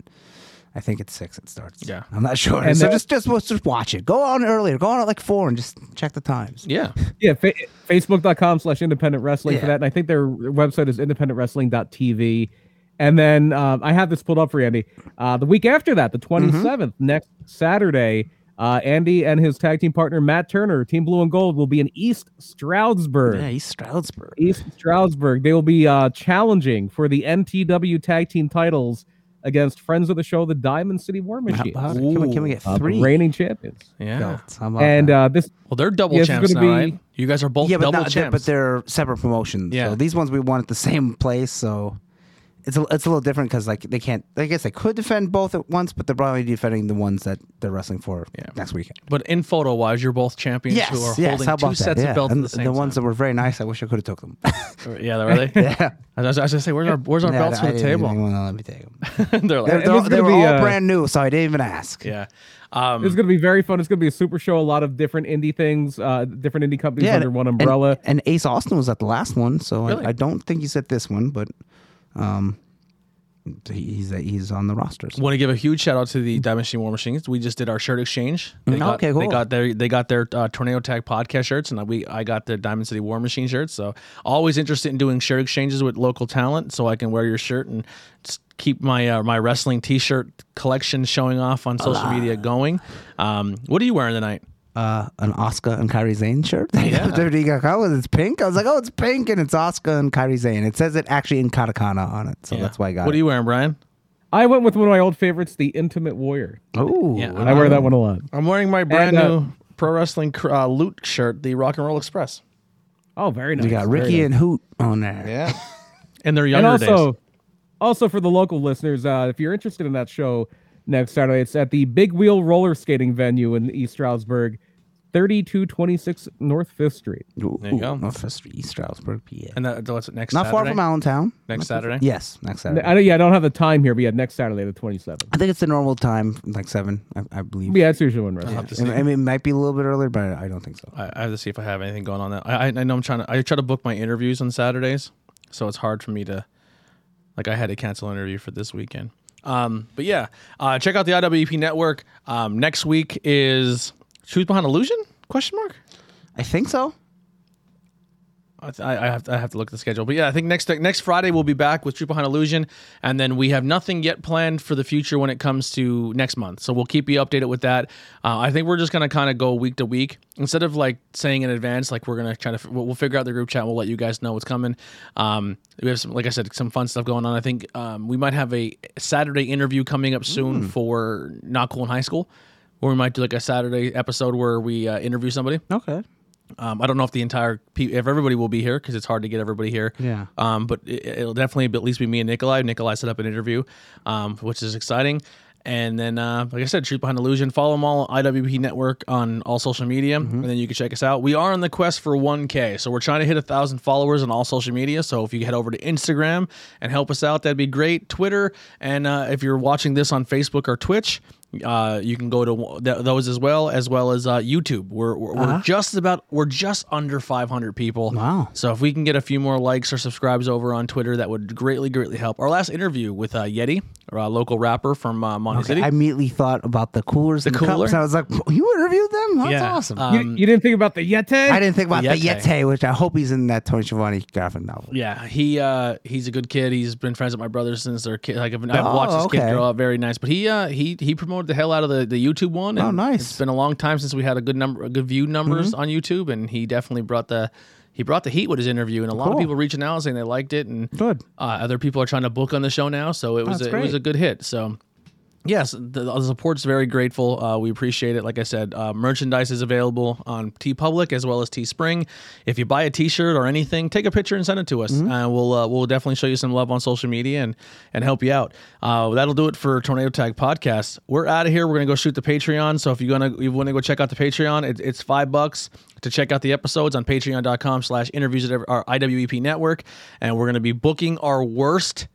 I think it's six it starts. Yeah. I'm not sure. And so then- just, just just watch it. Go on earlier. Go on at like four and just check the times. Yeah, <laughs> Yeah, fa- facebook.com slash independent wrestling for that. And I think their website is independentwrestling.tv. And then um, I have this pulled up for Andy. Uh, the week after that, the 27th, next Saturday, uh, Andy and his tag team partner, Matt Turner, Team Blue and Gold, will be in East Stroudsburg. Yeah, East Stroudsburg. East Stroudsburg. They will be uh, challenging for the NTW tag team titles against friends of the show, the Diamond City War How Machines, about it? Can we, can we get uh, three reigning champions. yeah. belts? How about And uh, this Well, they're double Yeah, champs now, gonna right? You guys are both yeah, but, double not, they're- but they're separate promotions. Yeah. So these ones we won at the same place. So it's a, it's a little different because like they can't. I guess they could defend both at once, but they're probably defending the ones that they're wrestling for Yeah. next weekend. But in photo wise, you're both champions Yes, who are yes. holding How two about that? sets Yeah. of belts and at the same ones that were very nice. I wish I could have took them. <laughs> <laughs> yeah, are they? yeah. I was, I was gonna say, where's our where's our Yeah, belts I for the table? wanna let me take them. <laughs> they're like, They're, they're, it's they gonna were be, all uh, brand new, so I didn't even ask. yeah. Um, It's going to be very fun. It's going to be a super show. A lot of different indie things, uh, different indie companies Yeah, under and- one and- umbrella. And, Ace Austin was at the last one, so Really? I, I don't think he's at this one, but um, he's he's on the rosters. Want to give a huge shout out to the Diamond Machine War Machines. We just did our shirt exchange. They Mm, got, okay, They got their they got their uh, Tornado Tag podcast shirts, and we I got the Diamond City War Machine shirts. So always interested in doing shirt exchanges with local talent, so I can wear your shirt and keep my uh, my wrestling T-shirt collection showing off on social media going. Um, what are you wearing tonight? Uh, an Oscar and Kyrie Zane shirt. <laughs> Yeah. yeah. It's pink. I was like, oh, it's pink, and it's Oscar and Kyrie Zane. It says it actually in katakana on it, so Yeah. that's why I got it What are you wearing, Brian? I went with one of my old favorites, the Intimate Warrior. Oh, Yeah, I wear that one a lot. I'm wearing my brand uh, new pro wrestling cr- uh, loot shirt, the Rock and Roll Express. Oh, very nice. we got Ricky nice. and Hoot on there. Yeah, <laughs> in their and younger also, days. also for the local listeners, uh, if you're interested in that show next Saturday, it's at the Big Wheel Roller Skating venue in East Stroudsburg. 3226 North Fifth Street. Ooh, There you go. North Fifth Street, East Stroudsburg, PA. And uh, that, what's it next? Not far Saturday? from Allentown. Next Not too Saturday? Yes, next Saturday. I don't, yeah, I don't have the time here, but yeah, next Saturday, the 27th. I think it's the normal time, like seven, I, I believe. Yeah, it's usually when wrestling. have to I mean, I mean, it might be a little bit earlier, but I don't think so. I, I have to see if I have anything going on. That I, I I know I'm trying to. I try to book my interviews on Saturdays, so it's hard for me to. Like I had to cancel an interview for this weekend. Um, but yeah, uh, check out the IWEP network. Um, next week is Truth Behind Illusion? Question mark. I think so. I, I have to, I have to look at the schedule, but yeah, I think next next Friday we'll be back with Truth Behind Illusion, and then we have nothing yet planned for the future when it comes to next month. So we'll keep you updated with that. Uh, I think we're just gonna kind of go week to week instead of like saying in advance, like we're gonna try to we'll, we'll figure out the group chat. We'll let you guys know what's coming. Um, we have some, like I said, some fun stuff going on. I think um, we might have a Saturday interview coming up soon for Not Cool in High School, where we might do like a Saturday episode where we uh, interview somebody. Okay. Um, I don't know if the entire pe- if everybody will be here because it's hard to get everybody here. Yeah. Um, but it, it'll definitely be, at least be me and Nikolai. Nikolai set up an interview, um, which is exciting. And then, uh, like I said, Truth Behind Illusion. Follow them all on IWEP Network on all social media, and then you can check us out. We are on the quest for 1K, so we're trying to hit a thousand followers on all social media. So if you head over to Instagram and help us out, that'd be great. Twitter, and uh, if you're watching this on Facebook or Twitch, uh, you can go to th- those as well, as well as uh, YouTube. We're we're, we're just about we're just under 500 people. Wow. So if we can get a few more likes or subscribes over on Twitter, that would greatly greatly help. Our last interview with uh, Yeti, a local rapper from uh, Mahanoy City. I immediately thought about the coolers and the cooler? cups. I was like, you interviewed them? That's Yeah. awesome. Uh, You, Um, you didn't think about the Yeti? I didn't think about the Yeti. Yeti, which I hope he's in that Tony Schiavone graphic novel. Yeah, he uh, he's a good kid. He's been friends with my brother since they're kid. Like I've, I've Oh, watched this kid grow up. Very nice. But he uh, he he promoted the hell out of the, the YouTube one. Oh, nice. It's been a long time since we had a good number, a good view numbers Mm-hmm. on YouTube, and he definitely brought the he brought the heat with his interview, and a lot of people reaching out saying they liked it, and Good. uh, other people are trying to book on the show now, so it was That's a, it was a good hit. So. Yes, the, the support's very grateful. Uh, we appreciate it. Like I said, uh, merchandise is available on TeePublic as well as Teespring. If you buy a T-shirt or anything, take a picture and send it to us. Uh, we'll uh, we'll definitely show you some love on social media and and help you out. Uh, that'll do it for Tornado Tag Podcast. We're out of here. We're gonna go shoot the Patreon. So if you're gonna you want to go check out the Patreon, it, it's five bucks to check out the episodes on Patreon.com slash interviews at our IWEP network, and we're gonna be booking our worst.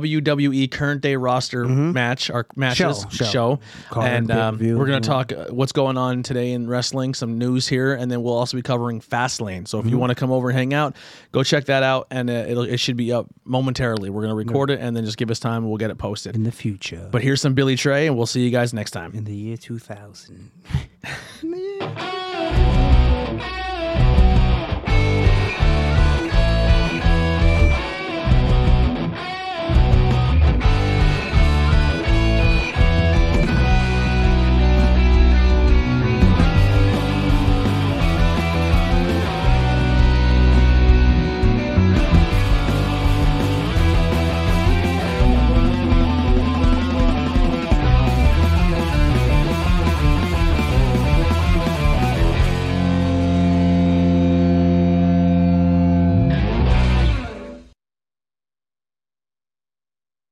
WWE current day roster match, our matches Mm-hmm. Show, show, show. And um, we're going to talk uh, what's going on today in wrestling, some news here, and then we'll also be covering Fastlane. So if Mm-hmm. you want to come over and hang out, go check that out, and uh, it'll it should be up momentarily. We're going to record it, and then just give us time, and we'll get it posted. In the future. But here's some Billy Tray, and we'll see you guys next time. in the year 2000. in <laughs> the <laughs> year